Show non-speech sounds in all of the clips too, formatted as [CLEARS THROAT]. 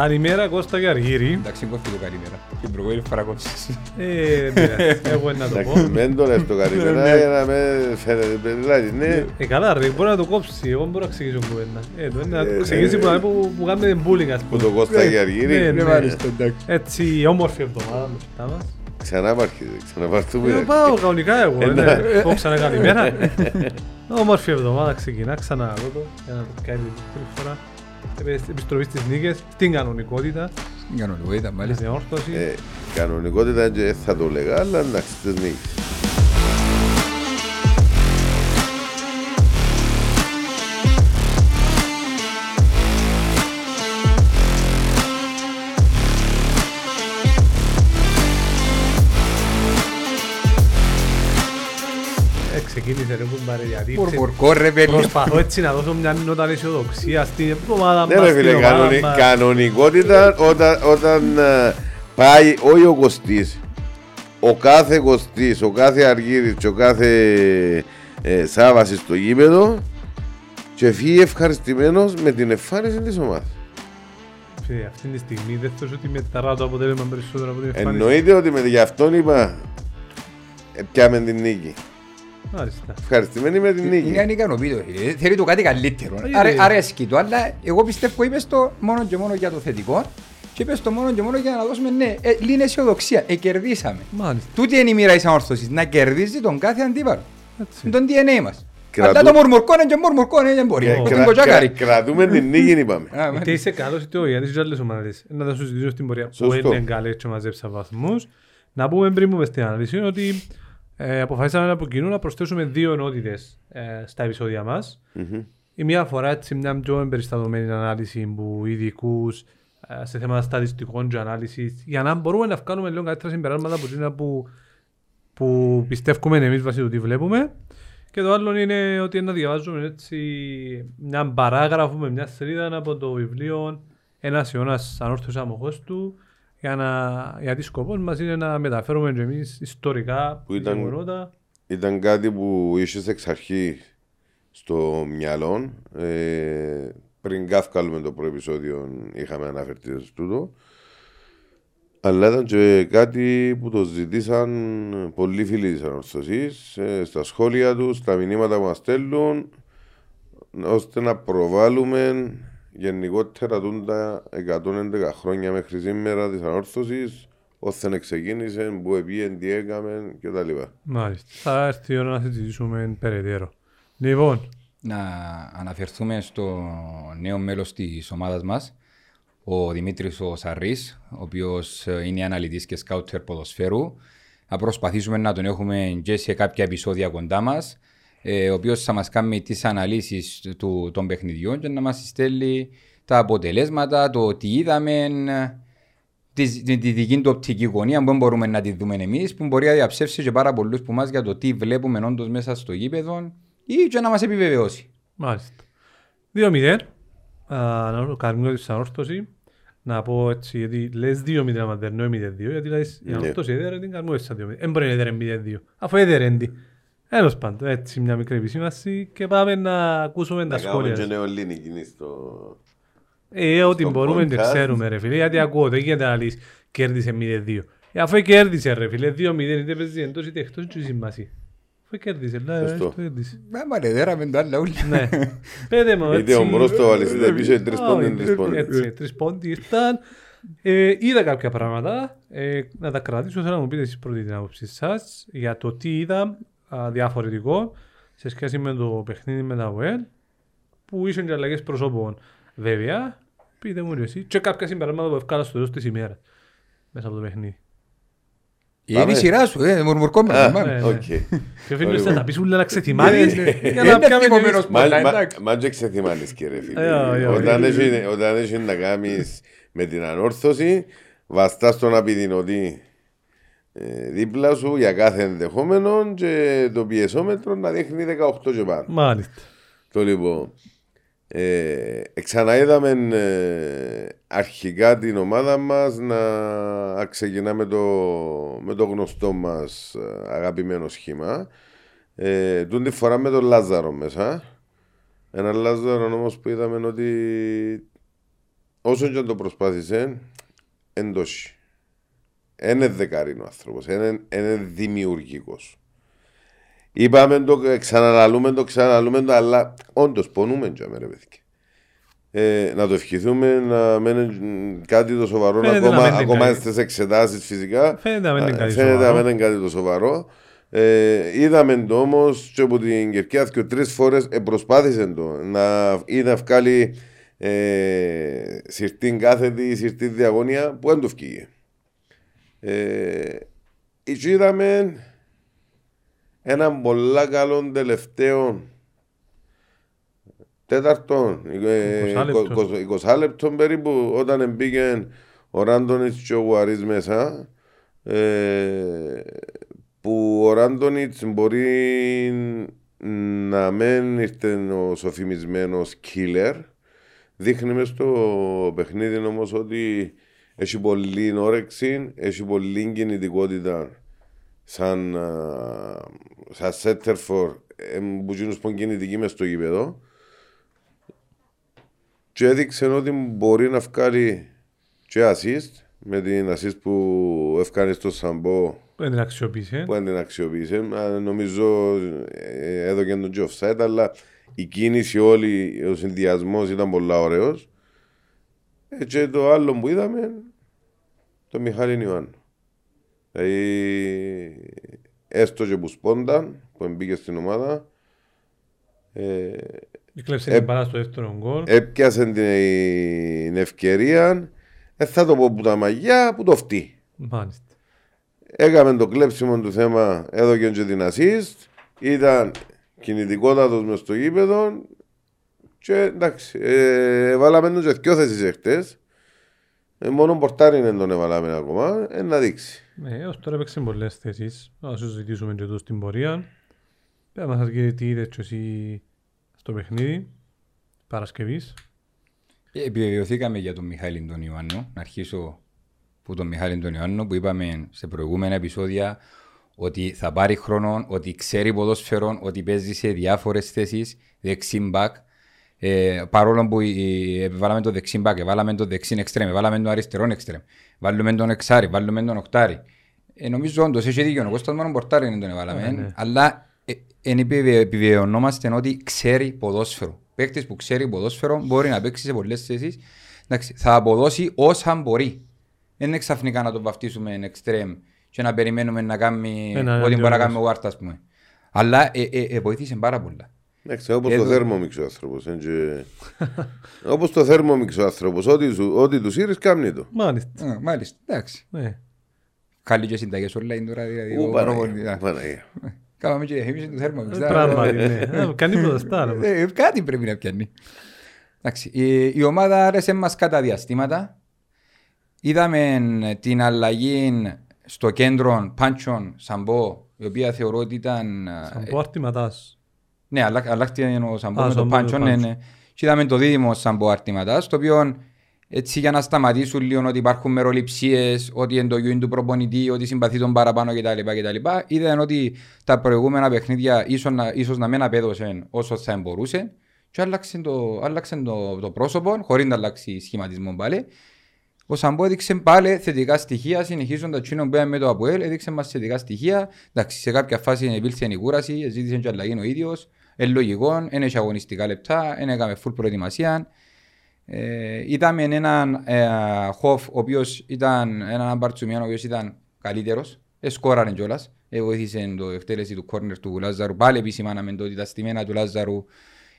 Καλημέρα Κώστα και Αργύρι. Εντάξει, κόφει το καλημέρα. Την προηγούμενη φορά κόψεις. Ε, δεν πειράζει. [LAUGHS] Εγώ να το πω. Εντάξει, μεν το λες το καλημέρα για να με φαίνεται. Δηλαδή, ναι. Ε, καλά ρε, μπορεί να το κόψεις. Εγώ μπορώ να ξεκινήσω κουβέντα. Ε, το είναι να Ε, το ξεκινήσει ναι. που, που, που κάνουμε bullying ας Που πούμε. το Κώστα και Αργύρι. Ναι, Ναι, μάλιστα, εντάξει. Έτσι, όμορφη εβδομάδα μπροστά μας. Ξανά πάρχει, ξαναπάρθουμε. Ε, πάω κανονικά εγώ, Ε, ε, ναι. ναι. Πω ξανά καλημέρα. [LAUGHS] Όμορφη εβδομάδα ξεκινά ξανά εγώ το, για να το κάνει δεύτερη φορά. Επι- Επιστροφή στις νίκες, στην κανονικότητα, Στην κανονικότητα, στην μάλιστα. διόρθωση. Ε, Κανονικότητα δεν θα το λέγα, αλλά εντάξει, τις νίκες. Ε, ξεκίνησε ρε που μπάρε γιατί Μουρμουρκό ρε παιδί. προσπαθώ έτσι να δώσω μια νότα αισιοδοξία στην εβδομάδα Ναι μας, ρε στην φίλε, ομάδα κανονι- μας. κανονικότητα όταν, όταν ε, πάει όχι ο Κωστής, ο κάθε Κωστής, ο κάθε Αργύρης και ο κάθε ε, Σάββασης στο γήπεδο και φύγει ευχαριστημένος με την εμφάνιση της ομάδας. Φίλε, Αυτή τη στιγμή δεν θεωρώ ότι μεταρά το αποτέλεσμα περισσότερο από την εμφάνιση; Εννοείται ότι με γι' αυτόν είπα ε, πιάμε την νίκη. Μάλιστα. Ευχαριστημένοι με την Είναι νίκη. ανικανοποιητό. φίλε. Θέλει το κάτι καλύτερο. Ε, Αρέ- ε. Αρέσκει του, αλλά εγώ πιστεύω είπες το μόνο και μόνο για το θετικό και είπες το μόνο και μόνο για να δώσουμε ναι, ε, λίγη αισιοδοξία. Ε, κερδίσαμε. Μάλιστα. Τούτη είναι η μοίρα της ανόρθωσης, να κερδίζει τον κάθε αντίπαλο. Έτσι. Είναι τον DNA μας. Κρατού- Αλλά το μουρμουρκό είναι και μουρμουρκό είναι και μπορεί. Και Όπως κρα- την κοτσάκαρη. κρα- Κρατούμε την νίκη είπαμε. Α, Είτε μάλιστα. είσαι καλός είτε όχι, γιατί στις άλλες ομάδες. Να τα σου συζητήσω στην πορεία που Σωστό. είναι καλές και μαζέψα βαθμούς. Να πούμε πριν πούμε στην αναλύση ότι ε, αποφασίσαμε από κοινού να προσθέσουμε δύο ενότητες ε, στα επεισόδια μας. Μμμ. Η μία αφορά έτσι μια πιο εμπεριστατωμένη ανάλυση που ειδικούς σε θέματα στατιστικών και ανάλυσης για να μπορούμε να βγάλουμε λίγο καλύτερα συμπεράσματα από εκείνα που, που πιστεύουμε εμείς βάσει του τι βλέπουμε. Και το άλλο είναι ότι να διαβάζουμε έτσι μια παράγραφο με μια σελίδα από το βιβλίο ένας αιώνα ανόρθωσης αμοχώ του για να, γιατί σκοπός μας είναι να μεταφέρουμε και εμείς ιστορικά Που ήταν- γεγονότα. Ήταν κάτι που είσαι εξ αρχή στο μυαλό. Ε, πριν καύκαλουμε το πρώτο επεισόδιο είχαμε αναφερθεί σε τούτο. Αλλά ήταν και κάτι που το ζητήσαν πολλοί φίλοι της Ανορθωσής ε, στα σχόλια τους, στα μηνύματα που μας στέλνουν ώστε να προβάλλουμε γενικότερα τούντα 111 χρόνια μέχρι σήμερα της Ανόρθωσης ώστε ξεκίνησε, που επίεν, τι έκαμε κτλ. Μάλιστα. Θα έρθει η ώρα να συζητήσουμε περαιτέρω. Λοιπόν, να αναφερθούμε στο νέο μέλος της ομάδας μας, ο Δημήτρης ο Σαρής, ο οποίος ε, είναι αναλυτής και σκάουτερ ποδοσφαίρου. Θα προσπαθήσουμε να τον έχουμε και σε κάποια επεισόδια κοντά μας, ε, ο οποίος θα μας κάνει τις αναλύσεις των παιχνιδιών για να μας στέλνει τα αποτελέσματα, το τι είδαμε, τη, δική του οπτική γωνία που μπορούμε να τη δούμε εμείς, που μπορεί να διαψεύσει και πάρα πολλούς που μας για το τι βλέπουμε όντως μέσα στο γήπεδο ή και να μας επιβεβαιώσει. Μάλιστα. 2-0. Να κάνουμε της ανόρθωση. Να πω έτσι, γιατί λες 2-0 άμα δεν είναι 0-2, γιατί λες η ναι. ανόρθωση έδερε την κάνουμε έτσι 2-0. Μπορεί να έδερε 0-2, αφού έδερε Τέλος πάντων, έτσι μια μικρή επισήμαση και πάμε να ακούσουμε τα σχόλια. Να κάνουμε και κοινή στο... Ε, ό,τι μπορούμε και ξέρουμε ρε φίλε, γιατί ακούω, δεν γίνεται να λύσεις. κέρδισε 0-2. Ε, αφού κέρδισε ρε φίλε, 2-0, είτε παίζεις εντός είτε σημασία. Αφού το κέρδισε. Μα ρε, το. Ναι, πέδε μου έτσι. Είτε ο Ε, το τι α, διαφορετικό σε σχέση με το παιχνίδι με τα ΟΕΛ που ήσαν και αλλαγές προσώπων. Βέβαια, πείτε μου και εσείς και κάποια συμπεράσματα που ευκάλα στο τέλος της ημέρας μέσα από το παιχνίδι. Είναι η Πάμε. σειρά σου, ε, μουρμουρκό με. Α, πάμε. ναι. οκ. Και φίλοι Λοιπόν. θα τα πεις ούλα να ξεθυμάνεις Ναι, ναι. για Είναι να πιάμε ευτυχωμένος. εμείς. Μα- Πολλά, μα- εντάξει. Μα και ξεθυμάνεις κύριε φίλε. Ε, όχι, όχι. Όταν έχει- Όταν έχεις να κάνεις με την ανόρθωση, βαστάς τον απειδηνωτή ε, δίπλα σου για κάθε ενδεχόμενο και το πιεσόμετρο να δείχνει 18 και πάνω. Μάλιστα. Το λοιπόν. Ε, ξαναείδαμε ε, αρχικά την ομάδα μας να ξεκινά με το, με το γνωστό μας ε, αγαπημένο σχήμα. Ε, τούτη φορά με τον Λάζαρο μέσα. Ένα Λάζαρο όμως που είδαμε ότι όσο και αν το προσπάθησε, εντός. Είναι δεκάρινο ο άνθρωπος, είναι, είναι δημιουργικός. Είπαμε το, ξαναλαλούμε το, ξαναλαλούμε το, αλλά όντως πονούμε για μέρα παιδιά. Ε, να το ευχηθούμε να μένει κάτι το σοβαρό Φαίνεται ακόμα, να μένει ακόμα κάτι. στις εξετάσεις φυσικά. Φαίνεται να μην είναι κάτι Φαίνεται να σοβαρό. μην είναι κάτι το σοβαρό. Ε, είδαμε το όμως και από την Κερκία και τρεις φορές ε, προσπάθησε το να, ή να βγάλει ε, συρτή κάθετη ή συρτή διαγωνία που δεν το βγήκε. Ε, και είδαμε έναν πολλά καλό τελευταίο τέταρτο, ε, 20 λεπτό. 20 20 λεπτό περίπου όταν μπήκε ο Ράντονιτς και ο Γουαρίς μέσα ε, που ο Ράντονιτς μπορεί να μην ήρθε ο σοφημισμένος killer δείχνει μες στο παιχνίδι όμως ότι έχει πολλή όρεξη, έχει πολλή κινητικότητα σαν, α, σαν center for εμπουζίνους που είναι κινητικοί μες στο γήπεδο και έδειξε ότι μπορεί να βγάλει και assist με την assist που έφκανες στο Σαμπό Δεν την αξιοποίησε. που δεν την αξιοποίησε. Α, Νομίζω ε, έδωκε τον και offside, αλλά η κίνηση όλη, ο συνδυασμός ήταν πολλά ωραίο. Και το άλλο που είδαμε, το Μιχάλη Ιωάννου. Δηλαδή, έστω και που σπόνταν, που μπήκε στην ομάδα, ε, Έκλεψε Ε, την πάρα στο δεύτερο γκολ. έπιασε την ευκαιρία, δεν θα το πω που τα μαγιά, που το φτύει. Μάλιστα. Έκαμε το κλέψιμο του θέμα, έδωκε και την assist, ήταν κινητικότατος μες στο γήπεδο και εντάξει, ε, βάλαμε τον και δυο θέσεις εχθές. Ε, μόνο πορτάρι είναι τον έβαλαμε ακόμα, ε, να δείξει. Ναι, ως τώρα έπαιξε πολλές θέσεις. Να σου συζητήσουμε και εδώ στην πορεία. Πέρα να σας κύριε τι είδες και εσύ στο παιχνίδι Παρασκευής; Ε, Επιβεβαιωθήκαμε για τον Μιχάλη τον Ιωάννου. Να αρχίσω που τον Μιχάλη τον Ιωάννου που είπαμε σε προηγούμενα επεισόδια ότι θα πάρει χρόνο, ότι ξέρει ποδόσφαιρο, ότι παίζει σε διάφορες θέσεις, δεξί μπακ. Ε, παρόλο που ε, βάλαμε το δεξί μπακ, βάλαμε το δεξί εξτρέμ, βάλαμε το αριστερό εξτρέμ, βάλουμε τον εξάρι, βάλουμε τον οκτάρι. Ε, νομίζω όντως έχει δίκιο. Ο Κώστας μόνο πορτάρι δεν τον έβαλαμε. Ναι, ναι. Αλλά ε, εν επιβεβαι- επιβεβαιωνόμαστε ότι ξέρει ποδόσφαιρο. Παίκτης που ξέρει ποδόσφαιρο μπορεί να παίξει σε πολλές θέσεις. Θα αποδώσει όσα μπορεί. Δεν είναι ξαφνικά να τον βαφτίσουμε εξτρέμ και να περιμένουμε να κάνει Ένα ό,τι μπορεί να αντιόλος. κάνει ο Βάρτας, ας πούμε. Αλλά ε, ε, ε, βοήθησε πάρα πολλά. Εντάξει, όπως Εδώ- το θέρμομιξο άνθρωπος. ε, και... όπως το θέρμομιξο άνθρωπος, ό,τι, σου- ό,τι τους σύρεις κάμνει το. Μάλιστα. Ε, μάλιστα, εντάξει. Ναι. Καλή και συνταγές online τώρα, δηλαδή. Ου, ο Παναγία, προπονητής. Α, Παναγία. Κάμαμε και διαφήμιση του θέρμου. Ε, Πράγματι, ναι. Ε, Κάνει ποδοστά. όμως. Ε, Κάτι πρέπει να πιάνει. Εντάξει, η, η ομάδα άρεσε μας κατά διαστήματα. Είδαμε την αλλαγή στο κέντρο Πάντσον Σαμπό, η οποία θεωρώ ότι ήταν... Σαν πω αρτηματάς. Ναι, αλλα- αλλάχτηκε ο Σαμπός Α, με το Σαμπός με Πάντσον. το Ναι, Πάντσον. ναι. Και είδαμε το δίδυμο Σαμπό αρτηματάς, το οποίο έτσι για να σταματήσουν λίγο ότι υπάρχουν μεροληψίες, ότι είναι το γιούιν του προπονητή, ότι συμπαθεί τον παραπάνω κτλ. κτλ. Είδαν ότι τα προηγούμενα παιχνίδια ίσως να, ίσως να μην απέδωσαν όσο θα μπορούσε και άλλαξε το, άλλαξε το, το πρόσωπο, χωρίς να αλλάξει σχηματισμό πάλι. Ο Σαμπό έδειξε πάλι θετικά στοιχεία, συνεχίζοντας τσίνο που με το Αποέλ, έδειξε μας θετικά στοιχεία. Εντάξει, σε κάποια φάση υπήρξε η κούραση, ζήτησε και αλλαγή ο ίδιος. Είναι λογικό, δεν έχει αγωνιστικά λεπτά, δεν έκαμε full προετοιμασία. Ε, είδαμε έναν ε, Χοφ, ο οποίος ήταν έναν Μπαρτσουμιάν, ο οποίος ήταν καλύτερος. Εσκόραρε κιόλας. Ε, βοήθησε το εκτέλεση του κόρνερ του Λάζαρου. Πάλι επισημάναμε το ότι τα στημένα του Λάζαρου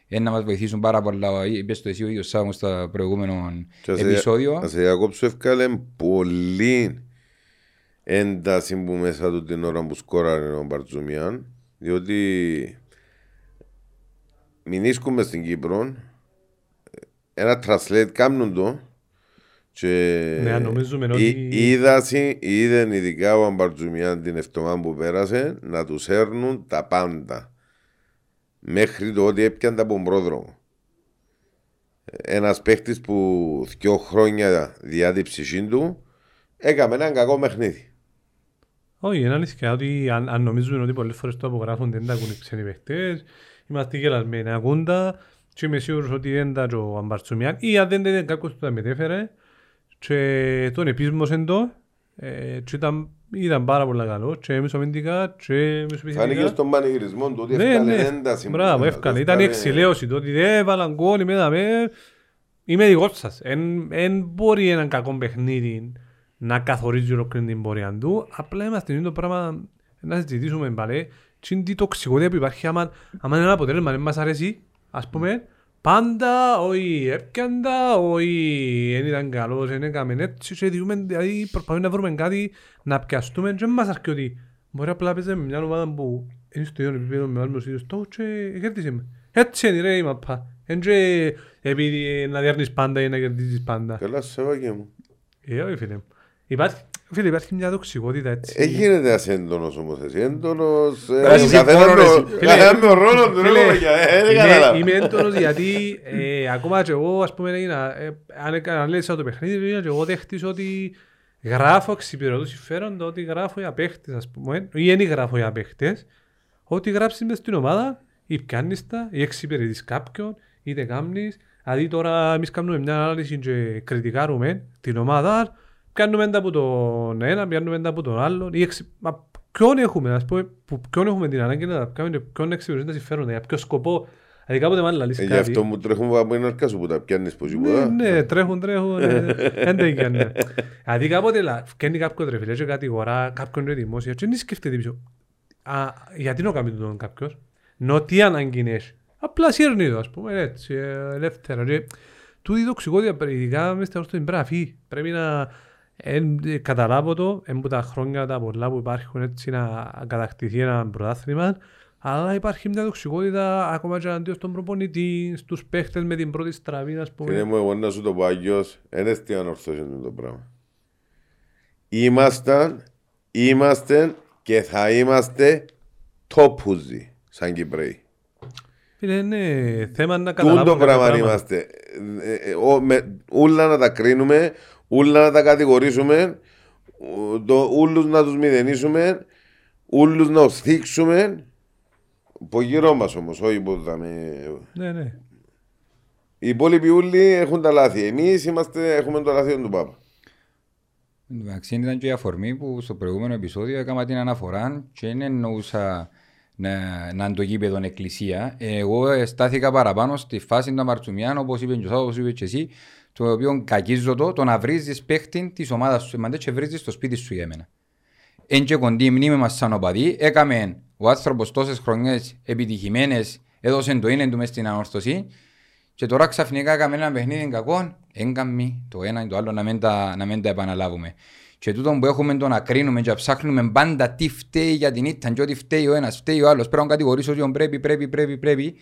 ε, να μας βοηθήσουν πάρα πολλά. Είπες το εσύ ο ίδιος Σάμου στο προηγούμενο Και να σε- επεισόδιο. Να σε διακόψω ευκάλε πολύ ένταση που μέσα του την ώρα που σκόραρε ο Μπαρτζουμιάν διότι μην ίσκουμε στην Κύπρο ένα translate κάνουν το. Και Ναι, νομίζουμε εί- ότι- είδασαι- είδαν ειδικά ο Μπαρτζουμιάν την εβδομάδα που πέρασε να τους έρνουν τα πάντα. Μέχρι το ότι έπιαν από τον πρόδρομο ένας παίχτης που δυο χρόνια διά την ψυχή του έκαμε έναν κακό παιχνίδι. Όχι, είναι αλήθεια ότι αν, αν νομίζουμε ότι πολλές φορές το απογράφονται δεν τα ακούν οι ξένοι παίχτες, είμαστε γελασμένοι. Ακούν τα και είμαι σίγουρος ότι δεν ήταν και ο Αμπαρτσουμιάν ή αν δεν ήταν κάποιος που τα μετέφερε και τον επίσμωσεν το ε, και ήταν, ήταν πάρα πολύ καλό και μεσομεντικά και Φάνηκε μεσοπιθετικά. στον πανηγυρισμό του ότι Ναι, έφκανε ναι. ένταση. Μπράβο, εύκανε. Ήταν η εξηλαίωση του ότι δεν έβαλαν γκολ, είμαι δαμέ. Είμαι δικός σας. Εν μπορεί έναν κακό παιχνίδι να καθορίζει ολόκληρη την πορεία του. Απλά είμαστε είναι το πράγμα να συζητήσουμε πάλι. Τι είναι η τοξικότητα που υπάρχει άμα, άμα είναι ένα αποτέλεσμα δεν μας αρέσει. Ας πούμε, πάντα, όχι έπιαντα, όχι δεν ήταν καλός, δεν έκαμε έτσι και διούμε, δηλαδή προσπαθούμε να βρούμε κάτι να πιαστούμε και δεν μας αρκεί ότι μπορεί απλά παίζει με μια ομάδα που είναι στο ίδιο επίπεδο με άλλους ίδιους στόχους και κέρδισε με. Έτσι είναι ρε η μαπά. Εν και επειδή να διέρνεις πάντα ή να κερδίζεις πάντα. Καλά, σε βάγε μου. Ε, όχι φίλε μου. Υπάρχει, φίλε, υπάρχει μια τοξικότητα έτσι. Ε, γίνεται ένας έντονος όμως εσύ. Έντονος... ε, Πράσινη καθένας φόρο, με- ρε, φίλε. καθένας με ρόλο του, ρε Φίλε, παιδιά. Ε, δεν είμαι- κατάλαβα. Είμαι έντονος γιατί ε, ακόμα και εγώ ας πούμε έγινα, ε, αν έκανα ανάλυσα το παιχνίδι έγινα και εγώ δέχτης ότι γράφω εξυπηρετώ συμφέροντα, ότι γράφω για παίχτες ας πούμε ή δεν γράφω για παίχτες ότι γράψεις μες στην ομάδα ή πιάνεις τα ή εξυπηρετείς κάποιον είτε κάμνεις δηλαδή τώρα εμείς κάνουμε μια ανάλυση και κριτικάρουμε την ομάδα πιάνουμε τα από τον ένα, πιάνουμε τα από τον άλλον ή εξυ... Μα ποιον έχουμε, ας πούμε, που ποιον έχουμε την ανάγκη να τα κάνουμε και ποιον εξυπηρετεί τα συμφέροντα, για ποιο σκοπό. Δηλαδή κάποτε μάλλον λαλείς Ε, Γι' κάτι. αυτό μου τρέχουν από την αρκά σου που τα πιάνεις πως Ναι, είπα. ναι, τρέχουν, τρέχουν, ε, δεν τα έκανε. [LAUGHS] Δηλαδή κάποτε λα- φτιάχνει κάποιο τρεφιλέ και κατηγορά κάποιον και δημόσια και δεν σκέφτεται πίσω. Α, γιατί να κάνει τον κάποιος, νο τι ανάγκη έχει. Απλά σύρνει το, ας πούμε, έτσι, ε, ελεύθερα. Και τούτη η τοξικότητα, ειδικά μες στα όρθια, πρέπει να φύγει. Πρέπει να εν, ε, καταλάβω το, εν που τα χρόνια τα πολλά που υπάρχουν έτσι να κατακτηθεί ένα πρωτάθλημα, αλλά υπάρχει μια τοξικότητα ακόμα και αντίον στον προπονητή, στους παίχτες με την πρώτη στραβή, ας πούμε. Κύριε μου, εγώ να σου το πω αγιώς, δεν είναι τι ανορθώσει το πράγμα. Ήμασταν, είμαστε και θα είμαστε τόπουζοι σαν Κυπρέοι. Φίλε, είναι θέμα να Τούν καταλάβω το πράγμα είμαστε. Ε, ε, ο- με- Ούλα να τα κρίνουμε, ούλα να τα κατηγορήσουμε, ου- το- ούλους να τους μηδενίσουμε, ούλους να τους θίξουμε. Από γύρω μας όμως, όχι που θα με... Ναι, ναι. Οι υπόλοιποι ούλοι έχουν τα λάθη. Εμείς είμαστε, έχουμε το λάθη του Πάπα. Εντάξει, ήταν και η αφορμή που στο προηγούμενο επεισόδιο έκανα την αναφορά και δεν εννοούσα να, να είναι το γήπεδο εκκλησία. Εγώ στάθηκα παραπάνω στη φάση των Μαρτσουμιάν, όπως είπε και ο Σάββος, όπως είπε και εσύ, το οποίο κακίζω το, το να βρίζεις παίχτη της ομάδας σου, εμαντές και βρίζεις στο σπίτι σου για μένα. Εν και κοντή η μνήμη μας σαν οπαδοί, έκαμε ο άνθρωπος τόσες χρονιές επιτυχημένες, έδωσε το είναι του μες στην ανόρθωση και τώρα ξαφνικά έκαμε ένα παιχνίδι κακό, έγκαμμη το ένα ή το άλλο να μην τα, να μην τα επαναλάβουμε. Και τούτο που έχουμε το να κρίνουμε και να ψάχνουμε πάντα τι φταίει για την ήττα και ότι φταίει ο ένας, φταίει ο άλλος, πρέπει να κατηγορήσω ότι πρέπει, πρέπει, πρέπει, πρέπει.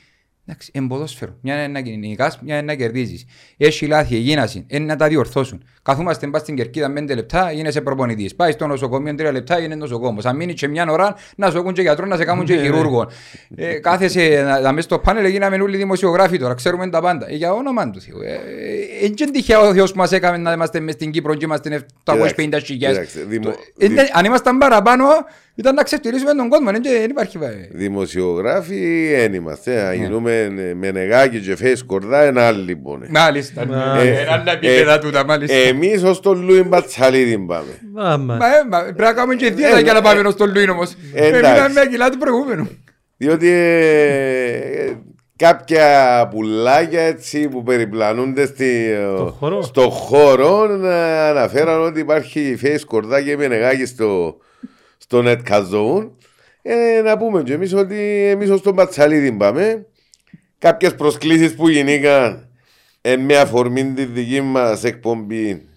Εντάξει, εμποδόσφαιρο. Μια είναι να νικάς, μια είναι να κερδίζεις. Έχει λάθη, εγίναση, είναι να τα διορθώσουν. Καθούμαστε μπας στην κερκίδα 5 λεπτά, γίνεσαι προπονητής. Πάει στο νοσοκομείο 3 λεπτά, είναι νοσοκόμος. Αν μείνει και μια ώρα, να σου έχουν και γιατρό, να σε κάνουν και χειρούργο. ε, κάθεσαι να, να μες στο πάνελ, γίναμε όλοι δημοσιογράφοι τώρα, ξέρουμε τα πάντα. Ε, για όνομα του Θεού. Ε, ε, Είναι τυχαίο ο Θεός που μας έκαμε να είμαστε μες στην Κύπρο και είμαστε 750 χιλιάδες. κοίταξε, δημο- Ε, δη- ναι, Αν ήμασταν παραπάνω, ήταν να ξεφτυλίσουμε τον κόσμο. Δεν δεν υπάρχει. ε, Δημοσιογράφοι δεν είμαστε. Να γίνουμε ε, με νεγάκι και φέις κορδά ένα άλλο λοιπόν. Μάλιστα. Μα- Ε, Άλλα επίπεδα τούτα, μάλιστα. Εμείς ως τον Λούιν Μπατσαλίδη πάμε. Άμα. Μα, ε, μα, πρέπει να κάνουμε και δίαιτα για να πάμε στο Λουίν όμως. εντάξει. Εμείναμε με κιλά του προηγούμενου. Διότι ε, κάποια πουλάκια έτσι που περιπλανούνται στη, Στο χώρο. στο χώρο να αναφέραν ότι υπάρχει φέις κορδά και με νεγάκι στο, στο Net Zone. Ε, να πούμε και εμείς ότι εμείς ως τον Μπατσαλίδη πάμε. Κάποιες προσκλήσεις που γινήκαν εν με αφορμή τη δική μας εκπομπή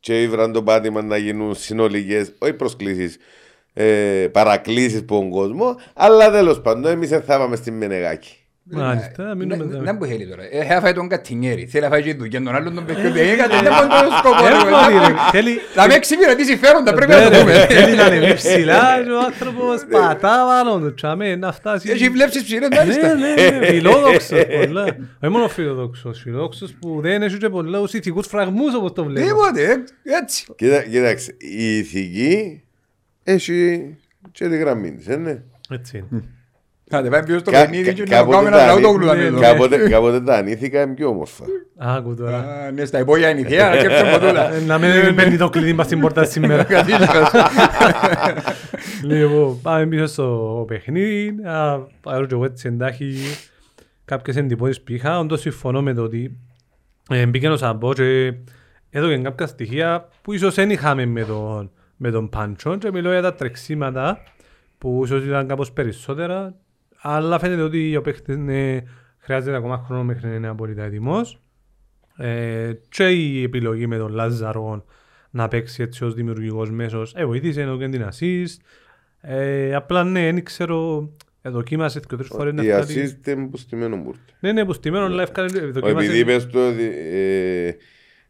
και ήβραν το πάτημα να γίνουν συνολικές, όχι προσκλήσεις, ε, παρακλήσεις από τον κόσμο, αλλά τέλος πάντων εμείς δεν θα πάμε στη Μενεγάκη. Μάλιστα, να μείνουμε εδώ. Δεν που θέλει τώρα. Ε, Θα φάει τον Κατσινιέρη. Θέλει να φάει και δουλειά τον άλλον τον παιχνίδι. Δεν έκανε δεν μπορεί τον σκοπό. Ε, ρε, μπορεί, παιδιά. ρε. Θέλει- Θα με εξυπηρετήσει φέροντα, πρέπει να Ναι, το ρε, πούμε. Θέλει να ανεβεί ψηλά και ο άνθρωπος πατά πάνω του. Τσάμε, να φτάσει. Έχει βλέψεις ψηρές Ναι, μάλιστα. ναι, ναι, φιλόδοξος πολλά. Όχι μόνο φιλόδοξος, φιλόδοξος που δεν έχει και πολλούς ηθικούς φραγμούς όπως το βλέπω. Τίποτε, ε, έτσι. Κοίτα, κοίταξε, η ηθική έχει και τη γραμμή της, ε, ναι. Έτσι είναι. Θα τε πάει πίσω στο Κα- παιχνίδι και κα- να κάνουμε κάποτε ένα τα λαούτογλου ανή- εδώ. κάποτε- Κάποτε τα ανήθηκα είναι πιο όμορφα. Άκου τώρα. Α, Ναι, στα υπόγεια είναι η θεία, να σκέψω από τούτα. Ε, Να μην παίρνει το κλειδί μας στην πόρτα σήμερα. [LAUGHS] Λοιπόν, πάμε πίσω στο παιχνίδι. Α, Πάρω και εγώ έτσι εντάχει κάποιες εντυπώσεις που είχα. Όντως συμφωνώ με το ότι ε, μπήκε ο Σαμπό και έδωκε κάποια στοιχεία που ίσως δεν είχαμε με τον, με τον Πάντσο και μιλώ για τα τρεξίματα που ίσως ήταν κάπως περισσότερα αλλά φαίνεται ότι ο παίχτης είναι, χρειάζεται ακόμα χρόνο μέχρι να είναι απόλυτα έτοιμος. Ε, και η επιλογή με τον Λάζαρο να παίξει έτσι ως δημιουργικός μέσος ε, βοήθησε ενώ και την assist. Ε, απλά ναι, δεν ξέρω ε, δοκίμασες και τρεις φορές να Η βγάλει- assist είναι που στημένο μπουρτ. ναι, ναι, που στημένο, αλλά ευκάλε, Επειδή δοκίμασε είπες το ότι ε,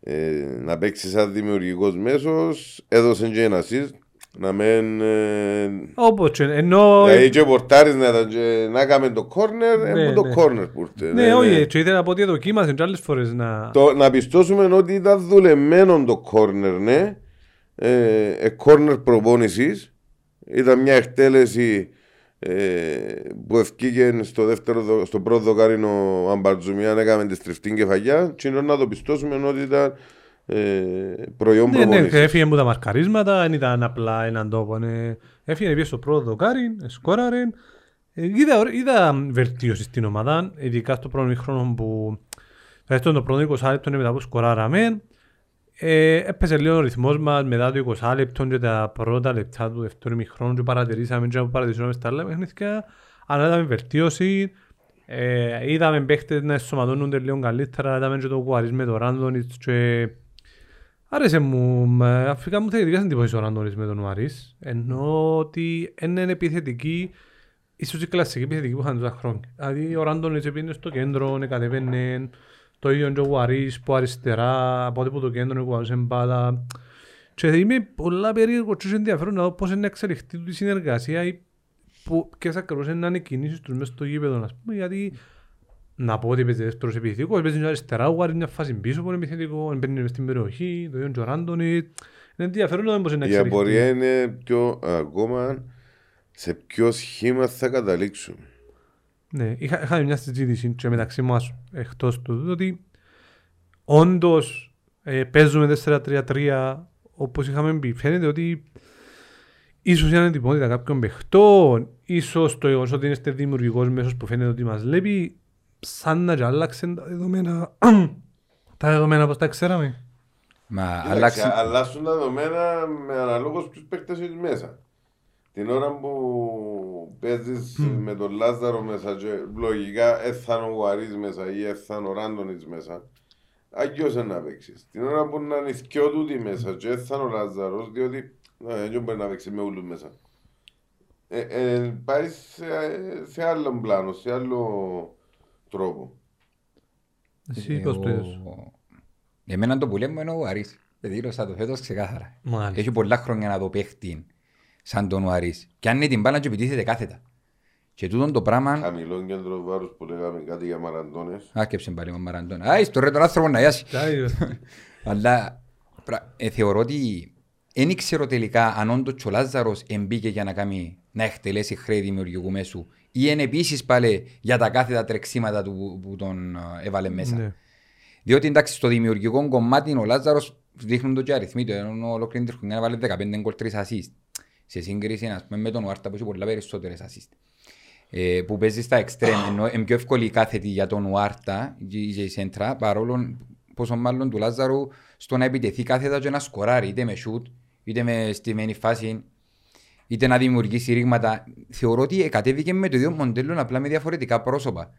ε, να παίξει σαν δημιουργικός μέσος, έδωσε και ένα assist, να μεν... ε, όπως και ενώ Δηλαδή και ο πορτάρις να ήταν και να έκαμε το corner, Ναι, είναι το ναι. corner που ήρθε. Ναι, όχι, και ήθελα να πω ότι δοκίμασε και άλλες φορές να... Το, να πιστώσουμε ότι ήταν δουλεμένο το corner, ναι. Ε, ε, corner προπόνησης. Ήταν μια εκτέλεση ε, που ευκήγε στο, δεύτερο, δο- στο πρώτο δοκάρινο ο Αμπαρτζουμιάν έκαμε τη στριφτή κεφαγιά και είναι να το πιστώσουμε ότι ήταν ε, προϊόν Ναι, ναι, προπόνησης. έφυγε μου τα μαρκαρίσματα, δεν ήταν απλά έναν τόπο. ναι. Έφυγε πίσω στο πρώτο δοκάρι, σκόραρε. Ε, Είδα, ωραί- είδα βελτίωσης στην ομάδα, ειδικά στο πρώτο χρόνο που... Δηλαδή το πρώτο 20 λεπτό μετά που σκοράραμε, ε, έπαιζε λίγο ο ρυθμός μας μετά το 20 λεπτό και τα πρώτα λεπτά του δεύτερου μηχρόνου και παρατηρήσαμε και παρατηρήσαμε στα άλλα παιχνίδια, αλλά είδαμε βελτίωση. Ε, είδαμε παίχτες να εσωματώνονται λίγο καλύτερα, είδαμε και το Κουαρίς με τον Ράντονιτς και Άρεσε μου, μα, αφικά μου θετικές εντυπώσεις ο Ράντονιτς με τον Ουαρίς, ενώ ότι είναι επιθετική, ίσως η κλασική επιθετική που είχαν τόσα χρόνια. Δηλαδή ο Ράντονιτς πήγαινε στο κέντρο, κατεβαίνε, το ίδιο και ο Ουαρίς που αριστερά, από ό,τι που το κέντρο κουβάζε μπάλα. Και είμαι πολλά περίεργο και ενδιαφέρον να δω πώς είναι να εξελιχθεί τούτη η συνεργασία ή που, ποιες ακριβώς είναι να είναι οι κινήσεις τους μέσα στο γήπεδο, ας πούμε, γιατί να πω ότι παίζει δεύτερος επιθετικός, παίζει μια αριστερά, ο Ουαρίς μια φάση πίσω που είναι επιθετικό, μπαίνει μες στην περιοχή, το ίδιο και ο Ράντονιτ. Είναι ενδιαφέρον να δω πώς είναι να Η εξελιχθεί. απορία είναι πιο ακόμα σε ποιο σχήμα θα καταλήξουν. Ναι, είχα, είχαμε μια συζήτηση και μεταξύ μας εκτός του ότι όντως ε, παίζουμε 4-3-3 όπως είχαμε πει. Φαίνεται ότι ίσως είναι αντιπότητα κάποιων παιχτών, ίσως το γεγονός ότι είστε δημιουργικός μέσος που φαίνεται ότι μας λείπει, σαν να και άλλαξε τα δεδομένα, [CLEARS THROAT] τα δεδομένα όπως τα ξέραμε. Μα Κοίταξε, αλλάξει... αλλάσουν τα δεδομένα με αναλόγως ποιους παίκτες έχεις μέσα. Την ώρα που παίζεις με τον Λάζαρο μέσα και λογικά έθαν ο Γουαρίς μέσα ή έθαν ο Ράντονιτς μέσα, αγιώς να παίξεις. Την ώρα που να είναι δυο τούτοι μέσα και έθαν ο Λάζαρος, διότι ε, δεν μπορεί να παίξει με όλους μέσα. Ε, ε, πάει σε, σε άλλο πλάνο, σε άλλο τρόπο. Εσύ πώς το είδες. Εγώ- Εμένα το που λέμε είναι ο Αρής. Δήλωσα το φέτος ξεκάθαρα. Μάλιστα. Έχει πολλά χρόνια να το παίχτη σαν τον Αρής. Και αν είναι την μπάλα και επιτίθεται κάθετα. Και τούτον το πράγμα... Χαμηλό κέντρο βάρους που λέγαμε κάτι για μαραντώνες. Άκεψε πάλι με Μαραντώνας. Α, στο ρε τον άνθρωπο να γιάσει. [LAUGHS] Αλλά πρα- ε, θεωρώ ότι δεν ήξερα τελικά αν όντως ο Λάζαρος εμπήκε για να, κάνει, να εκτελέσει χρέη δημιουργικού μέσου ή είναι επίσης πάλι για τα κάθετα τρεξίματα του που- που τον ε, έβαλε μέσα. Ναι. Διότι εντάξει στο δημιουργικό κομμάτι ο Λάζαρος δείχνουν το και αριθμοί του, ενώ ολόκληρη την χρονιά βάλε 15 γκολ 3 assist. Σε σύγκριση ας πούμε, με τον Ουάρτα που έχει πολλά περισσότερες assist. Ε, που παίζει στα εξτρέμ, ενώ είναι πιο εύκολη η κάθετη για τον Ουάρτα και η Σέντρα, παρόλο πόσο μάλλον του Λάζαρου στο να επιτεθεί κάθετα και να σκοράρει, είτε με σούτ, είτε με στημένη φάση, είτε να δημιουργήσει ρήγματα. Θεωρώ ότι κατέβηκε με το ίδιο μοντέλο, απλά με διαφορετικά πρόσωπα.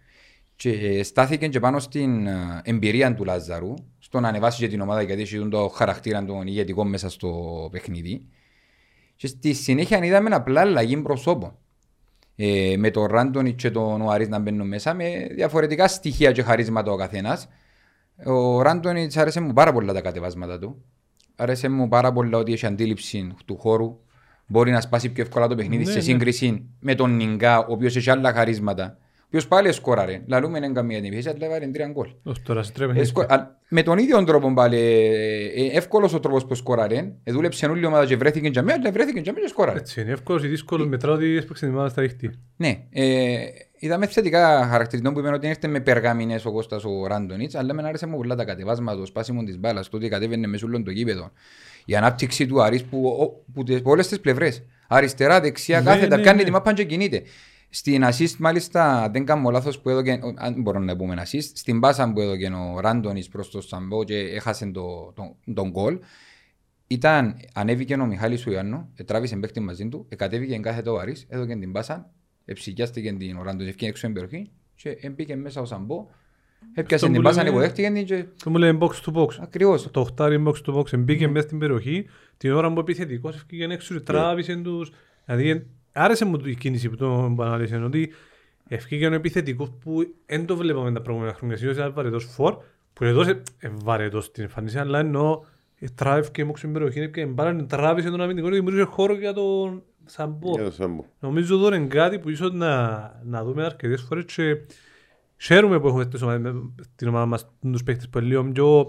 Και ε, στάθηκε και πάνω στην ε, εμπειρία του Λάζαρου, στο να ανεβάσει και την ομάδα γιατί έχει το χαρακτήρα των ηγετικών μέσα στο παιχνίδι. Και στη συνέχεια είδαμε απλά αλλαγή προσώπων. Ε, με τον Ράντονι και τον Ουαρίς να μπαίνουν μέσα με διαφορετικά στοιχεία και χαρίσματα ο καθένας. Ο Ράντονι άρεσε μου πάρα πολλά τα κατεβάσματα του. Άρεσε μου πάρα πολλά ότι έχει αντίληψη του χώρου. Μπορεί να σπάσει πιο εύκολα το παιχνίδι Ναι, σε ναι. σύγκριση με τον Νιγκά, ο οποίος έχει άλλα χαρίσματα Ποιος πάλι σκόραρε. Λαλούμε είναι καμία την επιχείρηση, αλλά έβαλε τρία γκολ. Ως τώρα σε τρία Ε, παιχνίδια. σκο- α, Με τον ίδιο τρόπο πάλι, ε, ε, εύκολος ο τρόπος που σκόραρε. Ε, Δούλεψε όλη η ομάδα και βρέθηκε για μένα, αλλά βρέθηκε για μένα και σκόραρε. Έτσι είναι, εύκολος ή δύσκολος, μετράω ότι έσπαξε την ομάδα στα δίχτυα. Ναι, ε, είδαμε θετικά χαρακτηριστικό που είπαν ότι ήρθε με περγαμινές ο Κώστας ο Ράντονιτς, αλλά με άρεσε μου πολλά τα κατεβάσματα, το σπάσιμο της μπάλας, το ότι κατέβαινε μες όλων το γήπεδο. Η ανάπτυξη του Άρης που, ο- που, τις- από όλες τις πλευρές. Αριστερά, δεξιά, Ναι, κάθετα, ναι, κάνει ναι. τη μάπα και κινείται. Στην assist μάλιστα δεν κάνω λάθος που έδωκε, ο- αν μπορώ να πούμε assist, στην πάσα που έδωκε ο Ράντονιτς προς το Σαμπό και έχασε το, τον, τον γκολ, ήταν, ανέβηκε ο Μιχάλης Σουιάννο, τράβησε παίχτη μαζί του, κατέβηκε κάθετο ο Άρης, έδωκε την πάσα, εψυγιάστηκε την Οράντο, ευκαιρία έξω την περιοχή και έμπηκε μέσα ο Σαμπό, έπιασε Αυτό την που πάσα, λέμε- υποδέχτηκε την και Και μου λένε box to box. ακριβώς. Το οχτάρι box to box μπήκε μέσα στην περιοχή την ώρα που ο επιθετικός έφυγε έξω και τράβησε τους. Δηλαδή ε, άρεσε μου η κίνηση που τον ανάλυσε ότι έφυγε ο επιθετικός που δεν το βλέπαμε τα προηγούμενα χρόνια. Συνήθως ήταν βαρετός φορ που εδώ σε ε, βαρετός στην εμφάνιση αλλά ενώ ε, τράβηκε έξω στην περιοχή και μπάλαν τράβησε τον αμυντικό και δημιούργησε χώρο για τον Σαμπό. Για το Σάμπο. Νομίζω εδώ είναι κάτι που ίσως να, να δούμε αρκετές φορές και χαίρομαι που έχουμε στις ομάδες- στην ομάδα μας τους παίκτες που είναι λίγο πιο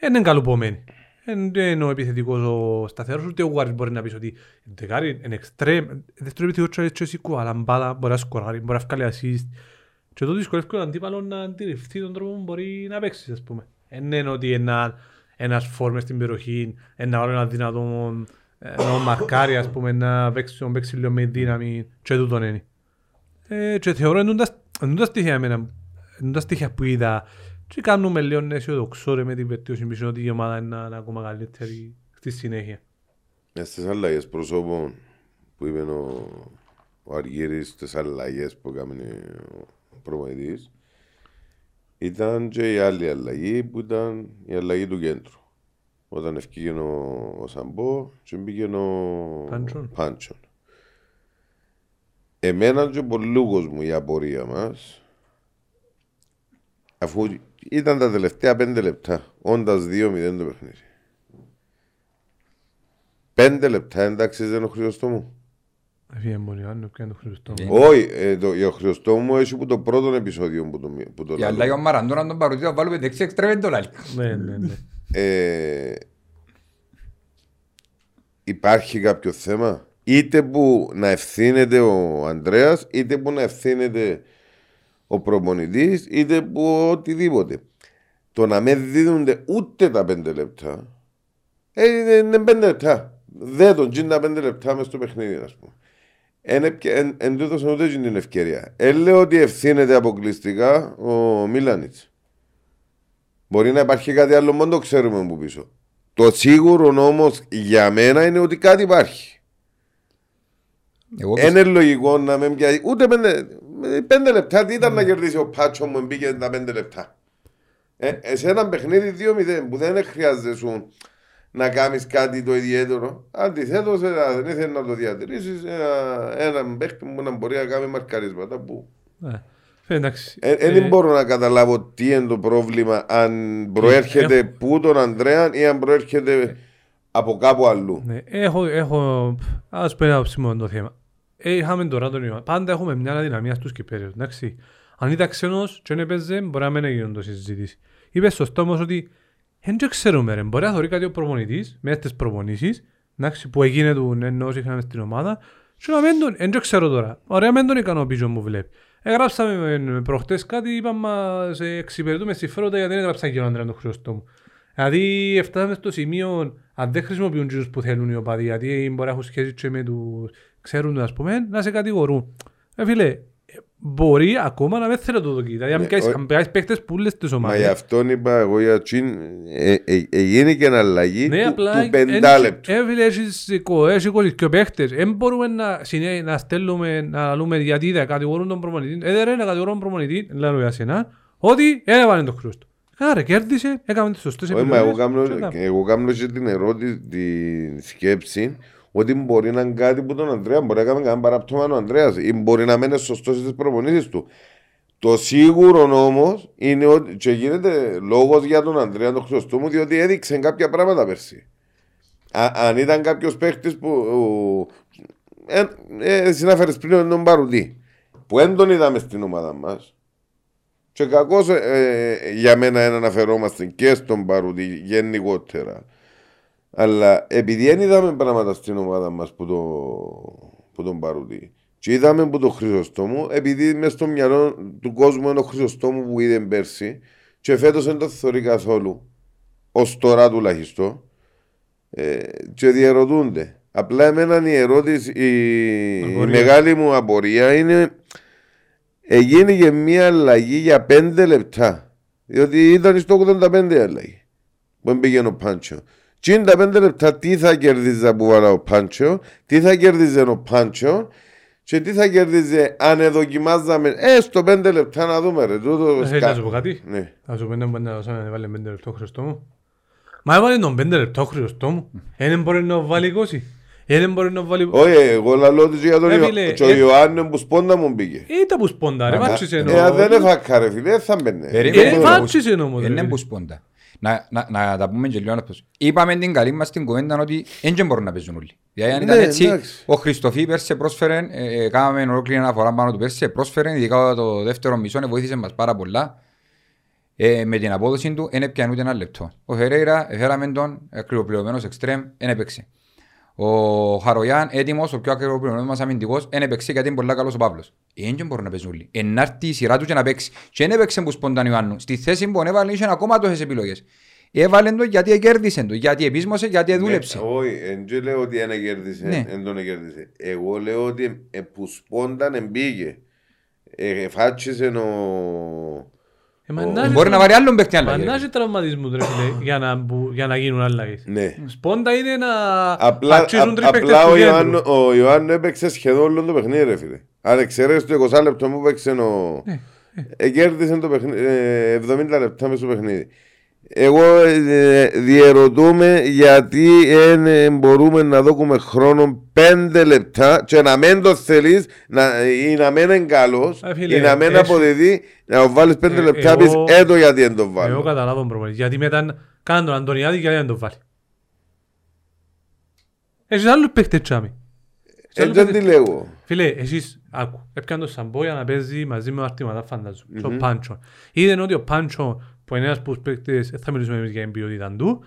δεν είναι καλοπόμενοι. Δεν είναι ο επιθετικός ο σταθερός, ούτε ο Γουάρης μπορεί να πεις ότι δεκάρι είναι εξτρέμ. Δεύτερο επιθετικό και σηκώ, αλλά μπάλα μπορεί να σκοράρει, μπορεί να βγάλει assist. Και το δυσκολεύει τον αντίπαλος να αντιληφθεί τον τρόπο που μπορεί να παίξει, ας πούμε. Δεν είναι ότι ένα, ένας φόρ μες στην περιοχή, ένα άλλο ένα δυνατό να μαρκάρει, ας πούμε, να παίξει, να παίξει λίγο με δύναμη και τούτον είναι. Ε, και θεωρώ εν τούτα- εν τούτα στοιχεία εμένα, εν τούτα στοιχεία που είδα και κάνουμε λίγο αισιοδοξό ρε με την βελτίωση πίσω ότι η ομάδα είναι να είναι ακόμα καλύτερη στη συνέχεια. Μες στις αλλαγές προσώπων που είπε ο, ο Αργύρης, στις αλλαγές που έκανε ο προπονητής, ήταν και η άλλη αλλαγή που ήταν η αλλαγή του κέντρου. Όταν ευκήγε ο, ο Σαμπό και μπήκε ο Πάντσον. Πάντσον. Εμένα και πολλούς μου η απορία μας αφού ήταν τα τελευταία πέντε λεπτά όντας 2-0 το παιχνίδι. Πέντε λεπτά εντάξει δεν είναι ο Χριστόμου. Έφυγε μπορεί να πιάνει το Χριστό. Ε, Όχι, ε, το, ο Χριστόμου έχει που το πρώτο επεισόδιο που το, που το Η λέω. αλλαγή ο Μαραντώ να τον παρουσιάσει, να βάλουμε δεξί εξτρέμ το λάλη. Ναι, ναι, ναι. ε, υπάρχει κάποιο θέμα; Είτε που να ευθύνεται ο Ανδρέας είτε που να ευθύνεται ο προπονητής είτε που οτιδήποτε το να μην δίνονται ούτε τα πέντε λεπτά ε, είναι, είναι πέντε λεπτά δεν τον γίνει τα πέντε λεπτά μες στο παιχνίδι ας πούμε Εν, ευκαι- εν, εν τούτος ούτε γίνει την ευκαιρία. Ε, λέω ότι ευθύνεται αποκλειστικά ο Μίλανιτς. Μπορεί να υπάρχει κάτι άλλο, μόνο το ξέρουμε που πίσω. Το σίγουρο όμως για μένα είναι ότι κάτι υπάρχει. Εγώ Δεν είναι λογικό να με πιάσει ούτε πέντε, πέντε λεπτά. Τι ήταν να κερδίσει ο Πάτσο μου μπήκε τα πέντε λεπτά. Ε, ε, σε ένα παιχνίδι 2-0 που δεν χρειάζεται σου να κάνεις κάτι το ιδιαίτερο. Αντιθέτως, δεν ήθελες να το διατηρήσεις ένα, έναν παίχτη που να μπορεί να κάνει μαρκαρίσματα. Που... Ναι. Ε, Εντάξει. Ε, ε, Ε, δεν μπορώ να καταλάβω τι είναι το πρόβλημα, αν προέρχεται έχω- που τον Ανδρέα ή αν προέρχεται από κάπου αλλού. Ναι, έχω, έχω, ας πω ένα άποψη μου το θέμα. Ε, είχαμε τώρα τον Ιωάννη. Πάντα έχουμε μια αδυναμία στους κυπέριους, εντάξει. Αν ήταν ξένος και δεν έπαιζε, μπορεί να μην έγινε το συζήτηση. Είπε σωστό όμως ότι δεν το ξέρουμε ρε. Μπορεί να θωρεί κάτι ο προπονητής, μέσα στις προπονήσεις, εντάξει, που έγινε του ενώ όσοι είχαμε στην ομάδα, και να μην τον, δεν το ξέρω τώρα. Ωραία, μην τον ικανοποιήσω μου βλέπει. Έγραψαμε με- με προχτές κάτι, είπαμε σε εξυπηρετούμε συμφέροντα γιατί δεν έγραψα και ο Ανδρέα τον Χριστό μου. Δηλαδή φτάσαμε στο σημείο, αν δεν χρησιμοποιούν τους που θέλουν οι οπαδοί, γιατί μπορεί να έχουν σχέση και με τους ξέρουν, ας πούμε, να σε κατηγορούν. Ε, φίλε, ε, μπορεί ακόμα να μην θέλω το δοκί. Δηλαδή, αν Ναι, πιάσεις- ο- αν πιάσεις παίκτες που λες τις Μα γι' ομάδες. αυτόν είπα εγώ για τσιν, ε, ε, έγινε και αλλαγή Ναι, του, απλά του πεντάλεπτου. Ε, φίλε, έχεις εικο- έχεις εικοσι και παίχτες. Δεν μπορούμε να, συνέ, να στέλνουμε, να λέμε γιατί δεν κατηγορούν τον προπονητή. Ε, δεν είναι να κατηγορούν τον προπονητή, λέω για σένα, ότι έβαλε τον Χρήστο. Άρα κέρδισε, έκαμε τις σωστές Όχι, μα εγώ επιλογές. κάνω, και τα- εγώ κάνω και την ερώτηση, τη σκέψη ότι μπορεί να είναι κάτι που τον Ανδρέα μπορεί να κάνει κανένα παράπτωμα ο Ανδρέας ή μπορεί να μένει σωστός στις προπονήσεις του. Το σίγουρο όμως είναι ότι και γίνεται λόγος για τον Ανδρέα τον Χριστόμου διότι έδειξε κάποια πράγματα πέρσι. Α, αν ήταν κάποιος παίχτης που. Ε, ε, συνάφερες πριν τον Παρουτή. που δεν τον είδαμε στην ομάδα μας. Και κακώς ε, για μένα δεν αναφερόμαστε και στον Παρούτη γενικότερα. Αλλά επειδή δεν είδαμε πράγματα στην ομάδα μας που, το, που τον Παρούτη και είδαμε που τον Χρυσοστόμου, επειδή μέσα στο μυαλό του κόσμου είναι ο Χρυσοστόμου που είδε πέρσι και φέτος δεν το θεωρεί καθόλου, ως τώρα τουλάχιστον, ε, και διαρωτούνται. Απλά εμένα η ερώτηση, η, η μεγάλη μου απορία είναι έγινε και μια αλλαγή για 5 λεπτά. Διότι ήταν στο 85 αλλαγή. Που πήγαινε ο Πάντσο. Τι είναι τα 5 λεπτά τι θα κερδίζει που βάλα ο Πάντσο, τι θα κερδίζει ο Πάντσο και τι θα κερδίζει αν δοκιμάζαμε. Ε, στο 5 λεπτά να δούμε ρε. Τούτο, Θέλεις να σου πω κάτι; Ναι. Να σου πω να μπορεί να δώσαμε να βάλει 5 λεπτό Χριστό μου. Μα έβαλε τον 5 λεπτό Χριστό μου. Δεν μπορεί να βάλει 20. Δεν μπορεί να βάλει... Όχι, εγώ λαλώ ότι για τον Ε, Ιω- φίλε, και ο ε- Ιωάννης που σπόντα μου πήγε. Ήταν που σπόντα ρε, βάτσισε Ε, αν δεν εννοώ. έφαγα ρε φίλε, δεν θα μπαινε. Περίμενε, Ε, που- βάτσισε όμως, Ε, ρε, Είναι φίλε. που σπόντα. Να, να, να τα πούμε και λίγο να πως. Είπαμε την καλή μας την κουβέντα ότι δεν μπορούν να παίζουν όλοι. Δηλαδή αν ήταν Ναι, έτσι, εντάξει. ο Χριστοφή πέρσι πρόσφερε, ε, ε, κάναμε ολόκληρη αναφορά πάνω του πέρσι, πρόσφερε, ειδικά το δεύτερο μισό, ε, βοήθησε μας πάρα πολλά. Ε, με την απόδοση του δεν έπιανε ούτε ένα λεπτό. Ο Φερέιρα, έφεραμε τον ακριβοπληρωμένος εξτρέμ, δεν έπαιξε. Ο Χαρογιάν, έτοιμος, ο πιο ακριβοπληρωμένος μας αμυντικός, δεν έπαιξε γιατί είναι πολύ καλός ο Παύλος. Ε, δεν μπορούν να παίζουν όλοι. Ενάρτη η σειρά του και να παίξει. Και δεν έπαιξε που σπονταν Ιωάννου. Στη θέση που έβαλε είχε ακόμα τόσες επιλογές. Έβαλε το γιατί κέρδισε το, γιατί επίσμωσε, γιατί δούλεψε. Ναι, Όχι, δεν λέω ότι ένα κέρδισε, Ναι. δεν τον κέρδισε. Εγώ λέω ότι ε, που σπόνταν εμπήγε. Ε, φάτσισε ο... Μπορεί να τραυμα- βάλει άλλον παίχτη Μα άλλα. να έχει τραυματισμούς ρε φίλε [LAUGHS] για να, μπου- για να γίνουν αλλαγές. Ναι. Σπόντα είναι να Απλά, πατσίζουν α- τρεις παίκτες απλά του ο, κέντρου. Ιωάννου, ο Ιωάννου έπαιξε σχεδόν όλο το παιχνίδι ρε φίλε. Αν εξαιρέσεις το 20 λεπτό που έπαιξε ο... Ναι, Ε, κέρδισε το παιχνίδι, ε, 70 λεπτά μέσα στο παιχνίδι. Εγώ ε, διερωτούμε γιατί δεν ε, μπορούμε να δώσουμε χρόνο 5 λεπτά και να μην το θέλεις να, ή να μην είναι καλός Ε, φίλε, ή να μην έχει- αποδεδεί να το βάλεις 5 Ε, λεπτά εγώ- πεις έτω γιατί δεν το Εγώ βάλω. καταλάβω προπονητή. Γιατί μετά κάνουν τον Αντωνιάδη και δεν τον βάλει. Έχεις άλλους παίκτες τσάμι. Έτσι δεν τη λέγω. Φίλε, εσείς, άκου, έπιαν τον Σαμπό για να παίζει μαζί με ο Αρτήματα φαντάζομαι, και ο Πάντσο. Είδαν ότι ο Πάντσο, που είναι ένας από τους παίκτες, δεν θα μιλήσουμε εμείς για την ποιότητα του,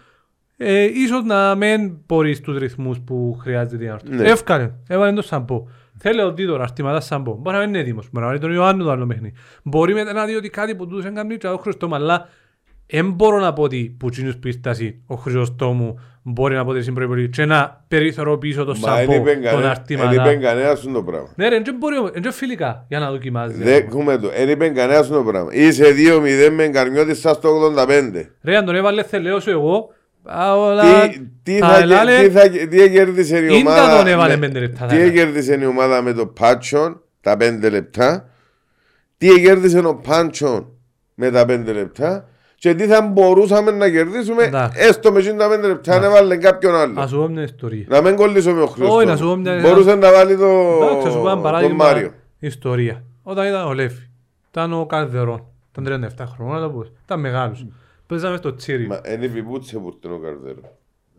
ε, ίσως να μην μπορεί στους ρυθμούς που χρειάζεται για να έρθει. Ναι. Εύκανε, έβαλε τον Σαμπό. Θέλει ο Δίδωρα, Αρτήματα Σαμπό. Μπορεί να μην είναι έτοιμος, μπορεί να βάλει τον Ιωάννου το άλλο παιχνίδι. Μπορεί μετά να δει ότι κάτι που τους έκανε και ο Χριστόμου, αλλά δεν μπορώ να πω ότι που τσίνους που ήρθασαι, ο Χρυσοστόμου μπορεί να πω ότι είναι προϋπολογή και να περιθωροποιήσω τον Μα δεν Σαμπό, είπε τον κανένα- δεν Αρτήματα. είπε κανένας το πράγμα. Ναι ρε, δεν μπορεί, δεν φιλικά για να δοκιμάζει. Δέχουμε το. Δεν είπε κανένας το πράγμα. Είσαι 2-0 με καρμιώτης σας το 85. Ρε, αν τον έβαλες θελέω σου εγώ, α, όλα... Τι, τι, θα, ελάλε- τι, θα, τι έκερδισε η Ίντα ομάδα τον έβαλε με- πέντε λεπτά, Τι θα έκερδισε η ομάδα με το Πάτσον τα 5 λεπτά Τι έκερδισε ο Πάντσον με τα 5 λεπτά και τι θα μπορούσαμε να κερδίσουμε Εντάξει. έστω με εκείνα τα 5 λεπτά αν έβαλε κάποιον άλλο Ας σου πω μια ιστορία. Να μην κολλήσω με ο Χριστό Όχι, να σου πω μια- Μπορούσε να βάλει το, Εντάξει, ας σου πω ένα τον παράδειγμα Μάριο ιστορία. Όταν ήταν ο Λέφη, ήταν ο Καρδερόν, ήταν 37 χρόνια, να το πω. ήταν μεγάλος. Παίζαμε στο Τσίρι. Μα είναι επιπούτσε που ήταν ο Καρδέρο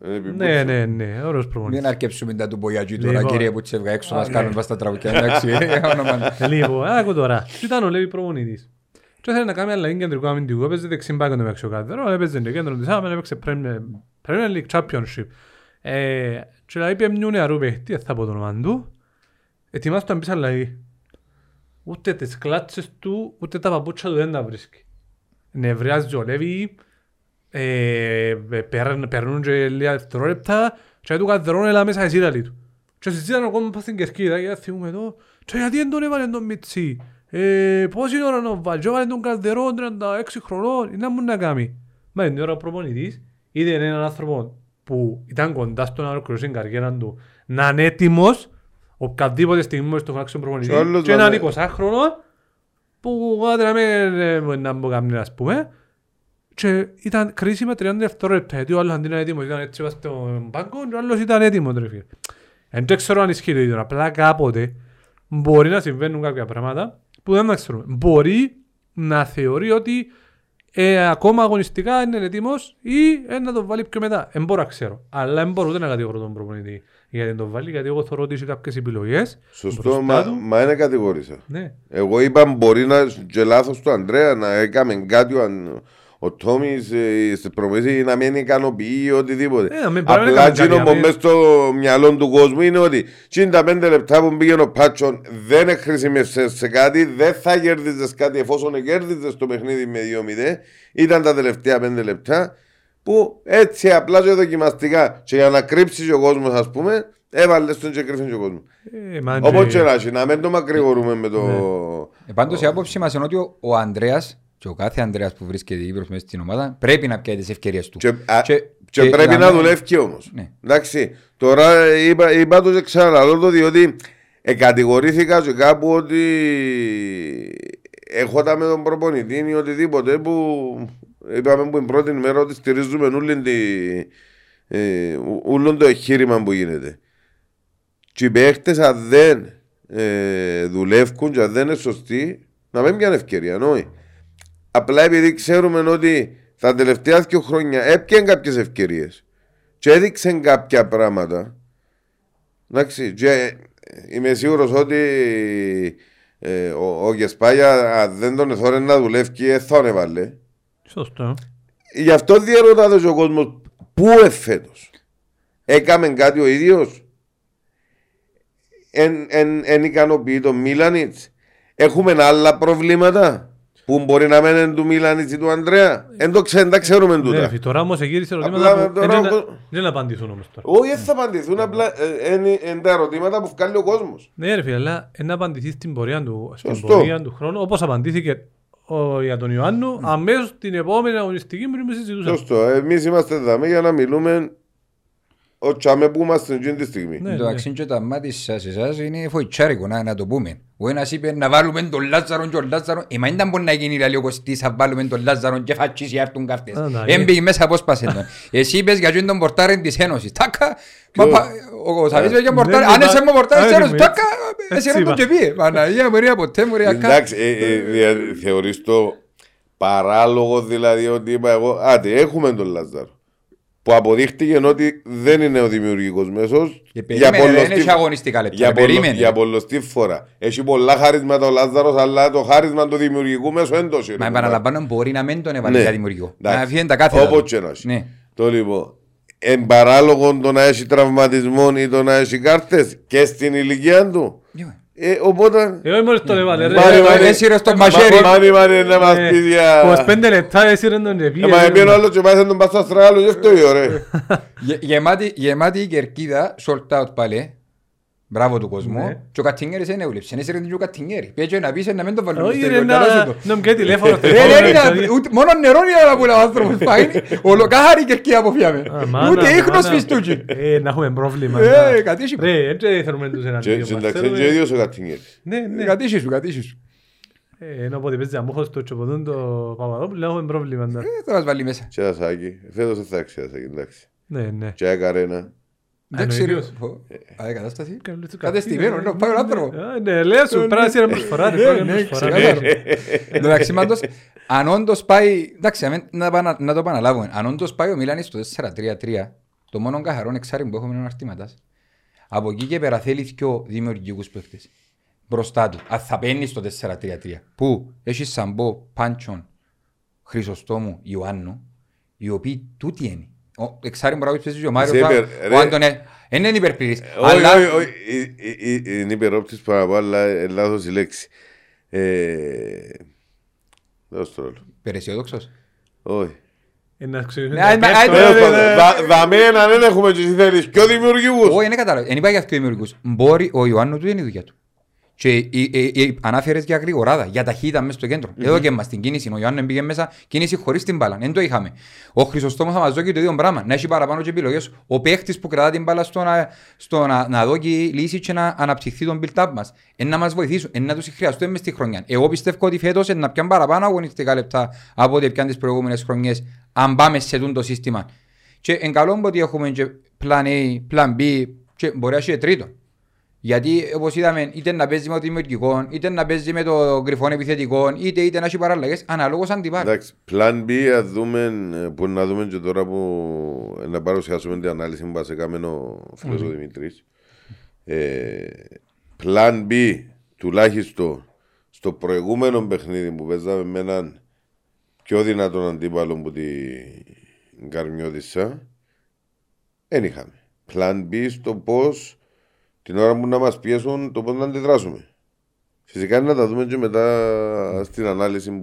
Είναι Ναι, επιπούτσε. ναι, ναι, ωραίος προπονητής. Μην αρκέψουμε τα του Μπογιατζή τώρα Λοιπόν. κύριε που τσεύγα έξω μας Α, κάνουν ναι. πας στα τραγουκιά εντάξει για [LAUGHS] [LAUGHS] όνομα. Λοιπόν, άκου τώρα. Και ήταν ο Λέβη προπονητής; Και ήθελε να κάνει αλλαγή κεντρικού αμυντικού. Έπαιζε δεξιμπάκ το μεταξύ ο Καρδερόν, έπαιζε το κέντρο της άμενας, έπαιξε Premier Premier League Championship. Ε, Και να είπε μια νεαρού παίχτη, δεν θα πω το όνομα του, ετοιμάσου να μπεις αλλαγή. Ούτε τις κλάτσες του, ούτε τα παπούτσια του δεν τα βρίσκει. Νευριάζει ο Λέβη, ε, περν- περνούν και λίγα δευτερόλεπτα και του Καρδερόν έλα μέσα εσύ λαλή του. Και συζήτησαν ακόμα πας στην κερκίδα και θυμούμε εδώ και γιατί δεν τον έβαλε τον Μιτσί. Ε, πόση ώρα να βάλεις, και έβαλε τον Καρδερόν 36 χρονών, είναι να μου να κάνει; Μα την ώρα ο προπονητής είδε έναν άνθρωπο που ήταν κοντά στο να ολοκληρώσει την καριέρα του να είναι έτοιμος οποιαδήποτε στιγμή μόλις το φράξει τον προπονητή Και όλος και να έναν είναι- 20χρονο που άντε να μην ε, μπορεί να μπω καμνή ας πούμε και ήταν κρίσιμα 30 δευτερόλεπτα γιατί ο άλλος αντί να είναι έτοιμος ήταν έτσι πας στον πάγκο και ο άλλος ήταν έτοιμος ρε φίλε. Εν δεν ξέρω αν ισχύει το ίδιο, απλά κάποτε μπορεί να συμβαίνουν κάποια πράγματα που δεν τα ξέρουμε. Μπορεί να θεωρεί ότι ε, ακόμα αγωνιστικά είναι έτοιμος ή ε, να τον βάλει πιο μετά. Δεν μπορώ να ξέρω. Αλλά δεν μπορώ ούτε να κατηγορώ τον προπονητή γιατί δεν τον βάλει, γιατί εγώ θεωρώ ότι έχει κάποιες επιλογές. Σωστό, μπροστά μα, του. μα είναι κατηγορήσα. Ναι. Εγώ είπα μπορεί να και λάθος του Ανδρέα να έκαμε κάτι ο, Αν- ο Τόμις ε, στην προμήθεια να μην ικανοποιεί ή οτιδήποτε. Ε, να μην πρέπει να Απλά έκαμε κάτι, εκείνο που αμέ- μες στο μυαλό του κόσμου είναι ότι 55 λεπτά που πήγαινε ο Πάτσον δεν χρησιμεύσες σε κάτι, δεν θα κέρδιζες κάτι εφόσον κέρδιζες το παιχνίδι με 2-0. Ήταν τα τελευταία 5 λεπτά που έτσι απλά και δοκιμαστικά και για να κρύψει ο κόσμος ας πούμε έβαλες τον και κρύφει ο κόσμος. Ε, μα Όπως και- και να έχει, να μην το μακρηγορούμε με το... Ε, Πάντως η άποψη μας είναι ότι ο, ο Ανδρέας και ο κάθε Ανδρέας που βρίσκεται Ήπειρος μέσα στην ομάδα πρέπει να πιάει τις ευκαιρίες του. Και, α, Και- και και πρέπει να να μην- δουλεύει όμως. Ναι. Εντάξει, τώρα είπα, είπα το και ξαναλώ το διότι εκατηγορήθηκα και κάπου ότι έχοντα με τον προπονητή ή οτιδήποτε που είπαμε που την πρώτη μέρα ότι στηρίζουμε όλη τη, ε, ου- όλο το εγχείρημα που γίνεται. Και οι παίχτες αν δεν ε, δουλεύουν και αν δεν είναι σωστοί να μην πιάνε ευκαιρία, νόη. Απλά επειδή ξέρουμε ότι τα τελευταία δύο χρόνια έπιαν κάποιες ευκαιρίες και έδειξαν κάποια πράγματα. Εντάξει, και είμαι σίγουρος ότι ε, ο, ο Γεσπάγια αν δεν τον εθώρε να δουλεύει και θα τον έβαλε. Σωστό. Γι' αυτό διαρωτάται ο κόσμος πού εφέτος; Έκαμε κάτι ο ίδιος; Εν, εν, εν ικανοποιεί τον Μίλανιτς; Έχουμε άλλα προβλήματα; Που μπορεί να μένουν του Μίλανιτ ή του Ανδρέα; Δεν το ξέ, δεν τα ξέρουμε Ναι, τούτα. ρε, τώρα όμως εγύρισε Απλά ερωτήματα που τώρα δεν ο να- κο- δεν να απαντηθούν όμως τώρα. Όχι, δεν θα απαντηθούν. Απλά είναι τα ερωτήματα που βγάλει ο κόσμος. Ναι ρε φίλε, αλλά να απαντηθεί στην πορεία του, στην Σωστό. πορεία του χρόνου, όπως απαντήθηκε ο, για τον Ιωάννου, αμέσως την επόμενη αγωνιστική που εμείς συζητούσαμε. Σωστό. Εμείς είμαστε εδώ για να μιλούμε ο τσάμε που είμαστε εκείνη τη στιγμή. Ναι, Το ναι. αξίν και τα μάτι σας εσάς είναι φοητσάρικο να, να το πούμε. Ο ένας είπε να βάλουμε τον Λάζαρο και ο Λάζαρο. Ε, μα ήταν μπορεί να γίνει λέει ο Κωστής να βάλουμε τον Λάζαρο και φατσίσει για έρθουν κάρτες. Α, να, Έμπαιγε μέσα απόσπασε τον. [LAUGHS] Εσύ είπες για τον πορτάρεν της Ένωσης. Τάκα. Μα Ποιο; πα- Ο Σαββής είπε για Ναι, πορτάρεν. ναι, Αν είσαι μα- με πορτάρεν της Άρη, Ένωσης. με Τάκα. έτσι Εσύ ρε το είπα. και πει. Παναγία Μαρία ποτέ μου ρε ακά. Εντάξει, ε, ε, δια- θεωρείς το παράλογο δηλαδή ότι είπα εγώ, άτε έχουμε τον Λάζαρο. Που αποδείχτηκε ότι δεν είναι ο δημιουργικός μέσος. Και περίμενε, δεν έχει αγωνιστικά λεπτά, Για, ρε, πολλο, περίμενε. για πολλωστή φορά. Έχει πολλά χάρισματα ο Λάζαρος, αλλά το χάρισμα του δημιουργικού μέσου έντος είναι. Μα επαναλαμβάνω μπορεί να μην τον έβαλε Ναι. για δημιουργικό. Εντάξει. Να φύγει τα κάθε Όπως και να έχει. Ναι. Το λοιπόν. Εν παράλογο το να έχει τραυματισμό ή το να έχει κάρτες και στην ηλικία του. Ε, οπότε. Εγώ μόλις το έβαλε ρε. Μάρι, Ε, μάρι. Εσύ ρε στο Μα- μαχαίρι. Μάνι, μάνι, να μας ε, πει δια... 25 λεπτά έσυρε τον και Ε, Μα πήγε. επίενε άλλος και μάθαινε τον πας στο Αστράγαλο και αυτό [LAUGHS] είναι ωραίο. Γε- Γεμάτη, γεμάτη η κερκίδα, sold out πάλι. Μπράβο του κόσμου. Ναι. Και ο Καττινγέρης δεν έβλεψε. Είναι σύρεν και ο Καττινγέρη. Πήγε να πεις να μην το βάλουμε Όχι στο ρε, κοντά να του. να μου κάνει τηλέφωνο στο Ρε, ρε, επόμενο ρε, επεισόδιο. ούτε- Μόνο νερό είναι να πουλά ο άνθρωπος. πάει. Ολοκάθαρη κερκίδα που φιάμε. Α, μάνα, Ούτε ίχνος μάνα. φιστούκι. Ε, να έχουμε πρόβλημα. Ε, να- κατήσι. Ρε, έτσι θέλουμε τους Και εναντίον και μας. εντάξει, Θέλουμε- και ο ίδιος ο Κατσίνγκερης. Ναι, ναι. Κατήσι σου, κατήσι σου. Ε, Ενώ όποτε παίζει αμούχος το τσοποδούν το Παπαδόπουλο, έχουμε πρόβλημα. ναι. Ε, Θα μας βάλει μέσα. Και ασάκι. Φέτος δεν θα έχει ασάκι, εντάξει. Ναι, ναι. Και έκαρενα. Δεν ο ξέρω. ίδιος. Πω, Α, ε, κατάσταση. Καλώς του Κατεστημένο, κατσίνο. ναι, πάει ο άνθρωπο. Α, Ναι, λέω σου, πρέπει να σύρε προσφορά. ρε, πρέπει να Ναι, προσφορά. ξεκάθαρο. Εντάξει, πάντως, αν όντως πάει, εντάξει, αμέν- να, πά- να, να το επαναλάβουμε, αν όντως πάει ο Μίλανης στο 4-3-3, το μόνο καθαρό εξάρι που έχουμε είναι ο Αρτήματας. Από εκεί και πέρα θέλει πιο δημιουργικούς παίκτες. Μπροστά του, αν θα παίρνει στο 4-3-3, που έχει Σαμπό, Πάντσον, Χρυσοστόμου, Ιωάννου, οι οποίοι τούτοι είναι. Ο εξάρι μπορεί να παίζει και ο Μάριος, Είσαι Πα- υπερ- ο ρε. Άντωνε, δεν είναι υπερπλήρης. Όχι, Αλλά όχι, όχι. Ε, ε, ε, Είναι υπερόπτης παραπάνω, αλλά είναι λάθος η λέξη. Ε, Δώσ' το ρόλο. Υπεραισιόδοξος. Όχι. Ε, να ξεκινήσουμε Ναι, να μα- πέφτω, ναι, ρε, ναι, ρε, ναι. ρε. Δα- Δαμένα δεν έχουμε και εσύ θέλεις πιο δημιουργικούς. Όχι, δεν κατάλαβα. Δεν είπα για αυτούς δημιουργούς. Μπορεί ο Ιωάννου του είναι η δουλειά του. Και η- η- η- ανάφερες για γρηγοράδα, για ταχύτητα μέσα στο κέντρο. Εδώ και μας την κίνηση. Ο Ιωάννου πήγε μέσα, κίνηση χωρίς την μπάλα. Δεν το είχαμε. Ο Χρυσοστόμος θα μας δώσει το ίδιο πράγμα. Να έχει παραπάνω και επιλογές. Ο παίχτης που κρατά την μπάλα στο να, στο να, να δώσει λύση και να αναπτυχθεί τον build-up μας. Εν να μας βοηθήσουν, εν να τους χρειαστούν μες στη χρονιά. Εγώ πιστεύω ότι φέτος εν να πιάνουν παραπάνω αγωνιστικά λεπτά από ό,τι πιάνουν τις προηγούμενες χρονιές αν πάμε σε τούτο σύστημα. Και εν καλό ότι έχουμε και plan A, plan B και μπορεί να έχει και τρίτο. Γιατί όπως είδαμε είτε να παίζει με το δημιουργικό, είτε να παίζει με το κρυφό επιθετικό, είτε είτε να έχει παραλλαγές, αναλόγως αντιπάρει. Εντάξει, plan B, ας δούμε, ε, που να δούμε και τώρα που ε, να παρουσιάσουμε την ανάλυση που μας έκανε ο φίλος ο Δημητρής. Ε, plan B, τουλάχιστον στο προηγούμενο παιχνίδι που παίζαμε με έναν πιο δυνατόν αντίπαλο που την Καρμιώτησα, δεν είχαμε. Plan B στο πώς την ώρα που να μας πιέσουν το πώς να αντιδράσουμε. Φυσικά να τα δούμε και μετά στην ανάλυση που,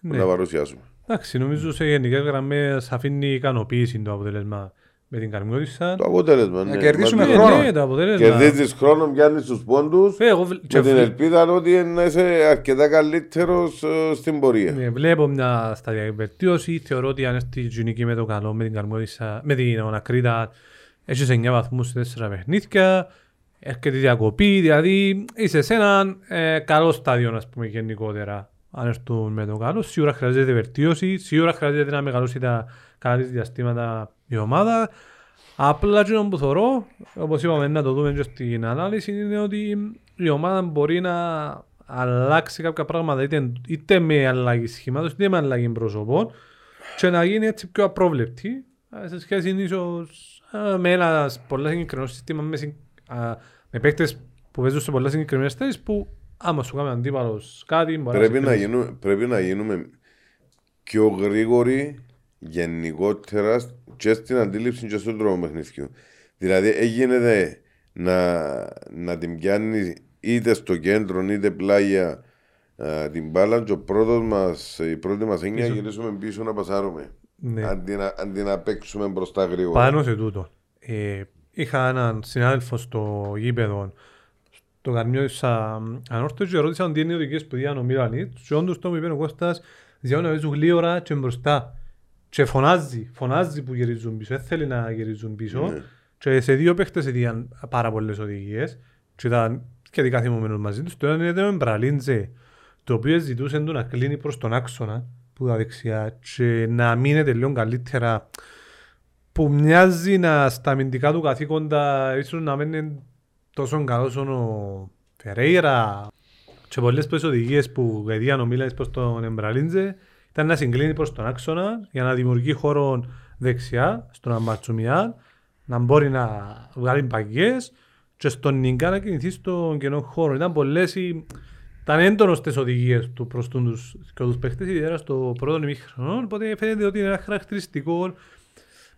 που Ναι. να παρουσιάσουμε. Εντάξει, νομίζω σε γενικές γραμμές αφήνει ικανοποίηση το αποτέλεσμα με την Καρμιώτισσα. Το αποτέλεσμα. Να ναι. κερδίσουμε Μα- Ε, χρόνο. Ναι, το αποτέλεσμα. Κερδίζεις χρόνο, πιάνεις τους πόντους Ε, εγώ βλ- και με την βλ- ελπίδα ότι να είσαι αρκετά καλύτερος ε, στην πορεία. Ναι, βλέπω μια σταδιακή βελτίωση. Θεωρώ ότι αν έρθει η Τζουνική με το καλό, με την Καρμιώτισσα, με την Ονακρίτα, έχεις 9 βαθμούς σε 4 παιχνίδια. Έρχεται η διακοπή, δηλαδή είσαι σε έναν ε, καλό στάδιο, ας πούμε, γενικότερα. Αν έρθουν με το καλό, σίγουρα χρειάζεται βελτίωση, σίγουρα χρειάζεται να μεγαλώσει τα καλά της διαστήματα η ομάδα. Απλά εκείνο που θεωρώ, όπως είπαμε να το δούμε και στην ανάλυση, είναι ότι η ομάδα μπορεί να αλλάξει κάποια πράγματα είτε, είτε με αλλαγή σχήματος, είτε με αλλαγή προσωπών και να γίνει έτσι πιο απρόβλεπτη ε, σε σχέση ίσως ε, με ένα πολλά συγκεκριμένο σύστημα με, συν- α, με παίκτες που παίζουν σε πολλά συγκεκριμένες θέσεις που άμα σου κάνει αντίπαλος κάτι μπορεί Πρέπει σε να, κερδίσει. γίνουμε, πρέπει να γίνουμε πιο γρήγοροι γενικότερα και στην αντίληψη και στον τρόπο παιχνιδιού. Δηλαδή έγινε να, να την πιάνει είτε στο κέντρο είτε πλάγια α, την μπάλα και ο πρώτος μας, η πρώτη μας έννοια Πίσω. γυρίσουμε πίσω να πασάρουμε. Ναι. Αντί, να, αντί να παίξουμε μπροστά γρήγορα. Πάνω σε τούτο. Ε, είχα έναν συνάδελφο στο γήπεδο στο Καρμιό της α, Ανόρθωσης και ρώτησα τι είναι οι οδηγίες που διάνε ο Μίλανιτ και όντως το μου είπε ο Κώστας διάνε να παίζουν γλύωρα και μπροστά και φωνάζει, φωνάζει που γυρίζουν πίσω, δεν θέλει να γυρίζουν πίσω. Ναι. και σε δύο παίχτες έδιαν πάρα πολλές οδηγίες και ήταν σχετικά θυμωμένος μαζί τους. Το ένα ήταν ο Μπραλίντζε το οποίο ζητούσε του να κλείνει προς τον άξονα που τα δεξιά και να μείνεται λίγο καλύτερα που μοιάζει να στα αμυντικά του καθήκοντα ίσως να μην είναι τόσο καλός όσο ο Φερέιρα και πολλές πολλές οδηγίες που έδιαν ο Μίλανης προς τον Εμπραλίντζε ήταν να συγκλίνει προς τον άξονα για να δημιουργεί χώρο δεξιά στον Αμπατσουμιάν να μπορεί να βγάλει παγιές και στον Νιγκά να κινηθεί στον κενό χώρο. Ήταν πολλές οι... Ήταν έντονος τις οδηγίες του προς τους, και τους παίχτες, ιδιαίτερα στο πρώτο ημίχρονο, οπότε φαίνεται ότι είναι ένα χαρακτηριστικό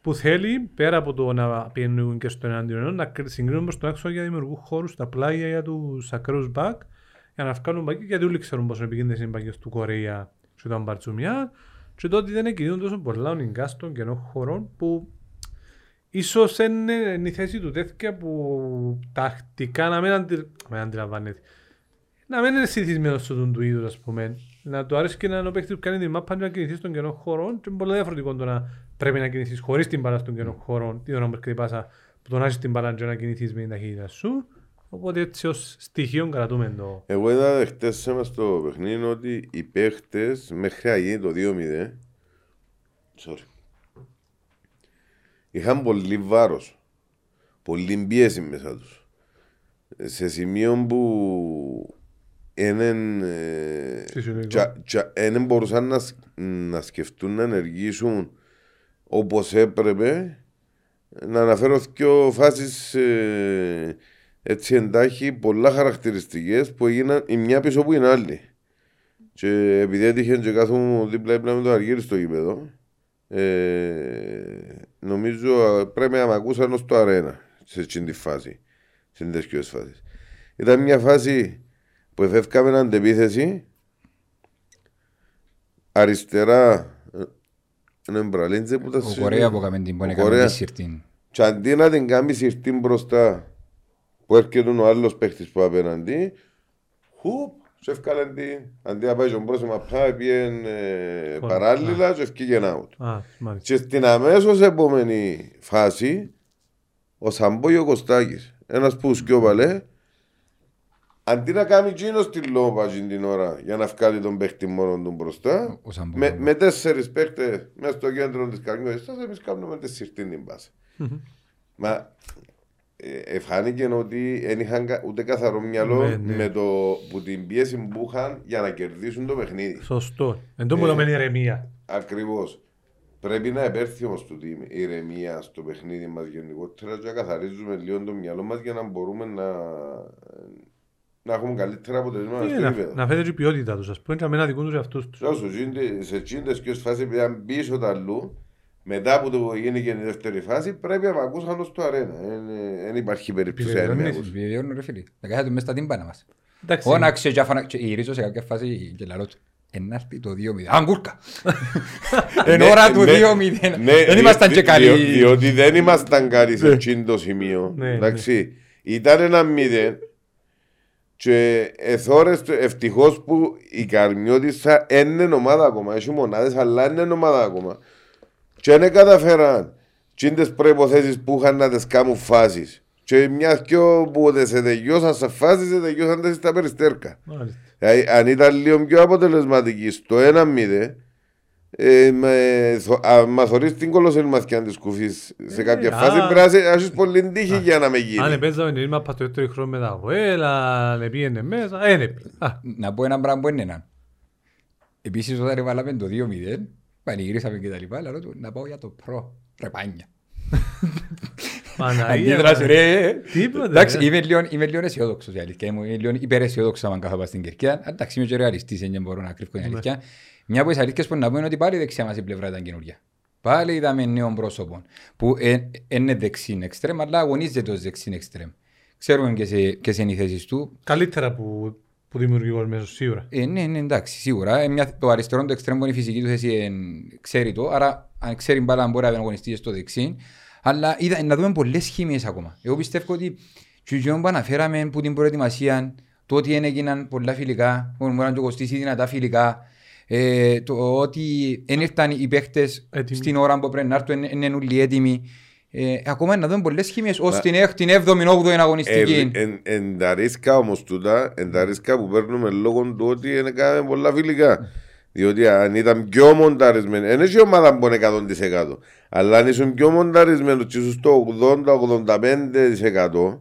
που θέλει, πέρα από το να πηγαίνουν και στο εναντίον, να συγκρίνουν προς τον άξονα για να δημιουργούν χώρους στα πλάγια για τους ακραίους μπακ, για να βγάλουν μπακ, γιατί όλοι ξέρουν πόσο επικίνδυνες είναι οι μπακές του Κορέα και του Αμπαρτσουμιά, και τότε δεν εκκινούν τόσο πολλά ο Νιγκάς στον κενό χωρών που ίσως είναι είναι η θέση του τέτοια που τακτικά να μην, αντι... με αντιλαμβάνεται. Να μην είναι συνηθισμένος σε τον του είδους, ας πούμε. Να του αρέσει και να είναι ο παίκτης που κάνει τη μάπα και να κινηθείς στον κενό χώρο και είναι πολύ διαφορετικό το να πρέπει να κινηθείς χωρίς την μπάλα στον κενό χώρο τι ώρα που έρχεται η πάσα που τον έχεις την μπάλα και να κινηθείς με την ταχύτητα σου. Οπότε έτσι ως στοιχείο κρατούμε το... Εγώ είδα χτες μες στο παιχνίδι ότι οι παίχτες μέχρι να γίνει το 2-0 sorry, είχαν πολύ βάρος, πολύ πίεση μέσα τους. Σε σημείο που δεν μπορούσαν να, σκ- να σκεφτούν να ενεργήσουν όπως έπρεπε να αναφέρω δύο φάσεις ε, έτσι εντάχει πολλά χαρακτηριστικές που έγιναν η μια πίσω που είναι άλλη. Και επειδή έτυχε και κάθομαι δίπλα-δίπλα με το Αργύρι στο γήπεδο, ε, νομίζω α, πρέπει να με ακούσαν ως το αρένα σε εκείνη τη φάση, σε τέτοιες φάσεις. Ήταν μια φάση που εφεύκαμε αντεπίθεση, αριστερά ε, ένα μπραλίντζε που τα Ο Κορέα που έκαμε την Ο πόνη Κορέα. έκαμε τη σύρτη. και αντί να την κάνει συρτή μπροστά που έρχεται ο άλλος παίχτης που απέναντι χουπ, σε ευκάλεν την αντί να πάει στον πρόσημα πάει πιέν ε, Χωρίς. παράλληλα και ευκήγεν out. Α, μάλιστα. Και στην αμέσως επόμενη φάση ο Σαμπόι ο Κωστάκης ένας που σκιώβαλε αντί να κάνει εκείνος τη λόμπα εκείνη την ώρα για να βγάλει τον παίχτη μόνο του μπροστά Ο Σαμπόι. με, με τέσσερις παίχτες μέσα στο κέντρο της καρμιότητας εμείς κάνουμε τη συρτή την πάσα. Μα ε, φάνηκε ότι δεν είχαν κα- ούτε καθαρό μυαλό Ναι, ναι. με το που την πίεση που είχαν για να κερδίσουν το παιχνίδι. Σωστό. Εν τω που Ε, λέμε ηρεμία. Ακριβώς. Πρέπει να επέρθει όμως τούτη η ηρεμία στο παιχνίδι μας γενικότερα και να καθαρίζουμε λίγο το μυαλό μας για να μπορούμε να, να έχουμε καλύτερα αποτελέσματα Ε, στο να- επίπεδο. Να φέρει και η ποιότητα τους, ας πούμε, και να μην αδικούν τους εαυτούς τους. Όσο γίνεται σε εκείνες και φάση που ήταν πίσω τα αλλού, μετά που το γίνει και η δεύτερη φάση, πρέπει να ακούσαν στο αρένα. Δεν υπάρχει περίπτωση να μην Επιβεβαιώνεις. ακούσουν. Βιβλιώνουν ρε φίλοι. Να κάθεται μέσα στα τύμπανα μας. Εντάξει, Φώναξε και αφανα- και γυρίζω σε κάποια φάση και λαλό του. Ενάρτη το 2-0. Αγκούρκα! [LAUGHS] Εν Ναι, ώρα του ναι, 2-0. ναι, Δεν ήμασταν και δι- δι- καλοί. Διότι δεν ήμασταν καλοί σε εκείνο το σημείο. Ναι, Εντάξει. Ήταν ένα μηδέν και εθώρες ευτυχώς που η Καρμιώτισσα είναι ομάδα ακόμα. Έχει μονάδες αλλά είναι ομάδα ακόμα. Και δεν καταφέραν τις προϋποθέσεις που είχαν να τις κάνουν φάσεις. Και μιας δυο που δεν σε τελειώσαν σε φάσεις, σε τελειώσαν τις στα περιστέρκα. Μάλιστα. Δηλαδή, αν ήταν λίγο πιο αποτελεσματική στο 1-0, ε, με, θω, α, μα θωρείς την κολοσσερμαθιά της κουφής σε κάποια α. φάση πρέπει να έχεις πολύ τύχη για να με Αν γίνει. επέζαμε την ήρμα πατώ το χρόνο με τα γουέλα, αν πήγαινε μέσα, ε, ναι. Α, Να πω ένα πράγμα που είναι ένα. Επίσης όταν βάλαμε το 2-0, πανηγυρίσαμε και τα λοιπά, λαλό του να πάω για το προ. Ρε πάνια. Παναγία. Αντίδραση ρε. Τίποτε, Εντάξει, ρε. είμαι λίγο, είμαι λίγο αισιόδοξος η αλήθεια μου. Είμαι λίγο υπεραισιόδοξος αν κάθομαι στην Κερκία. Εντάξει, είμαι και ρεαλιστής, δεν μπορώ να κρύβω την Ναι. αλήθεια. Μια από τις αλήθειες που να πούμε είναι ότι πάλι η δεξιά μας η πλευρά ήταν καινούργια. Πάλι είδαμε νέων πρόσωπων που ε, είναι δεξίν εξτρέμ, αλλά αγωνίζεται ως δεξίν εξτρέμ. Ξέρουμε και σε, και σε είναι οι θέσεις του. Καλύτερα που, που δημιουργικός μέσος, σίγουρα. Ε, ναι, ναι, εντάξει, σίγουρα. Ε, μια, το αριστερό το εξτρέμ που είναι η φυσική του θέση ε, ξέρει το, άρα αν ξέρει μπάλα μπορεί να αγωνιστεί και στο δεξί. Αλλά είδα, να δούμε πολλές χημίες ακόμα. Εγώ πιστεύω ότι και εκείνο που αναφέραμε που την προετοιμασία, το ότι έγιναν πολλά φιλικά, μπορεί να του κοστίσει δυνατά φιλικά, ε, το ότι δεν ήρθαν οι παίχτες Έτοιμοι. στην ώρα που πρέπει να έρθουν, είναι όλοι έτοιμοι. Ε, ακόμα να δούμε πολλές χημίες ως την 6η, 7η, 8η αγωνιστική. Ε, εν, εν τα ρίσκα όμως τούτα, εν τα ρίσκα που παίρνουμε λόγω του ότι δεν κάναμε πολλά φιλικά. Διότι αν ήταν πιο μονταρισμένοι, δεν έχει ομάδα που είναι 100%. Αλλά αν ήσουν πιο μονταρισμένοι και ήσουν στο 80-85%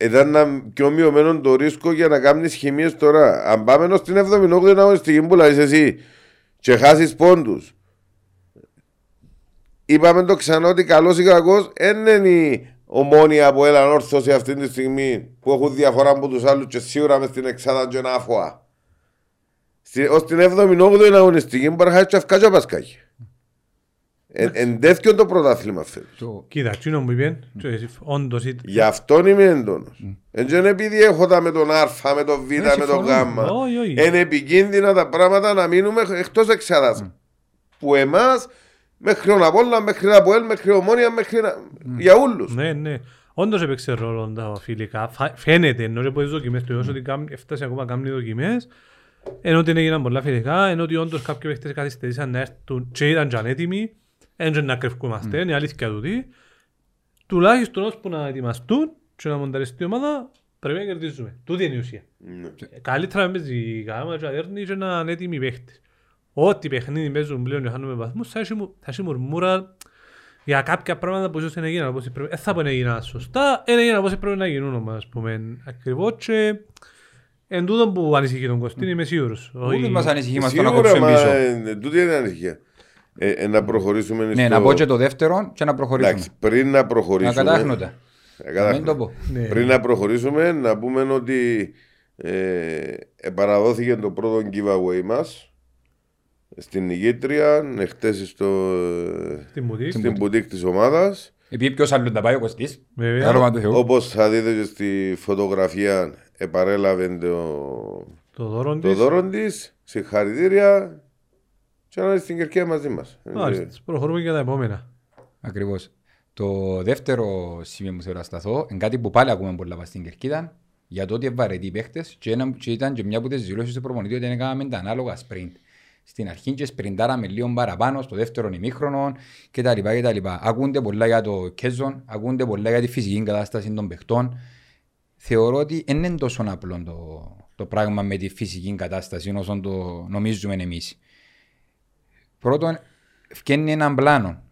ήταν ένα πιο μειωμένο το ρίσκο για να κάνεις χημίες τώρα. Αν πάμε ως την 78η αγωνιστική που λες εσύ και χάσεις πόντους είπαμε το ξανά ότι καλός ή κακός δεν είναι η ομόνια που έλαν όρθωση αυτή τη στιγμή που έχουν διαφορά από τους άλλους και σίγουρα μες στην εξάδα και ένα άφοα. Στη- Ως την 7η-8η αγωνιστική μπορεί να χάσεις και αυκά και πασκάκι. Εν- Εν τέτοιο το πρωτάθλημα φέτος. Το- Κοίτα, εκείνο μου είπε, και εσύ, όντως ήταν. Γι' αυτόν είμαι έντονος. Εν και είναι επειδή έχω τα με τον Α, με τον Β, με τον συμφωνώ. Γ. Όχι, όχι. Είναι επικίνδυνα τα πράγματα να μείνουμε εκτός εξάδας. Που εμάς, μέχρι τον Απόλλα, μέχρι τα Αποέλ, μέχρι ομόνια, μέχρι να... για όλους. Ναι, ναι. Όντως έπαιξε ρόλο τα φιλικά. Φα- Φαίνεται, ενώ και από τις δοκιμές του, όσο ότι κάμ- έφτασε ακόμα να κάνει δοκιμές, ενώ ότι έγιναν πολλά φιλικά, ενώ ότι όντως κάποιοι παίχτες καθυστερήσαν να έρθουν και ήταν και ανέτοιμοι, δεν να κρυφκούμαστε, είναι η αλήθεια τούτη. Τουλάχιστον ώσπου να ετοιμαστούν και να μονταριστεί η ομάδα, πρέπει να κερδίζουμε. Τούτη είναι η ουσία. Ναι. Ε, Καλύτερα να παίζει η γάμα και να δέρνει και να είναι έτοιμοι οι παίχτες. Ό,τι παιχνίδι παίζουν πλέον και χάνουμε βαθμούς, θα έχει μου- θα έχει μουρμούρα για κάποια πράγματα που ίσως δεν έγιναν όπως πρέπει. Δεν θα πω να έγιναν σωστά, δεν έγιναν όπως πρέπει να γίνουν όμως, ας πούμε. Ακριβώς και εν τούτο που ανησυχεί τον Κωστίν είμαι σίγουρος. Όλοι Όχι- μας ανησυχεί μας το να Σίγουρα, κόψουμε μα, πίσω. ε, τούτη είναι ανησυχία. Ε, ε, να προχωρήσουμε Ναι, στο... να πω και το δεύτερο και να προχωρήσουμε. Εντάξει, πριν να Να προχωρήσουμε... κατάχνοντα. Ε, Να κατάχνοντα. μην το πω. Ναι. Πριν να προχωρήσουμε, να πούμε ότι ε, επαραδόθηκε το πρώτο giveaway μας στην Νικήτρια, εχθές στο, Στην Μουτή. στην μπουτίκ της ομάδας. Επειδή ποιος άλλον τα πάει ο Κωστής. Βέβαια. Άρωμα του Θεού. Όπως θα δείτε και στη φωτογραφία, επαρέλαβε το, Το δώρο το της. δώρο της. Συγχαρητήρια. Και να είναι στην Κερκία μαζί μας. Μάλιστα, προχωρούμε για τα επόμενα. Ακριβώς. Το δεύτερο σημείο που θέλω να σταθώ είναι κάτι που πάλι ακούμε πολλά πας στην Κερκίδα για το ότι είναι βαρετοί οι παίχτες και, ένα- και ήταν και μια από τις δηλώσεις του προπονητή ότι έκαναμε τα ανάλογα sprint. Στην αρχή και σπριντάραμε λίγο παραπάνω στο δεύτερο ημίχρονο κτλ. κτλ. Ακούνται πολλά για το Κέζον, ακούνται πολλά για τη φυσική κατάσταση των παιχτών. Θεωρώ ότι δεν είναι τόσο απλό το, το πράγμα με τη φυσική κατάσταση όσο το νομίζουμε εμείς. Πρώτον, φτιάχνει έναν πλάνο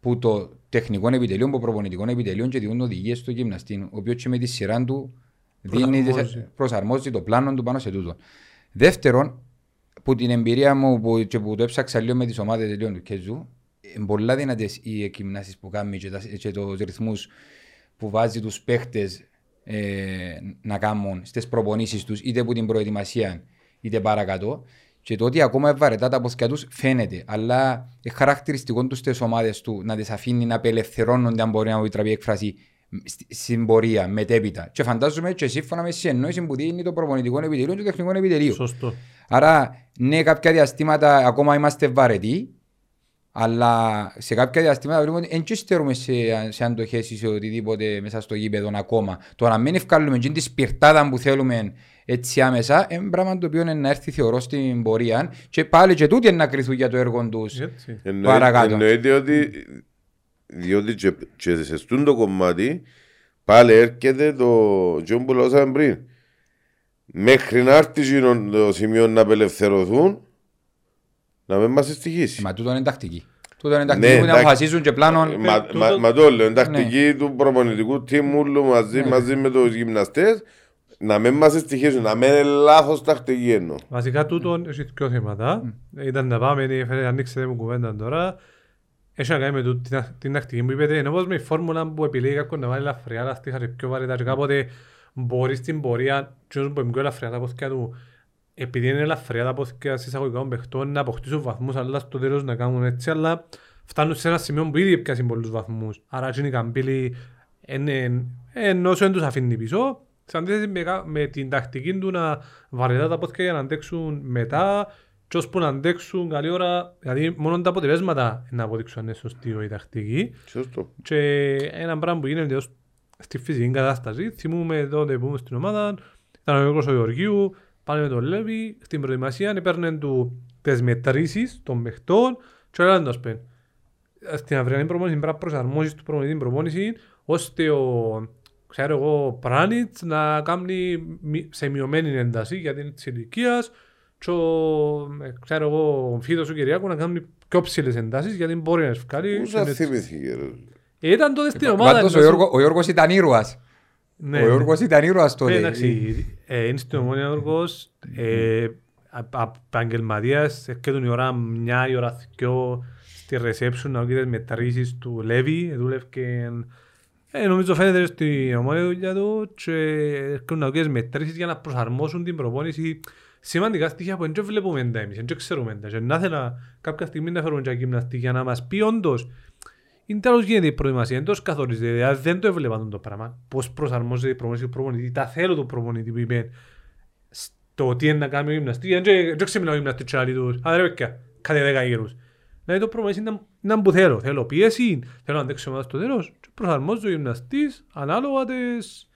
που το τεχνικό επιτελείο, που προπονητικό επιτελείο και δίνουν οδηγίες στο γυμναστή, ο οποίος και με τη σειρά του δίνει, Προσαρμόζει. προσαρμόζει το πλάνο του πάνω σε τούτο. Δεύτερον, που την εμπειρία μου που, και που το έψαξα λίγο με τις ομάδες λίγο του Κεζού, είναι πολλά δυνατές οι εκκυμνάσεις που κάνει και, τα, και τους ρυθμούς που βάζει τους παίχτες ε, να κάνουν στις προπονήσεις τους, είτε από την προετοιμασία είτε παρακάτω. Και το ότι ακόμα βαρετά τα πόθηκια τους φαίνεται, αλλά είναι χαρακτηριστικό τους στις ομάδες του να τις αφήνει να απελευθερώνονται, αν μπορεί να μου τραβεί έκφραση, στη- στην πορεία, μετέπειτα. Και φαντάζομαι και σύμφωνα με συνεννόηση που δίνει το προπονητικό επιτελείο και το τεχνικό επιτελείο. Σωστό. Άρα, ναι, κάποια διαστήματα ακόμα είμαστε βαρετοί, αλλά σε κάποια διαστήματα βλέπουμε ότι δεν στερούμε σε, σε αντοχές ή σε οτιδήποτε μέσα στο γήπεδο ακόμα. Το να μην ευκάλουμε την σπιρτάδα που θέλουμε έτσι άμεσα, είναι πράγμα το οποίο είναι να έρθει θεωρώ στην πορεία και πάλι και τούτοι είναι να κρυθούν για το έργο τους. Έτσι. Εννοεί- Παρακάτω. Εννοείται ότι διότι και, και σε στούν το κομμάτι πάλι έρχεται το τζον που λώσαμε πριν. Μέχρι να έρθει εκείνο το σημείο να απελευθερωθούν να μην μας στοιχήσει. Μα τούτο είναι τακτική. Τούτο είναι τακτική Ναι, που να εντάξει. αποφασίζουν και πλάνο. Μα, τούτο- μα, μα το λέω, είναι Ναι. τακτική του προπονητικού τίμου μαζί, μαζί με τους γυμναστές να μην μας στοιχήσουν, να μην είναι λάθος τακτική εννοώ. Βασικά τούτο έχει δύο θέματα. Ήταν να πάμε, έφερε, ανοίξετε μου κουβέντα τώρα. Έχει να κάνει με τούτη την- την τακτική που είπετε. Είναι όπως με η φόρμουλα που επιλέγει κάποιον να βάλει ελαφριά, αλλά στήχα και πιο βαρετά και κάποτε μπορείς στην πορεία, και που είναι πιο ελαφριά τα πόθηκια του, επειδή είναι ελαφριά τα πόθηκια συσσαγωγικά των παιχτών, να αποκτήσουν βαθμούς, αλλά στο τέλος να κάνουν έτσι, αλλά φτάνουν σε ένα σημείο που ήδη πιάσουν πολλούς βαθμούς. Άρα έτσι είναι η καμπύλη, είναι- ενώ όσο δεν τους αφήνει πίσω, σε αντίθεση με, κα- με την τακτική του να βαρετά τα πόθηκια για να αντέξουν μετά και ώσπου να αντέξουν καλή ώρα, δηλαδή μόνο τα αποτελέσματα να αποδείξουν αν είναι σωστή η τακτική. Σωστό. Και ένα πράγμα που γίνεται ως στη φυσική κατάσταση, θυμούμε τότε που ήμουν στην ομάδα, ήταν ο Γιώργος ο Γεωργίου, πάλι με τον Λέβη, στην προετοιμασία έπαιρνε του τις μετρήσεις των παιχτών και έλεγαν το σπεν. Στην αυριανή προπόνηση πρέπει να προσαρμόσεις του προπονητή την προπόνηση ώστε ο ξέρω εγώ, Πράνιτς να κάνει μη- σε μειωμένη ένταση γιατί είναι της ηλικίας και ο, ε, ξέρω εγώ, ο Φίδος ο Κυριάκου να κάνει πιο ψηλές εντάσεις γιατί μπορεί να ευκάλει. Πού σας θυμήθηκε ρε; Ε, Ήταν τότε στην ομάδα. Πάντως ο ενώ- Γιώργο- ο Γιώργος ήταν ήρωας. Ναι, Ο ναι. Γιώργος ήταν ήρωας Ε, τότε. Εντάξει, ε, είναι στην ομόνια Γιώργος, ε, α- α- επαγγελματίας, έρχεται η ώρα μια, η ώρα δυο, στη reception να γίνεις μετρήσεις του Λέβη, ε, δούλευκε, ε, νομίζω φαίνεται στην ομόνια δουλειά του και έρχονται να γίνεις μετρήσεις για να προσαρμόσουν την προπόνηση σημαντικά στοιχεία που δεν βλέπουμε τα εμείς, δεν ξέρουμε τα και να ήθελα κάποια στιγμή να φέρουμε και γυμναστή για να μας πει όντως είναι τέλος γίνεται η προετοιμασία, δεν το καθορίζεται, δηλαδή δεν το έβλεπαν το πράγμα. Πώς προσαρμόζεται η προπονήση του προπονητής, τα θέλω του προπονητή που είπε στο τι είναι να κάνει ο γυμναστής, δεν και- δεν ξεμιλάω ο γυμναστής και άλλοι τους, «Α, ρε παιδιά, κάθε δέκα γύρους. Δηλαδή το προπονητής είναι να που θέλω, θέλω πίεση, θέλω να αντέξω ομάδα στο τέλος και προσαρμόζει ο γυμναστής ανάλογα τις,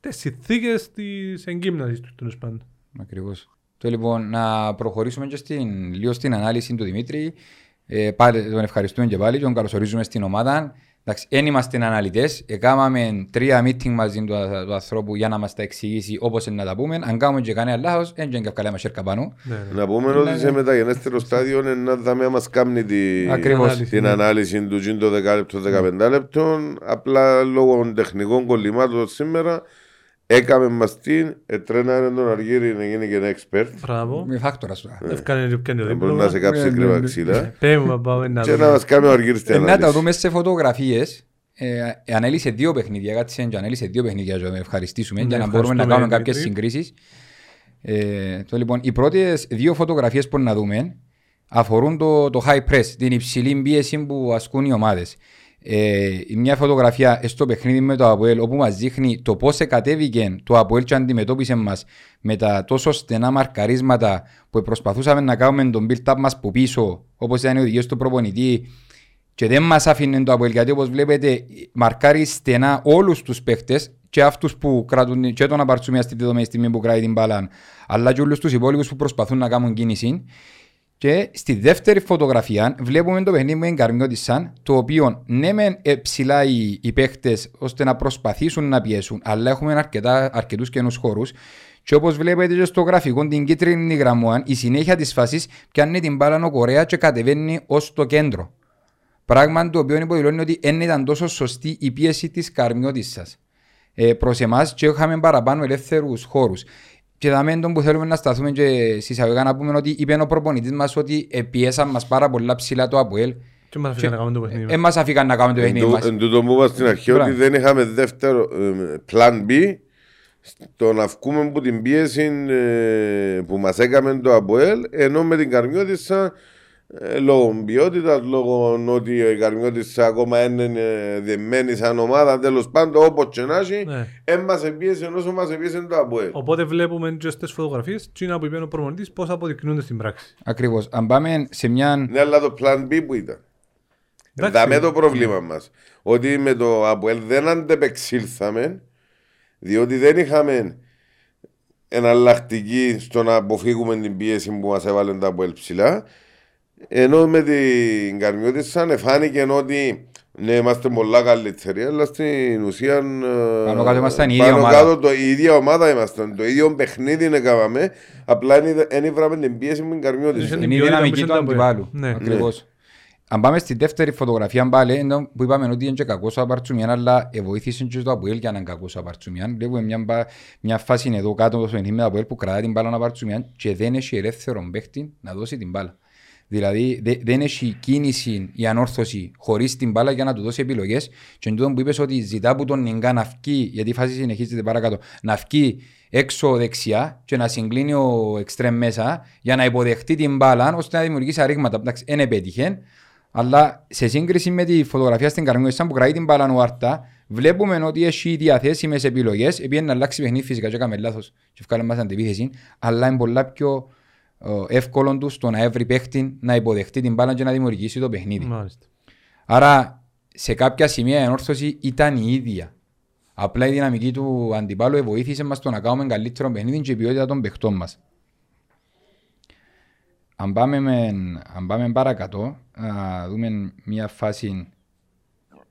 τις συνθήκες της εγκύμνασης του τέλος πάντων. Ακριβώς. Το λοιπόν να προχωρήσουμε και στην, λίγο στην ανάλυση του Δημήτρη. Ε, πάλι, τον ευχαριστούμε και πάλι και τον καλωσορίζουμε στην ομάδα. Εντάξει, δεν είμαστε αναλυτές. Έκαναμε τρία meeting μαζί του, του ανθρώπου για να μας τα εξηγήσει όπως είναι να τα πούμε. Αν κάνουμε και κανένα λάθος, δεν είναι και καλά μας έρκα πάνω. Ναι, ναι. Να πούμε ότι σε μεταγενέστερο στάδιο είναι να δάμε μας κάνει τη- Ακριβώς. την Ναι. ανάλυση του τζιν το 10 λεπτό, 15 λεπτών. Απλά λόγω τεχνικών κολλημάτων σήμερα έκαμε μας την, ετρέναρε τον Αργύρι να γίνει και ένα expert. Μπράβο. Με φάκτορας τώρα. Ευκάνε και πιάνει το Να μπορεί να σε δίπλωμα. κάψει Ναι, ναι, κρύβα ναι. ξύλα. Πέ μου, πάμε να Και να δούμε. μας κάνει ο Αργύρης την Ε, να τα ανάλυση. δούμε σε φωτογραφίες. Ε, ε, ανέλησε δύο παιχνίδια, κάτσε και ανέλησε δύο παιχνίδια για να ευχαριστήσουμε Ναι, για να μπορούμε να ευχαριστούμε, κάνουμε κάποιες Δημήτρη. συγκρίσεις. Ε, το, λοιπόν, οι πρώτες δύο φωτογραφίες που να δούμε αφορούν το, το high press, την υψηλή πίεση που ασκούν οι ομάδες. Ε, η μια φωτογραφία στο παιχνίδι με το Αποέλ όπου μας δείχνει το πώς εκατέβηκε το Αποέλ και αντιμετώπισε μας με τα τόσο στενά μαρκαρίσματα που προσπαθούσαμε να κάνουμε τον build-up μας που πίσω όπως ήταν οι οδηγίες του προπονητή. Και δεν μας άφηνε το Αποέλ γιατί όπως βλέπετε μαρκάρει στενά όλους τους παίχτες και αυτούς που κρατούν και τον απαρτσούμια στη δεδομένη στιγμή που κρατάει την μπάλα αλλά και όλους τους υπόλοιπους που προσπαθούν να κάνουν κίνηση και στη δεύτερη φωτογραφία βλέπουμε το παιχνίδι με εγκαρμιώτησαν το οποίο ναι μεν ε, ψηλά οι, οι παίχτες ώστε να προσπαθήσουν να πιέσουν αλλά έχουμε αρκετά, αρκετούς καινούς χώρους και όπως βλέπετε και στο γραφικό την κίτρινη γραμμόαν η συνέχεια της φάσης πιάνει την μπάλα ο Κορέα και κατεβαίνει ως το κέντρο. Πράγμα το οποίο υποδηλώνει ότι δεν ήταν τόσο σωστή η πίεση της καρμιώτησα. Ε, Προς εμάς και είχαμε παραπάνω ελεύθερους χώρους. Και δάμε τον που θέλουμε να σταθούμε και συσσαγωγικά να πούμε ότι είπε ο προπονητής μας ότι πιέσαν μας πάρα πολλά ψηλά το ΑΠΟΕΛ Και μας αφήκαν να κάνουμε το παιχνίδι. δεν μας; αφήκαν να κάνουμε το Εν παιχνίδι τω- μας. Εν τούτο που είπα στην αρχή Μπράβο. ότι δεν είχαμε δεύτερο ε, plan B στο να βγούμε από την πίεση ε, που μας έκαμε το ΑΠΟΕΛ ενώ με την Καρμιώτισσα ε, λόγω ποιότητας, λόγω ότι η Καρμιώτισσα ακόμα είναι ε, δεμένη σαν ομάδα τέλος πάντων όπως και να έχει Ναι. δεν μας επίεσε όσο μας επίεσε το ΑΠΟΕΛ. Οπότε βλέπουμε και στις φωτογραφίες τι είναι που είπε ο προπονητής πώς αποδεικνύονται στην πράξη. Ακριβώς. Αν πάμε σε μια... Ναι, αλλά το plan B που ήταν. Εντάξει. Δάμε το πρόβλημα μας. Ότι με το ΑΠΟΕΛ δεν αντεπεξήλθαμε, διότι δεν είχαμε εναλλακτική στο να αποφύγουμε την πίεση που μας έβαλε το ΑΠΟΕΛ ψηλά. Ενώ με την Καρμιώτισσα φάνηκε ότι ναι, είμαστε πολλά καλύτεροι, αλλά στην ουσία. ε, Πάνω κάτω ήμασταν η ίδια πάνω ομάδα. κάτω το, η ίδια ομάδα ήμασταν. Το ίδιο παιχνίδι έκαναμε. Απλά δεν ήβραμε την πίεση με την Καρμιώτισσα. Την Είναι η ποιότητα δυναμική που του ήταν το αντιπάλου. Ναι. Ακριβώς. Αν πάμε στη δεύτερη φωτογραφία πάλι, ενώ που είπαμε ότι είναι και κακός ο Απαρτσουμιάν, αλλά βοήθησε και το Αποέλ για να είναι κακός ο Απαρτσουμιάν. Βλέπουμε μια, μπα- μια φάση εδώ κάτω στο παιχνίδι με το Αποέλ που κρατά την μπάλα ο Απαρτσουμιάν και δεν έχει ελεύθερο παίχτη να δώσει την μπάλα. Δηλαδή δε- δεν έχει κίνηση η ανόρθωση χωρίς την μπάλα για να του δώσει επιλογές. Και εν τούτο που είπες ότι ζητά από τον Νιγκά να βγει, γιατί η φάση συνεχίζεται παρακάτω, να βγει έξω δεξιά και να συγκλίνει ο εξτρέμ μέσα για να υποδεχτεί την μπάλα ώστε να δημιουργήσει αρρήγματα. Εντάξει, δεν επέτυχε. Αλλά σε σύγκριση με τη φωτογραφία στην Καρμιώσα που κρατεί την μπάλα ο Άρτα, βλέπουμε ότι έχει διαθέσιμες επιλογές. Επειδή να αλλάξει παιχνίδι φυσικά, και έκαμε λάθος και βγάλε μας αντιπίθεση, αλλά είναι πολλά πιο ε, εύκολο τους στο να έβρει παίχτη να υποδεχτεί την μπάλα και να δημιουργήσει το παιχνίδι. Μάλιστα. Άρα σε κάποια σημεία η ενόρθωση ήταν η ίδια. Απλά η δυναμική του αντιπάλου βοήθησε μας το να κάνουμε καλύτερο παιχνίδι και η ποιότητα των παιχτών μας. Αν πάμε, με, αν πάμε παρακάτω, να δούμε μια φάση,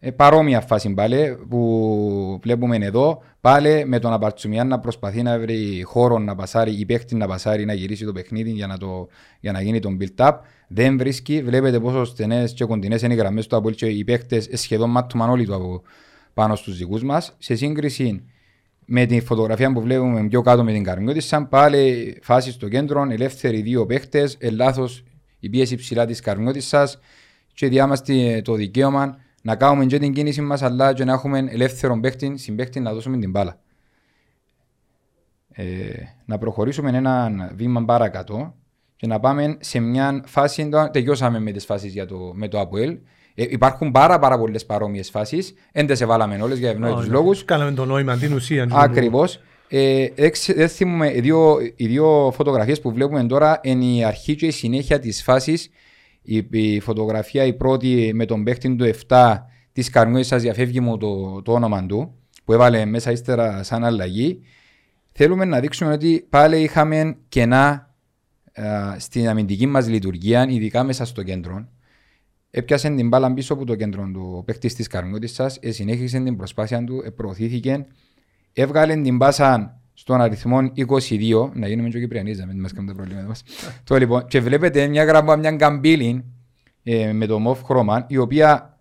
ε, παρόμοια φάση πάλι, που βλέπουμε εδώ, πάλι με τον Απαρτσουμιάν να προσπαθεί να βρει χώρο να πασάρει, η παίχτη να πασάρει, να γυρίσει το παιχνίδι για να, το, για να γίνει τον build-up. Δεν βρίσκει, βλέπετε πόσο στενές και κοντινές είναι οι γραμμές του Αποέλ και οι παίχτες σχεδόν μάττουμαν όλοι του από πάνω στους δικούς μας. Σε σύγκριση με την φωτογραφία που βλέπουμε πιο κάτω με την Καρμιώτισσα, πάλι φάση στο κέντρο, ελεύθεροι δύο παίχτες, ελάθος η πίεση ψηλά της Καρμιώτισσας και διάμαστε το δικαίωμα να κάνουμε και την κίνηση μας αλλά και να έχουμε ελεύθερο παίχτη, συμπαίχτη να δώσουμε την μπάλα. Ε, να προχωρήσουμε ένα βήμα παρακάτω και να πάμε σε μια φάση, τώρα τελειώσαμε με τις φάσεις για το, με το ΑΠΟΕΛ. Ε, υπάρχουν πάρα, πάρα πολλές παρόμοιες φάσεις. Δεν τι εβάλαμε όλες για ευνόητους Όχι, λόγους. Κάναμε το νόημα, την ουσία. Ακριβώς. Ε, εξ- δεν θυμούμε, οι δύο, οι δύο φωτογραφίες που βλέπουμε τώρα είναι η αρχή και η συνέχεια της φάσης. Η, η φωτογραφία η πρώτη με τον παίχτη του 7 της Καρμιώτης σας διαφεύγει μου το, το όνομα του που έβαλε μέσα ύστερα σαν αλλαγή. Θέλουμε να δείξουμε ότι πάλι είχαμε κενά ε, στην αμυντική μας λειτουργία, ειδικά μέσα στο κέντρο. Έπιασε την μπάλα πίσω από το κέντρο του παίχτης της Καρμιώτης σας, ε, συνέχισε την προσπάθεια του, ε, προωθήθηκε έβγαλε την πάσα στον αριθμό 22, να γίνουμε και Κυπριανοί, να μην μας κάνουν τα προβλήματα μας. το, λοιπόν, και βλέπετε μια γραμμά, μια καμπύλη ε, με το μοβ χρώμα, η οποία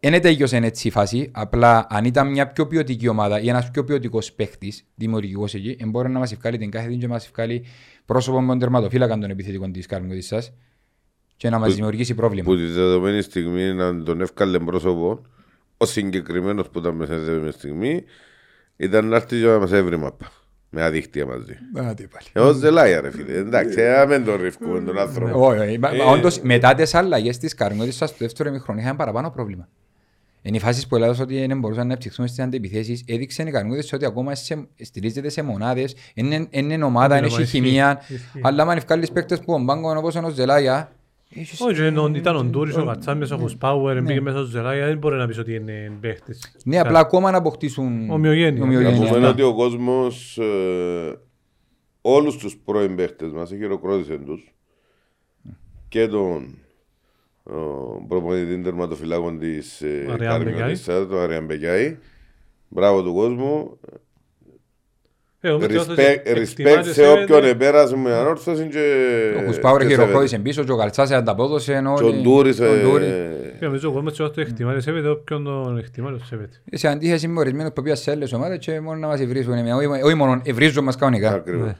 δεν τέλειωσε έτσι η φάση, απλά αν ήταν μια πιο ποιοτική ομάδα ή ένας πιο ποιοτικός παίχτης, δημιουργικός εκεί, ε, μπορεί να μας ευκάλει την κάθε την και να μας ευκάλει πρόσωπο με τον τερματοφύλακα των επιθετικών της Καρμιώτης σας και να μας Που- δημιουργήσει πρόβλημα. Που τη δεδομένη στιγμή να τον εύκαλε πρόσωπο, ο συγκεκριμένος που ήταν μέσα στη δεδομένη στιγμή, ήταν να έρθει και να μας έβρει μαπά. Με αδίκτυα μαζί. Άντε πάλι. Εγώ ζελάει ρε φίλε. Εντάξει, ε, μην τον ρίφκουμε τον άνθρωπο. Όχι, όχι. Μα- μα Όντως, μετά τις αλλαγές της Καρμιώτης σας, το δεύτερο ημιχρόνο είχαμε παραπάνω πρόβλημα. Είναι οι φάσεις που έλεγα ότι δεν μπορούσαν να επιτυχθούν στις αντιπιθέσεις. Έδειξε η Καρμιώτης ότι ακόμα σε- στηρίζεται σε μονάδες. Είναι, είναι ομάδα, Είναι έχει ισχύει, χημεία. ισχύει. Αλλά αν ευκάλεις παίκτες που ο Μπάγκο όπως ο Ζελάγια, έχεις- Όχι, ενώ ήταν ο Ντούρις, ο Κατσάμιος, ο Χουσπάουερ, μπήκε μέσα στο Ζελάγια, δεν μπορεί να πεις ότι είναι παίχτης. ναι, απλά ακόμα να αποκτήσουν Ομοιογένεια. Να ομοιογένεια. πούμε Ναι. ότι ο κόσμος όλους τους πρώην παίχτες μας χειροκρότησε τους και τον ο, προπονητή τερματοφυλάκων της Αριάν Καρμιώτησα, τον Αριάν Μπεκιάη. Μπράβο του κόσμου. Εγώ με Respect, ότι respect εκτιμάται, σε όποιον σέβεται. επέρασε με ανόρθωση και... Ο Κουσπάουρ και χειροκρότησε πίσω και ο Καλτσάς ανταπόδωσε. σέβεται. όλοι- Και ο Ντούρης, ο Ντούρης. ε, Και νομίζω ο κόσμος ότι το εκτιμάται σέβεται, όποιον τον εκτιμάται το σέβεται. Σε αντίθεση με ορισμένους που πήγαν σε άλλες ομάδες και μόνο να μας ευρίζουν. εμένα. Όχι- Όχι μόνο ευρίζουν μας κανονικά. Ακριβώς. Ναι.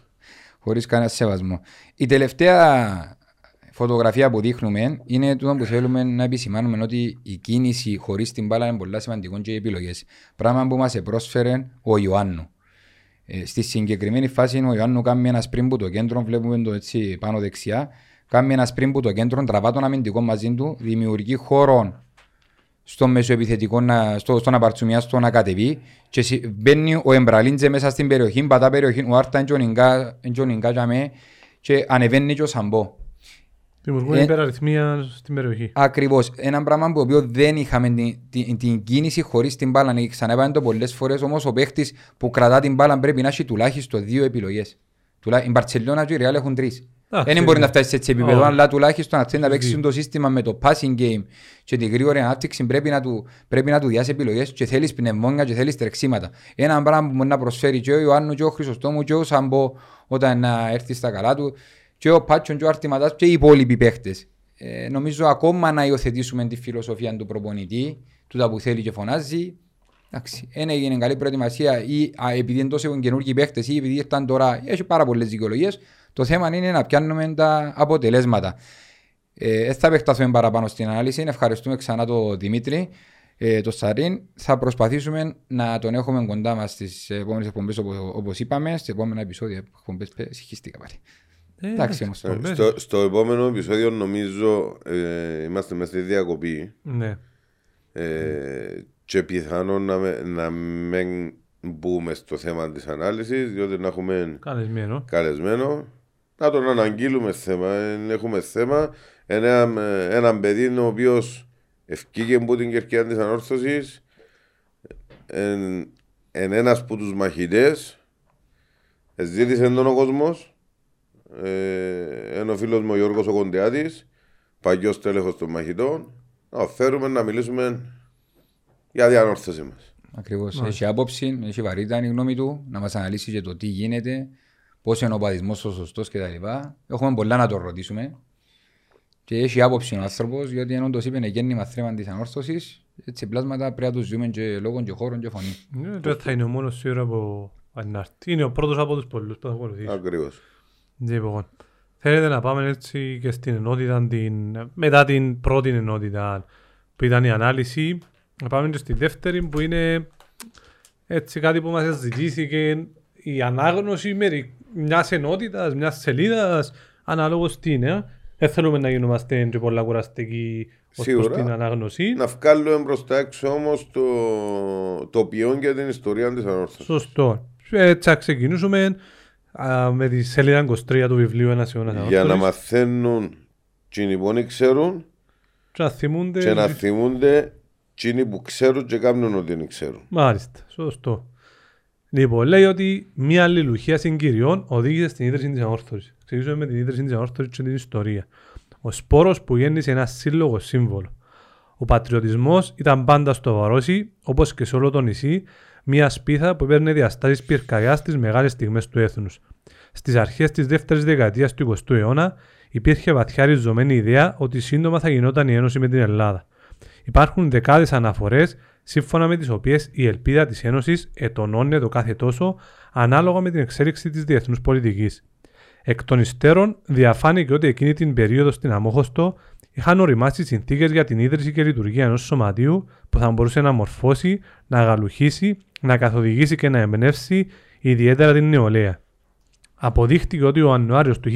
Χωρίς κανένα σεβασμό. Η τελευταία φωτογραφία που δείχνουμε είναι τούτο που θέλουμε να επισημάνουμε ότι η κίνηση χωρίς την μπάλα είναι πολύ σημαντικό και οι επιλογές. Πράγμα που μας πρόσφερε ο Ιωάννου. Ε, στη συγκεκριμένη φάση ο Ιωάννου κάνει ένας σπριν που το κέντρο, βλέπουμε το έτσι πάνω δεξιά, κάνει ένας σπριν που το κέντρο, τραβά τον αμυντικό μαζί του, δημιουργεί χώρο στο μεσοεπιθετικό, να, στο, στον απαρτσουμιάστο να κατεβεί και συ- μπαίνει ο Εμπραλίντζε μέσα στην περιοχή, πατά περιοχή, ο Άρτα είναι ο Νιγκά για με και ανεβαίνει και ο Σαμπό. Δημιουργούν Ε, υπεραριθμία στην περιοχή. Ακριβώς. Ένα πράγμα που οποίο δεν είχαμε την, την, την κίνηση χωρίς την μπάλα. Ναι, Ξαναπάνε το πολλές φορές όμως ο παίχτης που κρατά την μπάλα πρέπει να έχει τουλάχιστον δύο επιλογές. Η Μπαρσελόνα και η Real έχουν τρεις. Εντάξει, Δεν μπορεί ναι. να φτάσει σε έτσι επίπεδο, Όχι. αλλά τουλάχιστον να θέλει να παίξει Δύο. το σύστημα με το passing game και την γρήγορη ανάπτυξη πρέπει να του, πρέπει να του διάσει επιλογές και θέλεις πνευμόνια και θέλεις τρεξίματα. Ένα πράγμα που μπορεί να προσφέρει και ο Ιωάννου και ο Χρυσοστόμου και ο Σαμπό όταν να έρθει στα καλά του και ο Πάτσον και ο Αρτηματάς και οι υπόλοιποι παίχτες. Ε, νομίζω ακόμα να υιοθετήσουμε τη φιλοσοφία του προπονητή, του τα που θέλει και φωνάζει. Εντάξει, δεν έγινε καλή προετοιμασία ή α, επειδή είναι τόσο καινούργιοι παίχτες ή επειδή ήρθαν τώρα, έχει πάρα πολλές δικαιολογίες. Το θέμα είναι να πιάνουμε τα αποτελέσματα. Ε, δεν θα επεκταθούμε παραπάνω στην ανάλυση. Ευχαριστούμε ξανά τον Δημήτρη, ε, τον Σαρίν. Θα προσπαθήσουμε να τον έχουμε κοντά μας στις επόμενες εκπομπές, όπως είπαμε. Στις επόμενα επεισόδια εκπομπές, συγχύστηκα πάλι. Ε, Εντάξει όμως. Ε, εκπομπές. Στο, στο επόμενο επεισόδιο νομίζω ε, είμαστε μέσα στη διακοπή Ναι. ε, και πιθανόν να, με, να μην μπούμε στο θέμα της ανάλυσης διότι να έχουμε Καλεσμένο. καλεσμένο να τον αναγγείλουμε θέμα. Εν έχουμε θέμα. Ένα, έναν παιδί ο οποίος ευκήγε από την κερκιά της ανόρθωσης. Εν, εν ένας από τους μαχητές. Ζήτησε τον ο κόσμος. Ε, είναι ο φίλος μου ο Γιώργος ο Κοντεάτη, παλιό τέλεχος των μαχητών. Να φέρουμε να μιλήσουμε για την ανόρθωση μας. Ακριβώς. Έχει άποψη, έχει βαρύτητα είναι η γνώμη του, να μας αναλύσει για το τι γίνεται, πώς είναι ο παδισμό ο σωστός κτλ. Έχουμε πολλά να το ρωτήσουμε. Και έχει άποψη ο άνθρωπος, γιατί ενώ το είπε είναι γέννημα θρέμα της ανόρθωσης, έτσι πλάσματα πρέπει να τους ζούμε και λόγω και χώρων και φωνή. Ναι, Δεν θα είναι ο μόνος σίγουρα που αν έρθει. Είναι ο πρώτος από τους πολλούς που θα ακολουθήσει. Ακριβώς. Λοιπόν, θέλετε να πάμε έτσι και στην ενότητα, την, μετά την πρώτη ενότητα που ήταν η ανάλυση, να πάμε και στη δεύτερη που είναι έτσι κάτι που μας ζητήθηκε η ανάγνωση μερι- μιας ενότητας, μιας σελίδας, ανάλογος τι είναι. Δεν θέλουμε να γίνομαστε και πολλά κουραστικοί ως προς Σίγουρα. την ανάγνωση. Να βγάλουμε προς τα έξω όμως το, το ποιόν και την ιστορία της Ανόρθωσης. Σωστό. Έτσι θα ξεκινήσουμε α, με τη σελίδα 23 του βιβλίου «Ένας αιώνας Για να Ανόρθωσης». μαθαίνουν εκείνοι που δεν ξέρουν Και να θυμούνται... και να θυμούνται εκείνοι που ξέρουν και κάνουν ότι δεν ξέρουν. Μάλιστα, σωστό. Λοιπόν, λέει ότι μια αλληλουχία συγκυριών οδήγησε στην ίδρυση της ανόρθωσης. Ξεκινήσουμε με την ίδρυση της ανόρθωσης και την ιστορία. Ο σπόρος που γέννησε ένα σύλλογο σύμβολο. Ο πατριωτισμός ήταν πάντα στο βαρόσι, όπως και σε όλο το νησί, μιας σπίθα που έπαιρνε διαστάσεις πυρκαγιάς στις μεγάλες στιγμές του έθνους. Στις αρχές της δεύτερης δεκαετίας του 20ου αιώνα υπήρχε βαθιά ριζωμένη ιδέα ότι σύντομα θα γινόταν η ένωση με την Ελλάδα. Υπάρχουν δεκάδες αναφορές σύμφωνα με τις οποίες η ελπίδα της Ένωσης ετονώνεται κάθε τόσο ανάλογα με την εξέλιξη της διεθνούς πολιτικής. Εκ των υστέρων, διαφάνηκε ότι εκείνη την περίοδο στην Αμόχωστο είχαν οριμάσει συνθήκες για την ίδρυση και λειτουργία ενός σωματείου που θα μπορούσε να μορφώσει, να αγαλουχήσει, να καθοδηγήσει και να εμπνεύσει ιδιαίτερα την νεολαία. Αποδείχτηκε ότι ο Ιανουάριος του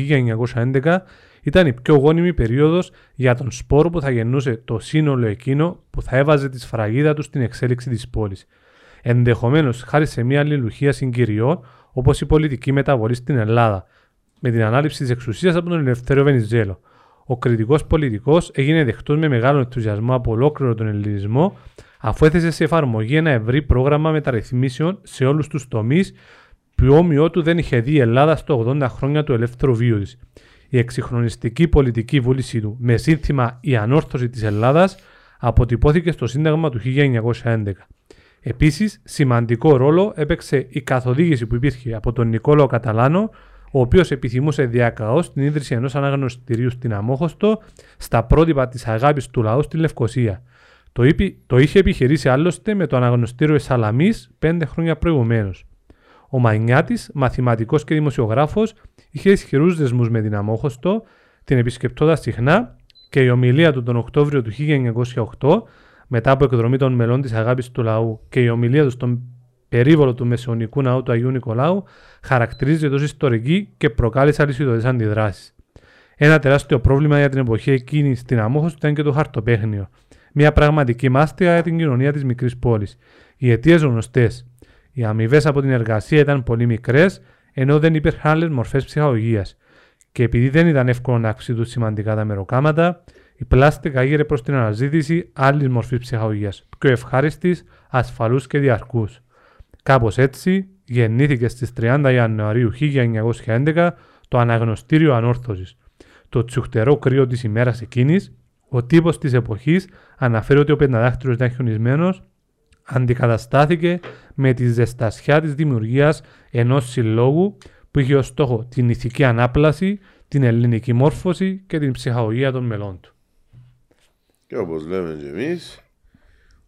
1911 ήταν η πιο γόνιμη περίοδος για τον σπόρο που θα γεννούσε το σύνολο εκείνο που θα έβαζε τη σφραγίδα του στην εξέλιξη της πόλης. Ενδεχομένως χάρη σε μια αλληλουχία συγκυριών όπως η πολιτική μεταβολή στην Ελλάδα, με την ανάληψη της εξουσίας από τον Ελευθέριο Βενιζέλο. Ο κριτικός πολιτικός έγινε δεχτός με μεγάλο ενθουσιασμό από ολόκληρο τον ελληνισμό, αφού έθεσε σε εφαρμογή ένα ευρύ πρόγραμμα μεταρρυθμίσεων σε όλους τους τομείς που όμοιό του δεν είχε δει η Ελλάδα στο 80 χρόνια του ελεύθερου βίου της. Η εξυγχρονιστική πολιτική βούληση του με σύνθημα «Η ανόρθωση της Ελλάδας» αποτυπώθηκε στο Σύνταγμα του 1911. Επίσης, σημαντικό ρόλο έπαιξε η καθοδήγηση που υπήρχε από τον Νικόλαο Καταλάνο, ο οποίος επιθυμούσε διακαώς την ίδρυση ενός αναγνωστηρίου στην Αμόχωστο στα πρότυπα της αγάπης του λαού στη Λευκοσία. Το, είπε, το είχε επιχειρήσει άλλωστε με το αναγνωστήριο Εσαλαμή πέντε χρόνια προηγουμένως. Ο Μανιάτης, μαθηματικός και δημοσιογράφος, είχε ισχυρούς δεσμούς με την Αμόχωστο, την επισκεπτώντα συχνά και η ομιλία του τον Οκτώβριο του 1908, μετά από εκδρομή των μελών της αγάπης του λαού και η ομιλία του στον περίβολο του Μεσαιωνικού ναού του Αγίου Νικολάου, χαρακτηρίζεται ω ιστορική και προκάλεσε αλυσιδωτέ αντιδράσεις. Ένα τεράστιο πρόβλημα για την εποχή εκείνη στην Αμόχωστο ήταν και το χαρτοπέχνιο. Μια πραγματική μάστιγα για την κοινωνία της μικρής πόλης. Οι αιτίες γνωστές. Οι αμοιβές από την εργασία ήταν πολύ μικρές, ενώ δεν υπήρχαν άλλες μορφές ψυχαγωγίας. Και επειδή δεν ήταν εύκολο να αυξηθούν σημαντικά τα μεροκάματα, η πλάστικα γύρε προς την αναζήτηση άλλης μορφής ψυχαγωγίας, πιο ευχάριστης, ασφαλούς και διαρκούς. Κάπως έτσι γεννήθηκε στις 30 Ιανουαρίου 1911 το αναγνωστήριο ανόρθωσης. Το τσουχτερό κρύο της ημέρας εκείνης, ο τύπος της εποχής αναφέρει ότι ο πενταδάχτυλος ήταν χιονισμένος αντικαταστάθηκε με τη ζεστασιά της δημιουργίας ενός συλλόγου που είχε ως στόχο την ηθική ανάπλαση, την ελληνική μόρφωση και την ψυχαγωγία των μελών του. Και όπως λέμε και εμείς,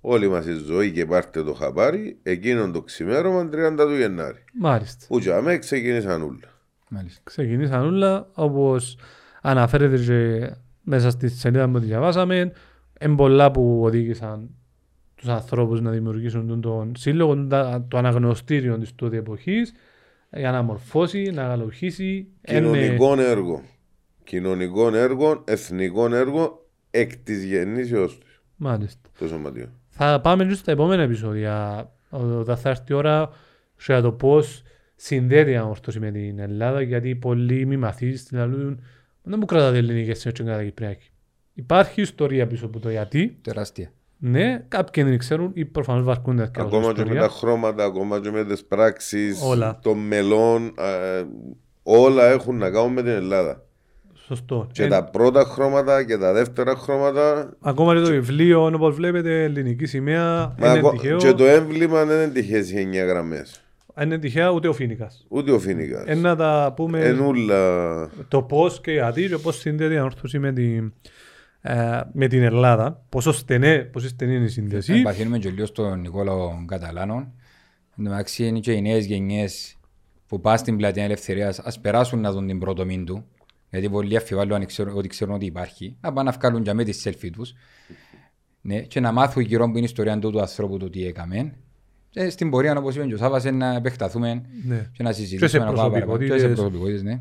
όλη μας η ζωή και πάρτε το χαπάρι, εκείνον το ξημέρωμα 30 του Γενάρη. Μάλιστα. Που για μέ ξεκίνησαν όλα. Μάλιστα. Ξεκινήσαν όλα όπως αναφέρεται και μέσα στη σελίδα που διαβάσαμε, εμπολά που οδήγησαν τους ανθρώπους να δημιουργήσουν τον, τον σύλλογο, τον, το αναγνωστήριο της τότε εποχής για να μορφώσει, να γαλοχήσει. Κοινωνικό έργο. Κοινωνικό έργο, εθνικό έργο εκ της γεννήσεώς τους. Μάλιστα. Το σωματείο. Θα πάμε και στα επόμενα επεισόδια. Θα έρθει η ώρα για το πώ συνδέεται η αμόρφωση με την Ελλάδα, γιατί πολλοί μη μαθείς την αλλού δεν μου κρατάτε ελληνικές έτσι κατά Κυπριακή. Υπάρχει ιστορία πίσω από το γιατί. Τεράστια. Ναι, κάποιοι δεν ξέρουν ή προφανώς βαρκούνται και Ακόμα και με τα χρώματα, ακόμα και με τις πράξεις Όλα. των μελών, ε, όλα έχουν να κάνουν με την Ελλάδα. Σωστό. Και Ε, τα πρώτα χρώματα και τα δεύτερα χρώματα. Ακόμα και το βιβλίο, όπως βλέπετε, ελληνική σημαία, μα είναι ακο- τυχαίο. και το έμβλημα δεν είναι τυχαίο σε 9 γραμμές. Είναι τυχαία ούτε ο Φίνικας. Ούτε ο Φίνικας. Ε, να τα πούμε Ενούλα. το πώς και γιατί και πώς συνδέεται η ανόρθωση με την, ε, με την Ελλάδα. Πόσο στενέ, πόσο στενή είναι η σύνδεση. Εμπαθαίνουμε και λίγο στον Νικόλαο Καταλάνο. Εν τω μεταξύ είναι και οι νέες γενιές που πάνε στην πλατεία ελευθερίας ας περάσουν να δουν την πρωτομή του. Γιατί πολλοί αφιβάλλουν αν ξέρουν, ότι ξέρουν ότι υπάρχει. Να πάνε να βγάλουν και με τις selfie τους. Ναι, και να μάθουν γύρω που είναι η ιστορία του, του ανθρώπου του τι έκαμε. Και στην πορεία, όπως είπε και ο Σάββας, είναι να επεκταθούμε Ναι. και να συζητήσουμε. να πάμε παραπάνω. Και σε προσωπικότητες. προσωπικότητες, ναι.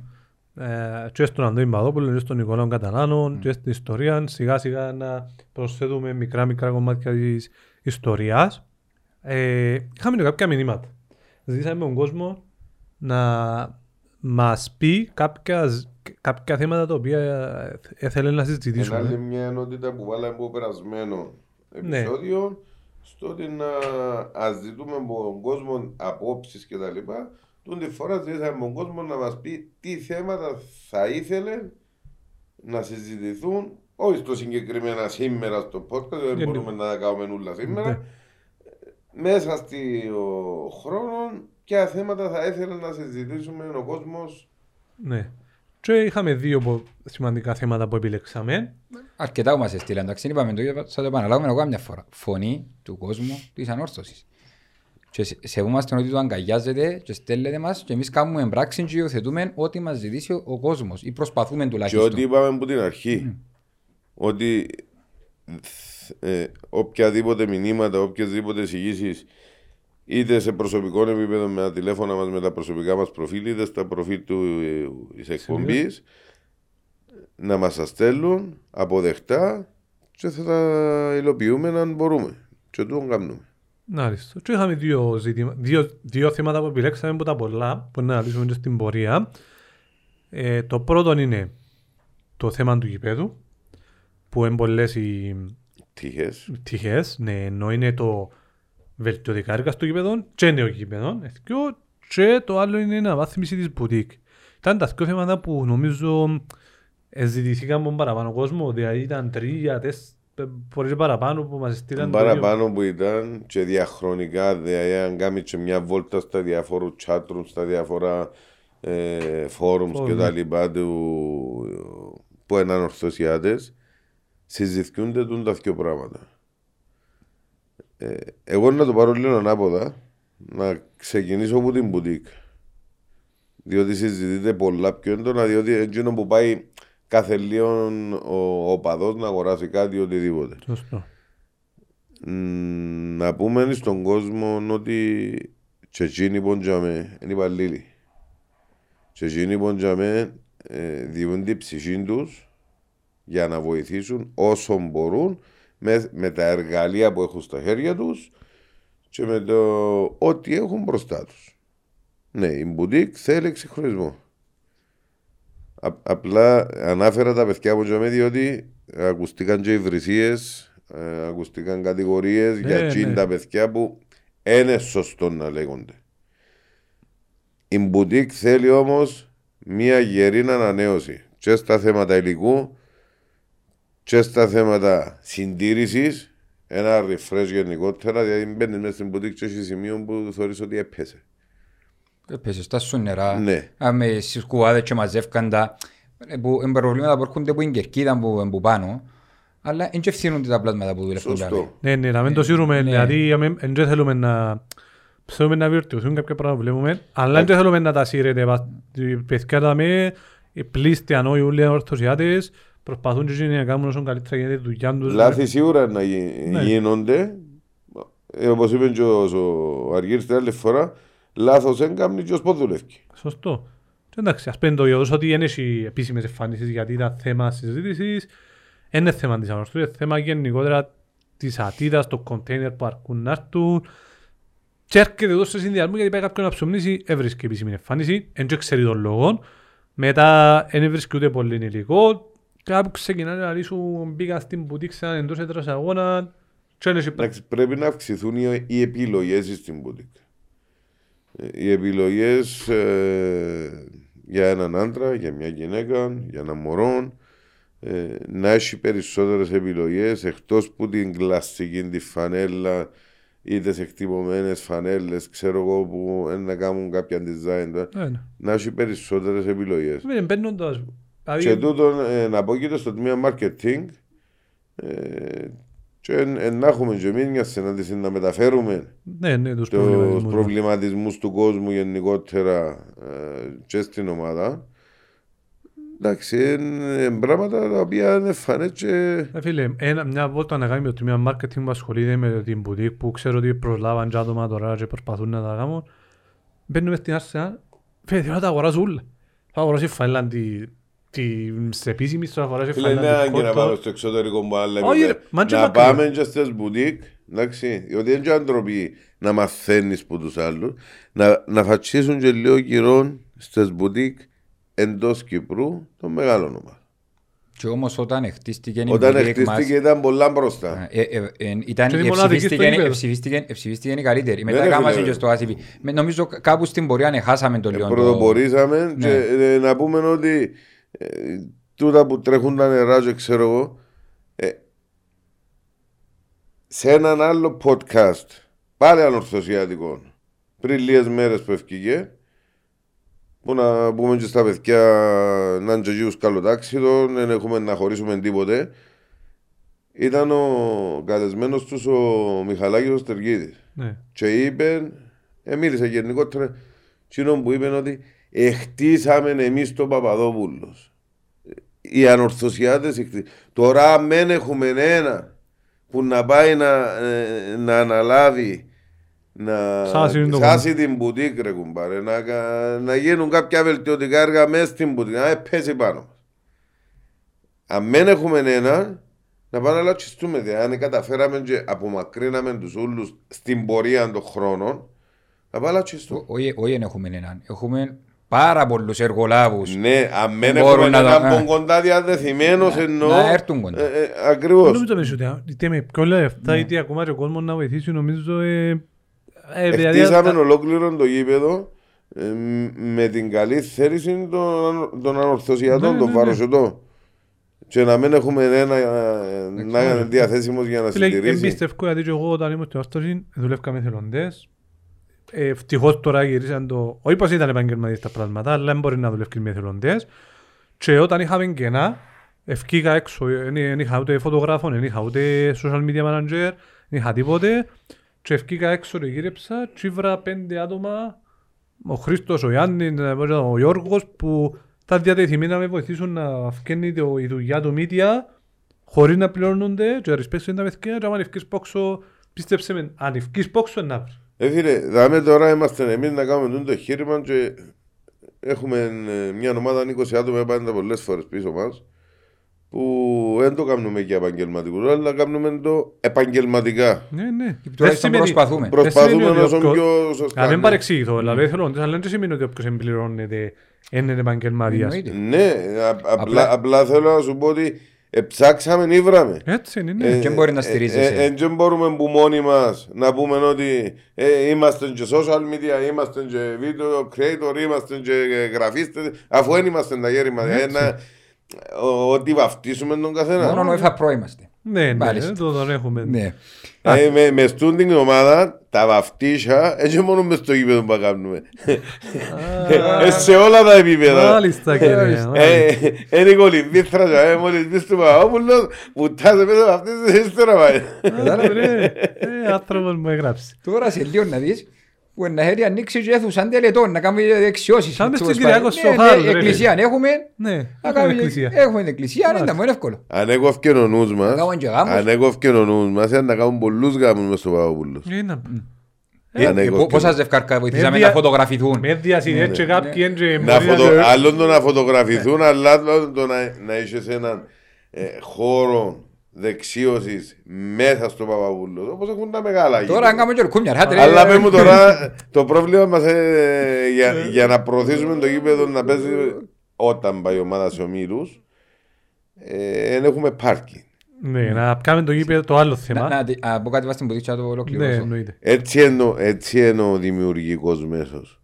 Ε, και στον Αντώνη Παδόπουλο και στον Νικολάου Καταλάνο και στην ιστορία σιγά σιγά να προσθέτουμε μικρά μικρά κομμάτια της ιστορίας. Ε, είχαμε και κάποια μηνύματα. Ζήσαμε τον κόσμο να μας πει κάποια, κάποια θέματα τα οποία ε, ήθελε να Είναι άλλη συζητήσουμε. μια ενότητα που βάλαμε από περασμένο Ναι. επεισόδιο στο ότι να αζητούμε από τον κόσμο απόψεις κτλ. Τον τη φορά ζητήσαμε από τον κόσμο να μας πει τι θέματα θα ήθελε να συζητηθούν, όχι στο συγκεκριμένα σήμερα στο podcast, δεν Γιατί- μπορούμε να τα κάνουμε όλα σήμερα. Ναι. Μέσα στο χρόνο, ποια θέματα θα ήθελε να συζητήσουμε ο κόσμος. Ναι. Και είχαμε δύο πο- σημαντικά θέματα που επιλέξαμε. Αρκετά που μας έστειλαν, εντάξει, είπαμε το ίδιο, θα το επαναλάβουμε ακόμα μια φορά. Φωνή του κόσμου της ανόρθωσης. Και σε- σεβόμαστε ότι το αγκαλιάζεται και στέλνετε μας και εμείς κάνουμε πράξη και υιοθετούμε ό,τι μας ζητήσει ο, ο κόσμος ή προσπαθούμε Και τουλάχιστον. ό,τι είπαμε από την αρχή, ότι ε, οποιαδήποτε μηνύματα, οποιασδήποτε εισηγήσεις, είτε σε προσωπικό επίπεδο με τα τηλέφωνα μας, με τα προσωπικά μας προφίλ, είτε στα προφίλ του της εκπομπής, να μας τα στέλνουν αποδεκτά και θα τα υλοποιούμε αν μπορούμε. Και το κάνουμε. Να ριστο. Και είχαμε δύο, ζήτημα, δύο, δύο θέματα που επιλέξαμε από τα πολλά που να αναλύσουμε και στην πορεία. Ε, το πρώτο είναι το θέμα του γηπέδου που είναι πολλές οι Τύχες. τυχές, ναι, ενώ είναι το βελτιωτικά στο γήπεδο και νέο γήπεδος, εθικιό, και το άλλο είναι η αναβάθμιση της μπουτίκ. Ήταν τα δύο θέματα που νομίζω ε, ζητηθήκαν από παραπάνω κόσμο, δηλαδή ήταν τρία, τεσ, μπορεί και παραπάνω που μας στείλαν το ίδιο. Παραπάνω που ήταν και διαχρονικά, δηλαδή αν κάνεις και μια βόλτα στα διάφορους chatrooms, στα διάφορα ε, forums Forums, και τα ναι. λοιπά του, που είναι ανορθωσιάτες, συζητιούνται τούν τα δύο πράγματα. Ε, εγώ να το πάρω λίγο ανάποδα, να ξεκινήσω από την μπουτίκ. Διότι συζητείται πολλά πιο έντονα, διότι εκείνο που πάει κάθε λίγο ο, ο παδός να αγοράσει κάτι οτιδήποτε. Σωστό. Μ, να πούμε στον κόσμο ότι και εκείνοι που τζαμε είναι υπαλλήλοι. Και εκείνοι που τζαμε ε, διούν την ψυχή τους για να βοηθήσουν όσο μπορούν με, με τα εργαλεία που έχουν στα χέρια τους και με το ό,τι έχουν μπροστά τους. Ναι, η μπουτίκ θέλει εξυγχρονισμό. Α- απλά ανάφερα τα παιδιά που τζαμε διότι ακουστήκαν και υβρισίες, ε, ακουστήκαν κατηγορίες Ναι, για ναι. εκείνα τα παιδιά που είναι σωστό να λέγονται. Η μπουτίκ θέλει όμως μια γερή ανανέωση και στα θέματα υλικού και στα θέματα συντήρησης ένα refresh γενικότερα, δηλαδή μπαίνεις μέσα στην μπουτίκ και έχεις σημείο που θεωρείς ότι έπεσε. Έπαιζε στα σου νερά, Ναι. α, με στις κουβάδες και μαζεύκαν τα. ε, Που είναι προβλήματα που έρχονται από την κερκίδα που που πάνω, αλλά δεν και ευθύνονται τα πλάσματα που δουλεύουν. τζάμε. Σωστό. Ναι, ναι, να μην το σύρουμε, ναι. δηλαδή δεν θέλουμε να θέλουμε να βελτιωθούν κάποια πράγματα που βλέπουμε, αλλά δεν θέλουμε να τα σύρετε. βα- Οι παιδιά τα με, οι πλήστοι ανόοι ορθωσιάτες, προσπαθούν και εκείνοι να κάνουν όσο καλύτερα γίνεται τη δουλειά τους. Λάθη σίγουρα να γι- Ναι. γίνονται. Ε, όπως είπε και ο, ο Αργύρης την άλλη φορά, λάθος δεν κάνει και ως πότε δουλεύει. Σωστό. Και εντάξει, ας πούμε το γεγονός ότι δεν έχει επίσημες εμφανίσεις γιατί ήταν θέμα συζήτησης, δεν είναι θέμα της ανορθώσης, είναι θέμα γενικότερα της ατίδας, των κοντέινερ που αρκούν να έρθουν. Και έρχεται εδώ σε συνδυασμό γιατί πάει κάποιον να ψωμνήσει, έβρισκε επίσημη εμφάνιση, δεν και ξέρει τον λόγο. Μετά δεν έβρισκε ούτε πολύ υλικό. Κάπου ξεκινάνε να λύσουν, μπήκα στην μπουτίκ σε έναν εντός έδρας αγώνα. Και δεν έχει Εντάξει, πρέπει να αυξηθούν οι, οι επιλογές στην μπουτίκ. Ε, Οι επιλογές για έναν άντρα, για μια γυναίκα, για έναν μωρό, ε, να έχει περισσότερες επιλογές εκτός που την κλασική τη φανέλα ή τι εκτυπωμένε φανέλες, ξέρω εγώ, που ε, να κάνουν κάποια design. τώρα, Ναι, ναι. Να έχει περισσότερες επιλογές. Δεν μπαίνοντας. δηλαδή- Και τούτο ε, να πω και στο τμήμα marketing ε, και ε, ε, να έχουμε και εμείς μια συνάντηση να μεταφέρουμε Ναι, ναι, τους τους προβληματισμούς. προβληματισμούς του κόσμου γενικότερα ε, και στην ομάδα. Εντάξει, είναι πράγματα τα οποία είναι φανές και Ε, φίλε, ένα, μια βόλτα να κάνει με το τμήμα marketing που ασχολείται με την boutique που ξέρω ότι προσλάβαν και άτομα τώρα και προσπαθούν να τα κάνουν. Μπαίνουμε στην Arsenal, φίλε, θέλω να τα αγοράσω όλα. Θα αγοράσει φαίλα τη, τη, σε επίσημη, θα αγοράσει Φίλε, είναι φαίλα ανάγκη να τη πάμε κότο. στο εξωτερικό που άλλα Όχι, λέμε. ρε, μα και Να μακριά. πάμε και στις μπουτίκ, εντάξει, διότι είναι και αντροπή να μαθαίνεις που τους άλλους, να, να φατσίσουν και λίγο καιρό στις μπουτίκ εντός Κυπρού των μεγάλων ομάδων. Και όμως όταν χτίστηκε η Όταν boutique χτίστηκε μας, ήταν πολλά μπροστά. ε, ε, ε, ήταν Και είναι η μοναδική ευσυβίστηκε- στο γήπεδο. ευσυβίστηκε- ευσυβίστηκε η καλύτερη. Ναι, Μετά ρε, κάμασαν φίλε. και στο ACV. Με- Νομίζω κάπου στην πορεία ναι, χάσαμε το λίγο. το- Πρωτοπορήσαμε Ναι. και ε, να πούμε ότι ε, τούτα που τρέχουν τα νερά και ξέρω εγώ ε, σε έναν άλλο podcast πάλι ανορθωσιατικό πριν λίγες μέρες που ευκήγε που να πούμε και στα παιδιά να είναι και γύρους καλοτάξιδο δεν έχουμε να χωρίσουμε τίποτε ήταν ο καλεσμένος τους ο Μιχαλάκης ο Στεργίδης Ναι. και είπε, ε, μίλησε γενικότερα, εκείνο που είπε ότι εχτίσαμε εμείς τον Παπαδόπουλος. Οι ανορθωσιάτες εχτί- Τώρα μεν έχουμε ένα που να πάει να, ε, να αναλάβει να Σάσει είναι το σάσει την μπουτίκ ρε κουμπάρε, να, κα- να γίνουν κάποια βελτιωτικά έργα μέσα στην μπουτίκ, να πέσει πάνω μας. Αν δεν έχουμε ένα, να πάμε να λατσιστούμε. Δηλαδή, αν καταφέραμε και απομακρύναμε τους όλους στην πορεία των χρόνων, να πάμε να λατσιστούμε. Όχι όχι δεν έχουμε έναν. Έχουμε πάρα πολλούς εργολάβους. Ναι, αν δεν Μπορούν έχουμε να το- έναν ε. που κοντά διαδεθειμένος Να- εννοώ. να έρθουν κοντά. ε, ε, Ακριβώς. Νομίζω ότι ότι είτε με πιο λεφτά είτε ακόμα και ο κόσμος να βοηθήσει νομίζω ε, ε, δηλαδή, Εκτίσαμε τα- ολόκληρο το γήπεδο ε, μ- με την καλή θέληση των, των ανορθωσιατών, Ναι, των ναι, ναι. βαροσιωτών. και να μην έχουμε ένα ε, να είναι διαθέσιμος για να Φίλε, συντηρήσει. εμπιστεύω γιατί και εγώ όταν ήμουν στην Άστορη δουλεύκαμε θελοντές. Ε, Ευτυχώς τώρα γυρίσαν το... Όχι πως ήταν επαγγελματίες τα πράγματα, αλλά μπορεί να δουλεύεις με θελοντές. Και όταν είχαμε κενά, ευκήκα έξω, δεν είχα ούτε φωτογράφο, δεν είχα ούτε social media manager, δεν είχα τίποτε. Και ευκήκα έξω και γύρεψα και ήβρα πέντε άτομα, ο Χρήστος, ο Γιάννης, ο Γιώργος, που ήταν διατεθειμένοι να με βοηθήσουν να φκένει το- η δουλειά του media χωρίς να πληρώνονται και να ρισπέσουν τα παιδιά και άμα ευκείς πόξο, πίστεψε με, αν ευκείς πόξο να βρεις. Ε, φίλε, δάμε τώρα είμαστε εμείς να κάνουμε τούτο το χείρημα και έχουμε ε, μια ομάδα 20 άτομα πάντα πολλές φορές πίσω μας που δεν το κάνουμε για επαγγελματικούς, αλλά κάνουμε το επαγγελματικά. Ναι, ναι. Τουλάχιστον προσπαθούμε. Προσπαθούμε σημαίνει να ότι όσο όποιο- πιο σωστά. Να μην ναι. παρεξηγηθώ, δηλαδή θέλω, αλλά δεν σημαίνει ότι όποιος εμπληρώνεται είναι επαγγελματίας. Εννοείται. Ναι, α- απλά, Απλά- απλά θέλω να σου πω ότι ε, ψάξαμε, ήβραμε. Έτσι είναι, Ε, ναι. Και μπορεί να στηρίζεσαι; ε, ε, Δεν μπορούμε που μόνοι μας να πούμε ότι ε, είμαστε και social media, είμαστε και video creator, είμαστε και γραφίστες, αφού δεν είμαστε τα γέρη μας. Ε, να- ο- Ότι βαφτίσουμε τον καθένα. Μόνο ο ΕΦΑ είμαστε. Ναι, ναι, Μάλιστα. το τον έχουμε. Ναι. Ε, με, με στούν την ομάδα, τα βαφτίσια, έτσι μόνο μες στο γήπεδο που κάνουμε. Ε, σε όλα τα επίπεδα. Μάλιστα κύριε. μάλιστα. Ε, Είναι η κολυμπήθρας, ε, μόλις μπεις του Παπαπούλος, που τάζε μέσα από αυτές ύστερα πάει. Κατάλαβε, ρε. Ε, άνθρωπος μου έγραψε. Τώρα σε λίγο να δεις που να έχει ανοίξει και αίθουσα τελετών, να κάνουμε δεξιώσεις. Σαν μες Έτσι, στην όπως Κυριακό πάει. στο Ναι, Χάρος, ναι, ρε, Εκκλησία έχουμε. Ναι, να έχουμε κάνουμε- εκκλησία. Έχουμε την εκκλησία, ναι, ήταν πολύ εύκολο. Αν έκοφκε ο νους μας, Κάνουν και γάμους. αν έκοφκε ο νους μας, ήταν να κάνουν πολλούς γάμους μες στο Παπαπούλος. Ε, να- Ε, αν Ε, έκοφκε- Πόσας ζευκάρκα βοηθήσαμε Με δια- να φωτογραφηθούν; Με διασυνδέσεις και κάποιοι έντζε Να μπορεί φωτο... να- Άλλον το να φωτογραφηθούν, αλλά άλλο το να, να είσαι σε έναν ε, χώρο δεξίωσης μέσα στο Παπαπούλος, όπως έχουν τα μεγάλα Τώρα γήπεδα. αν κάνουμε και λουκούμια, ρε, ρε. Αλλά πες μου τώρα, το πρόβλημα μας ε, για, για να προωθήσουμε το γήπεδο να παίζει όταν πάει η ομάδα σε ομίλους, ε, δεν έχουμε πάρκινγκ. Ναι, να κάνουμε το γήπεδο το άλλο Να- θέμα. να δι- α, πω κάτι βάσει την ποδίτσα να το Ναι, ολοκληρώσω. εννοείται. Έτσι είναι, έτσι είναι ο δημιουργικός μέσος.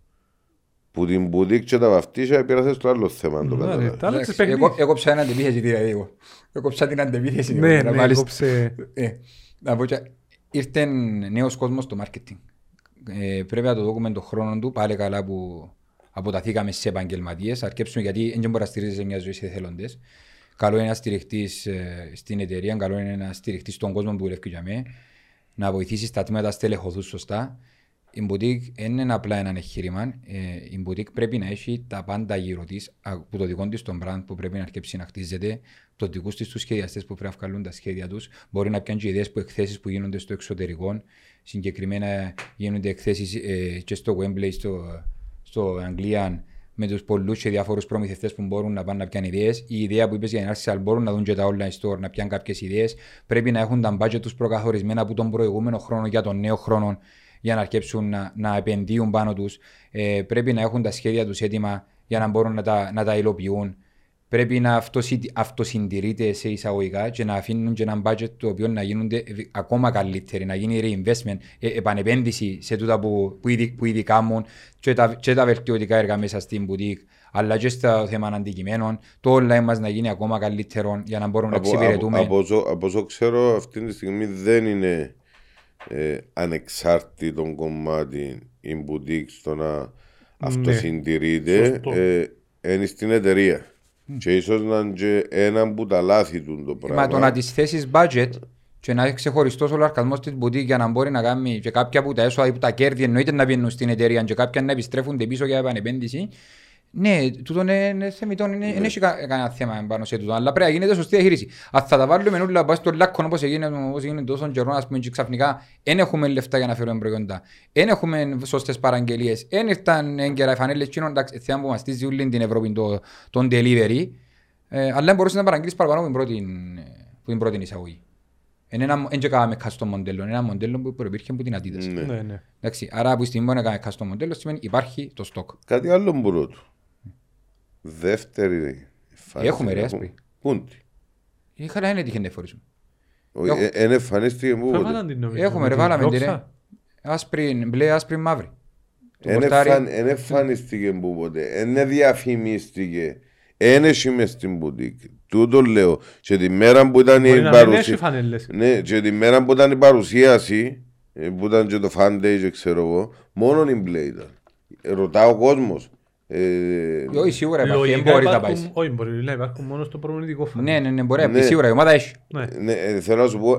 Που την μπουτίκ και τα βαφτίσια πήρασε στο άλλο θέμα. αν το Ναι, καταλάβεις. τα άλλα της Εντάξει, παιχνίδι. εγώ- Έκοψα έναν αντεπίθεση δηλαδή εγώ. Έκοψα την αντεπίθεση. Ναι, εγώ, ναι, μάλιστα. κόψε. Ε, να πω και- Ήρθε νέος κόσμος στο marketing. Ε, πρέπει να το δούμε τον χρόνο του, πάλι καλά που αποταθήκαμε σε επαγγελματίες, αρκέψουμε γιατί δεν μπορεί να στηρίζεσαι μια ζωή σε εθελοντές. Καλό είναι να στηριχτείς ε, στην εταιρεία, καλό είναι να στηριχτείς στον κόσμο που δουλεύεις για μέ, να βοηθήσεις τα τμήματα να στελεχωθούν σωστά. Η boutique δεν είναι απλά ένα εγχείρημα. Ε, η boutique πρέπει να έχει τα πάντα γύρω της, από το δικό της τον brand που πρέπει να αρκέψει να χτίζεται, το δικούς της τους σχεδιαστές που πρέπει να βγάλουν τα σχέδια τους. Μπορεί να πιάνουν και ιδέες που εκθέσεις που γίνονται στο εξωτερικό. Συγκεκριμένα γίνονται εκθέσεις ε, και στο Wembley, στο, στο Αγγλία, με τους πολλούς και διάφορους προμηθευτές που μπορούν να πάνε να πιάνουν ιδέες. Η ιδέα που είπες για την Arsenal μπορούν να δουν και τα online store να πιάνουν κάποιες ιδέες. Πρέπει να έχουν τα budget τους προκαθορισμένα από τον προηγούμενο χρόνο για τον νέο χρόνο για να αρκέψουν να, να επενδύουν πάνω τους. Ε, πρέπει να έχουν τα σχέδια τους έτοιμα για να μπορούν να τα, να τα υλοποιούν. Πρέπει να αυτοσυ- αυτοσυντηρείται σε εισαγωγικά και να αφήνουν και ένα budget το οποίο να γίνονται ευ- ακόμα καλύτεροι, να γίνει reinvestment, ε, επανεπένδυση σε τούτα που, που, ήδη, που ήδη κάνουν και τα, και τα βελτιωτικά έργα μέσα στην boutique, αλλά και στο θέμα αντικειμένων, το online μας να γίνει ακόμα καλύτερο για να μπορούμε να Από, από, εξυπηρετούμε. από, όσο, από όσο ξέρω, αυτή τη στιγμή δεν είναι ε, ανεξάρτητο κομμάτι η boutique στο να αυτοσυντηρείται. Σωστό. Ε, είναι στην εταιρεία. Και ίσως να είναι και ένα που τα λάθη του το πράγμα. Μα το να τις θέσεις budget και να έχει ξεχωριστός ο λαρκασμό της boutique για να μπορεί να κάνει και κάποια που τα έσοδα ή που τα κέρδη εννοείται να βγαίνουν στην εταιρεία και κάποια να επιστρέφονται πίσω για επανεπένδυση. Ναι, τούτο είναι, είναι θεμητό, είναι, δεν έχει κα- κανένα θέμα πάνω σε τούτο, αλλά πρέπει να γίνεται σωστή διαχείριση. Αν θα τα βάλουμε όλα πάνω στο λάκκο όπως έγινε, όπως έγινε τόσο καιρό, ας πούμε, και ξαφνικά δεν έχουμε λεφτά για να φέρουμε προϊόντα, δεν έχουμε σωστές παραγγελίες, δεν ήρθαν έγκαιρα οι φανέλες κοινών, εντάξει, θέμα που μαστίζει όλη την Ευρώπη το, τον delivery, ε, αλλά μπορούσες να παραγγείλεις παραπάνω από την πρώτη, που την πρώτη εισαγωγή. Είναι ένα, εν και κάναμε custom μοντέλο, είναι ένα μοντέλο που προϋπήρχε από την Adidas. Ναι. Ναι, ναι. Εντάξει, άρα από τη στιγμή που να κάνουμε custom μοντέλο σημαίνει υπάρχει το stock. Κάτι άλλο μπορώ του. Δεύτερη εμφάνιση. Έχουμε, ρε, να άσπρη. πούμε. Πούντι. Η χαρά είναι τύχη να φορήσουμε. Όχι, Έχω- ε, εν εμφανίστηκε μου Θα ποτέ. βάλαν την νομίζω. Έχουμε ρε, Με βάλαμε την την ρε. δόξα. Άσπρη, μπλε, άσπρη, μαύρη. Το Εν πορτάρι. εμφαν- εν εμφανίστηκε που ποτέ. Εν διαφημίστηκε. Εν έχει μες στην μπουτίκ. Τούτο λέω. Και τη μέρα που ήταν Μπορεί η να μην έχει παρουσία... φανέλες. Ναι, και τη μέρα που ήταν η παρουσίαση, ε, που ήταν και το fan day και ξέρω εγώ, μόνο η μπλε ήταν. Ε, Ρωτά ο κόσμος. Ε, Όχι, σίγουρα υπάρχει, δεν Λογικά μπορεί να υπάρχουν- πάει. Όχι, μπορεί να υπάρχουν μόνο στο προπονητικό φανέλ. Ναι, ναι, ναι, μπορεί να πει, Ναι. σίγουρα η ομάδα έχει. Ναι. ναι, ε, θέλω να σου πω,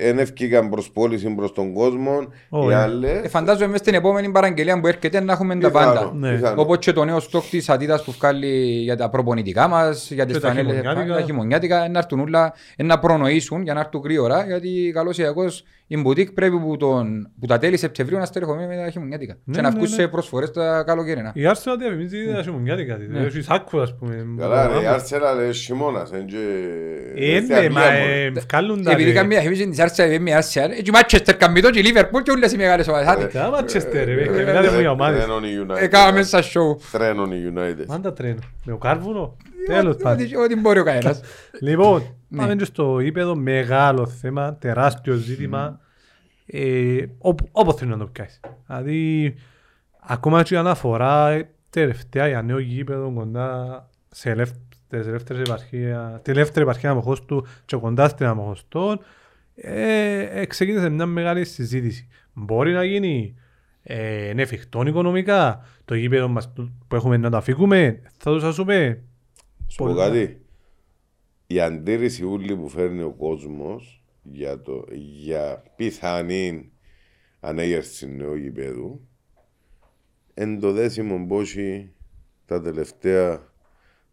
δεν ευκήκαν προς πώληση προς τον κόσμο. Όχι. Οι Ε, άλλες... Φαντάζομαι μες στην επόμενη παραγγελία που έρχεται να έχουμε τα πιθανό, πάντα. Ναι. πιθανό. Όπως και το νέο στόχ της Adidas που βγάλει για τα προπονητικά μας, για τις Και τα φανέλες, χειμωνιάτικα. τα χειμωνιάτικα, να έρθουν όλα, να προνοήσουν για να έρθουν γρήγορα, γιατί καλώς ή κακώς η μπουτίκ πρέπει που, τον, που τα τέλη Σεπτεμβρίου να στερεχωμένη με τα χειμωνιάτικα. Ναι, και να ναι, βγουν ναι. σε προσφορές τα καλοκαίρινα. Η Arsenal διαφημίζει τα χειμωνιάτικα της. Έχει σάκου, ας πούμε. Καλά ρε, η Arsenal είναι χειμώνας. εν και- Ε, στη ναι, Αγγλία μα μόνο. ε, βγάλουν τα, Επειδή ρε. καμία διαφήμιση της Arsenal με Arsenal, έτσι Manchester καμπιτό και Liverpool και όλες οι μεγάλες ομάδες. Άντε, Τα Manchester, ρε, Ε, μιλάτε μου για ομάδες. Τρένον η United. Έκαναμε σαν show. Τρένον η United. Μάντα τρένο. Με ο Κάρβουνο. Τέλος πάντων. Ό,τι- Ό,τι μπορεί ο κανένας. Λοιπόν, Ναι. πάμε και στο ύπεδο, μεγάλο θέμα, τεράστιο ζήτημα. Ε, όπου- Όπως θέλεις να το πιάσεις. Δηλαδή, ακόμα και η αναφορά ε, τελευταία για νέο γήπεδο κοντά σε ελεύ- στις ελεύθερες επαρχία, τη ελεύθερη επαρχία Αμοχώστου και κοντά στην Αμοχώστο, ε, ε, ξεκίνησε μια μεγάλη συζήτηση. Μπορεί να γίνει ε, είναι εφικτό οικονομικά το γήπεδο μας που έχουμε να το αφήκουμε, θα το σας πούμε. Σου πω Πολλά. κάτι. Η αντίρρηση ούλη που φέρνει ο κόσμος για, το, για πιθανή ανέγερση νέου γηπέδου εν το δέσιμο μπόχι τα τελευταία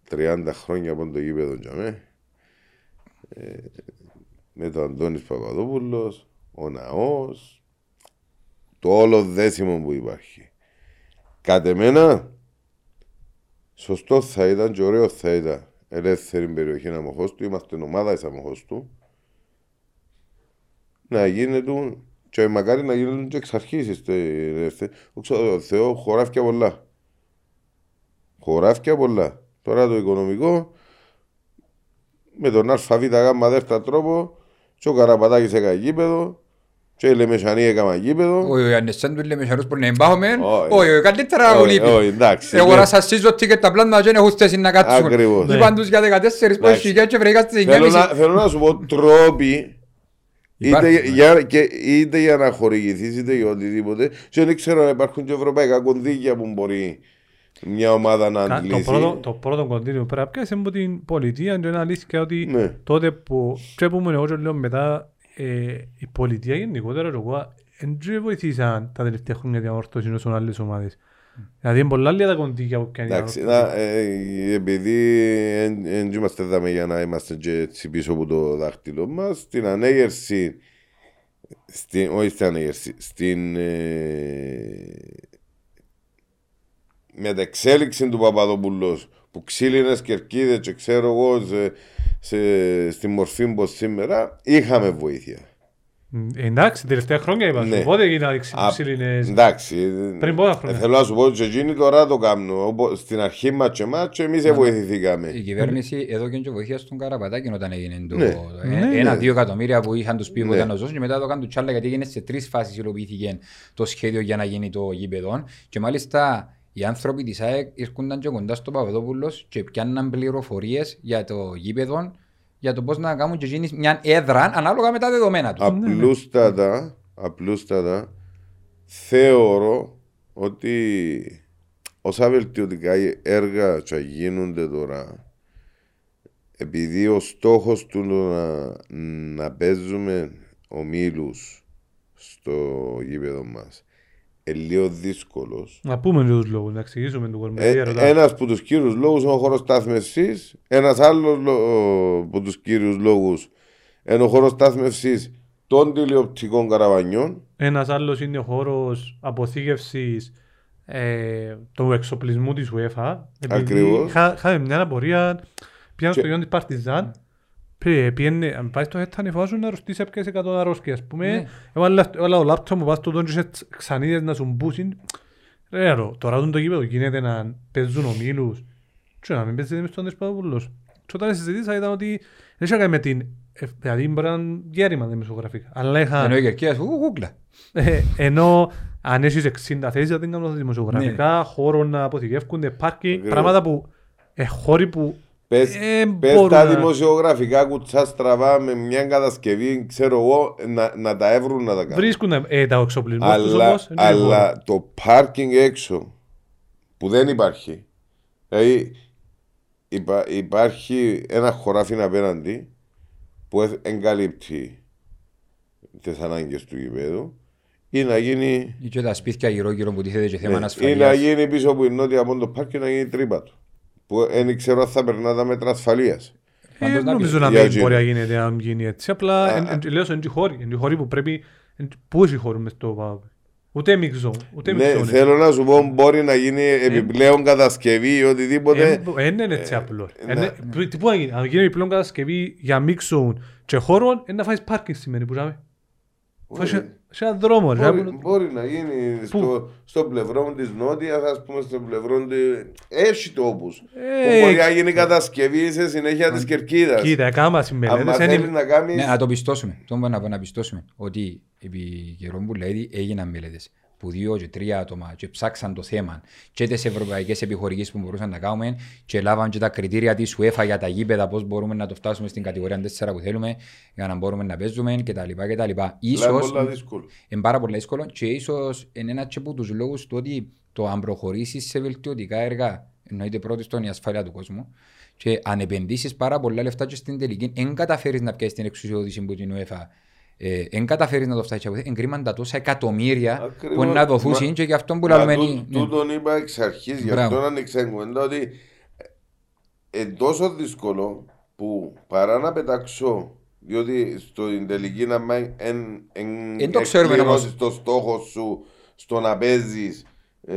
30 χρόνια από το γήπεδο για με. Ε, με τον Αντώνης Παπαδόπουλος, ο Ναός, το όλο δέσιμο που υπάρχει. Κατ' εμένα, Σωστός θα ήταν και ωραίος θα ήταν ελεύθερη περιοχή Αμοχώστου, είμαστε ομάδα της Αμοχώστου, να γίνεται και μακάρι να γίνεται και εξ αρχής είστε ελεύθεροι. Δόξα τω Θεώ, χωράφια πολλά. Χωράφια πολλά. Τώρα το οικονομικό, με τον ΑΒ γάμα δεύτερα τρόπο, και ο Καραπατάκης έκανε γήπεδο, και η Λεμεσανή έκανε γήπεδο. Ο Ιωάννης Σέντου λέει μεσανούς που να εμπάχουμε. Όχι. Όχι, καλύτερα ο Όχι, Λίπη. όχι, εντάξει, Εγώ ναι. να σας σύζω ότι και τα πλάνα δεν έχουν θέση να κάτσουν. Ακριβώς. Είπαν τους για 14 πώς Εντάξει. χιλιάδες και βρήκα στις Θέλω 9.30. να, θέλω να σου πω τρόποι είτε, Υπάρχουν, για, και, είτε για να χορηγηθείς είτε για οτιδήποτε και δεν ξέρω αν υπάρχουν και ευρωπαϊκά κονδύλια που μπορεί μια ομάδα να Κα- Το αντλήσει. πρώτο, το πρώτο κονδύλιο που πρέπει να πιάσει από την πολιτεία είναι αλήθεια ότι Ναι. τότε που τρέπουμε εγώ και λέω μετά ε, η πολιτεία γενικότερα εγώ δεν βοηθήσαν τα τελευταία χρόνια διαμόρφωση όσο άλλες ομάδες. Δηλαδή είναι πολλά λίγα τα κονδύλια που πιάνει η Εντάξει, διαμόρφωση. να, ε, επειδή δεν είμαστε δάμε για να είμαστε και έτσι πίσω από το δάχτυλο μας, στην ανέγερση, στην, όχι στην ανέγερση, στην ε, μεταξέλιξη του Παπαδοπουλός που ξύλινες κερκίδες και ξέρω εγώ σε, σε, στη μορφή που σήμερα είχαμε βοήθεια. Μ, Εντάξει, τελευταία χρόνια είπα σου, Ναι. πότε έγιναν οι Α, ξύλινες. Εντάξει. Πριν πόσα ε, χρόνια. Θέλω να σου πω ότι εκείνοι τώρα το κάνουν. Όπως Στην αρχή μας και εμάς και εμείς βοηθηθήκαμε. Η κυβέρνηση εδώ και βοήθεια στον Καραπατάκη όταν έγινε το Ναι. ε, Ναι, ένα-δύο εκατομμύρια που είχαν τους πει που Ναι. ήταν να ζώσουν και μετά το κάνουν τσάλα γιατί έγινε σε τρεις φάσεις υλοποιήθηκε το σχέδιο για να γίνει το γήπεδο και μάλιστα οι άνθρωποι της ΑΕΚ ήρθαν και κοντά στο Παπαδόπουλος και πιάνναν πληροφορίες για το γήπεδο για το πώς να κάνουν και εκείνοι μια έδρα ανάλογα με τα δεδομένα τους. Απλούστατα, απλούστατα θεωρώ ότι όσα βελτιωτικά έργα θα γίνονται τώρα επειδή ο στόχος του να, να παίζουμε ομίλους στο γήπεδο μας είναι λίγο δύσκολος Να πούμε τους λόγους, να εξηγήσουμε τον κόσμο. Ε, γιατί ρωτάω. Ένας από τους κύριους λόγους είναι ο χώρος στάθμευση. Ένας άλλος από τους κύριους λόγους είναι ο χώρος στάθμευση των τηλεοπτικών καραβανιών. Ένας άλλος είναι ο χώρος αποθήκευσης ε, του εξοπλισμού της UEFA. Επειδή Ακριβώς. είχα- Είχαμε μια απορία, πήγαν στο Και- γιο της Παρτιζάν, πι- πήγαινε, αν πάει στο Έθαν, φοβάσου να αρρωστήσει έπιασε 100 αρρώσκια, ας πούμε. Ναι. Έβαλα έβαλα το λάπτοπ μου, πας στο τον και σε τσ- ξανίδες να σου μπούσουν. Ρε, ρο, τώρα τον το γήπεδο γίνεται να παίζουν ομίλους και να μην παίζεται μες στον Δεσπαδόπουλος. Και όταν συζητήσα ήταν ότι δεν είχε να κάνει με την... ε, Δηλαδή μπορεί να είναι γέρημα δημοσιογραφικά. Αλλά είχαν... Ενώ η Κερκίδας, ου, γούγκλα. Ε, ενώ αν έχεις 60 θέσεις δεν κάνουν δημοσιογραφικά, Ναι. χώρο να αποθηκεύκονται, πάρκι, Ακριβώς. πράγματα που ε, χώροι που Πες, Ε, πες μπορούν τα να- δημοσιογραφικά κουτσά στραβά με μια κατασκευή, ξέρω εγώ, να, να τα έβρουν να τα κάνουν. Βρίσκουν ε, τα εξοπλισμούς τους Αλλά, όμως. δεν είναι χώρο. αλλά το πάρκινγκ έξω που δεν υπάρχει. Δηλαδή υπά- υπάρχει ένα χωράφι απέναντι που εθ- εγκαλύπτει τις ανάγκες του γηπέδου ή να γίνει, Ή και τα σπίτια γύρω-γύρω που τίθεται και θέμα ναι, ή να ασφαλείας. γίνει πίσω από την νότια από το πάρκο να γίνει τρύπα του. Που δεν ξέρω αν θα περνά τα μέτρα ασφαλείας. Ε, Πάντως, να νομίζω πει- να για μην εκείνο. μπορεί να γίνεται αν γίνει έτσι. Απλά εν- εν- λέω είναι οι χώροι. Είναι οι χώροι που πρέπει... εν- Πού έχει χώροι μες στο ΠΑΟΚ. Ούτε μίξο. Ούτε Ναι, μίξο. θέλω να σου πω μπορεί να γίνει επιπλέον κατασκευή ή οτιδήποτε. Δεν είναι έτσι απλό. ναι. Είναι- π- Τι πού να γίνει. Αν γίνει επιπλέον κατασκευή για μίξο και χώρων, είναι να φάεις πάρκινγκ σημαίνει που ζάμε. Φάεις σε- σε έναν δρόμο. ρε, Μπορεί, που- μπορεί να γίνει στο, στο πλευρό της Νότιας, ας πούμε, στο πλευρό τη. Έχει τόπους. Ε, μπορεί να γίνει κατασκευή σε συνέχεια της κερκίδας. Κοίτα, κάμα Αν συμμελέτες. θέλεις είναι- να κάνει. Ναι, να το πιστώσουμε. Το μπορούμε να, να πιστώσουμε. Ότι επί καιρό που λέει έγιναν μελέτες που δύο και τρία άτομα και ψάξαν το θέμα και τις ευρωπαϊκές επιχορηγήσεις που μπορούσαν να κάνουμε και λάβαν και τα κριτήρια της UEFA για τα γήπεδα πώς μπορούμε να το φτάσουμε στην κατηγορία 4 που θέλουμε για να μπορούμε να παίζουμε κτλ. κτλ. Αλλά Ίσως είναι πολύ δύσκολο. είναι πάρα πολύ δύσκολο και ίσως είναι ένα και από τους λόγους του ότι το αν προχωρήσεις σε βελτιωτικά έργα εννοείται πρώτη στον η ασφάλεια του κόσμου και αν επενδύσεις πάρα πολλά λεφτά και στην τελική δεν καταφέρεις να πιάσεις την εξουσιοδότηση που την UEFA ε, δεν καταφέρεις να το φτάσεις από είναι κρίμα τα τόσα εκατομμύρια Ακριβώς. που να δοθούσαν Μα- και γι' αυτό που Μα λέμε τού- είναι- ναι. Τούτον είπα εξ αρχής, γι' Μπράβο. αυτό ανοίξα κουβέντα ότι είναι τόσο δύσκολο που παρά να πετάξω διότι στην τελική να μην εν, εν, Εν το ξέρουμε όμως. εκπληρώσεις το στόχο σου στο να παίζεις ε,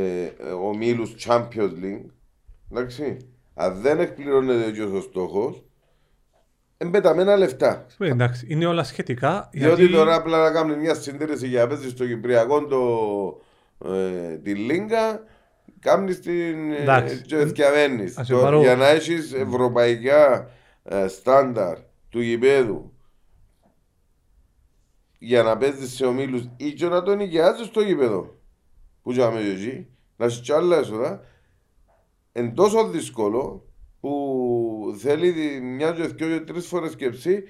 ομίλους Champions League εντάξει αν δεν εκπληρώνεται και ο στόχος εμπεταμένα λεφτά Ε, Εντάξει, είναι όλα σχετικά. διότι γιατί- τώρα απλά να κάνουμε μια συντήρηση για να παίζεις στο Κυπριακό το, ε, τη Λίγκα, κάνεις την. ε, Εντάξει. και διαβαίνεις. Ας σε Το- πάρω- Για να έχεις ευρωπαϊκά ε, στάνταρ του γηπέδου για να παίζεις σε ομίλους ή και να τον νοικιάζει στο γήπεδο που τζάμε εκεί, να έχει κι άλλα έσοδα, είναι τόσο δύσκολο που θέλει δι- μια και δυο και τρεις φορές σκέψη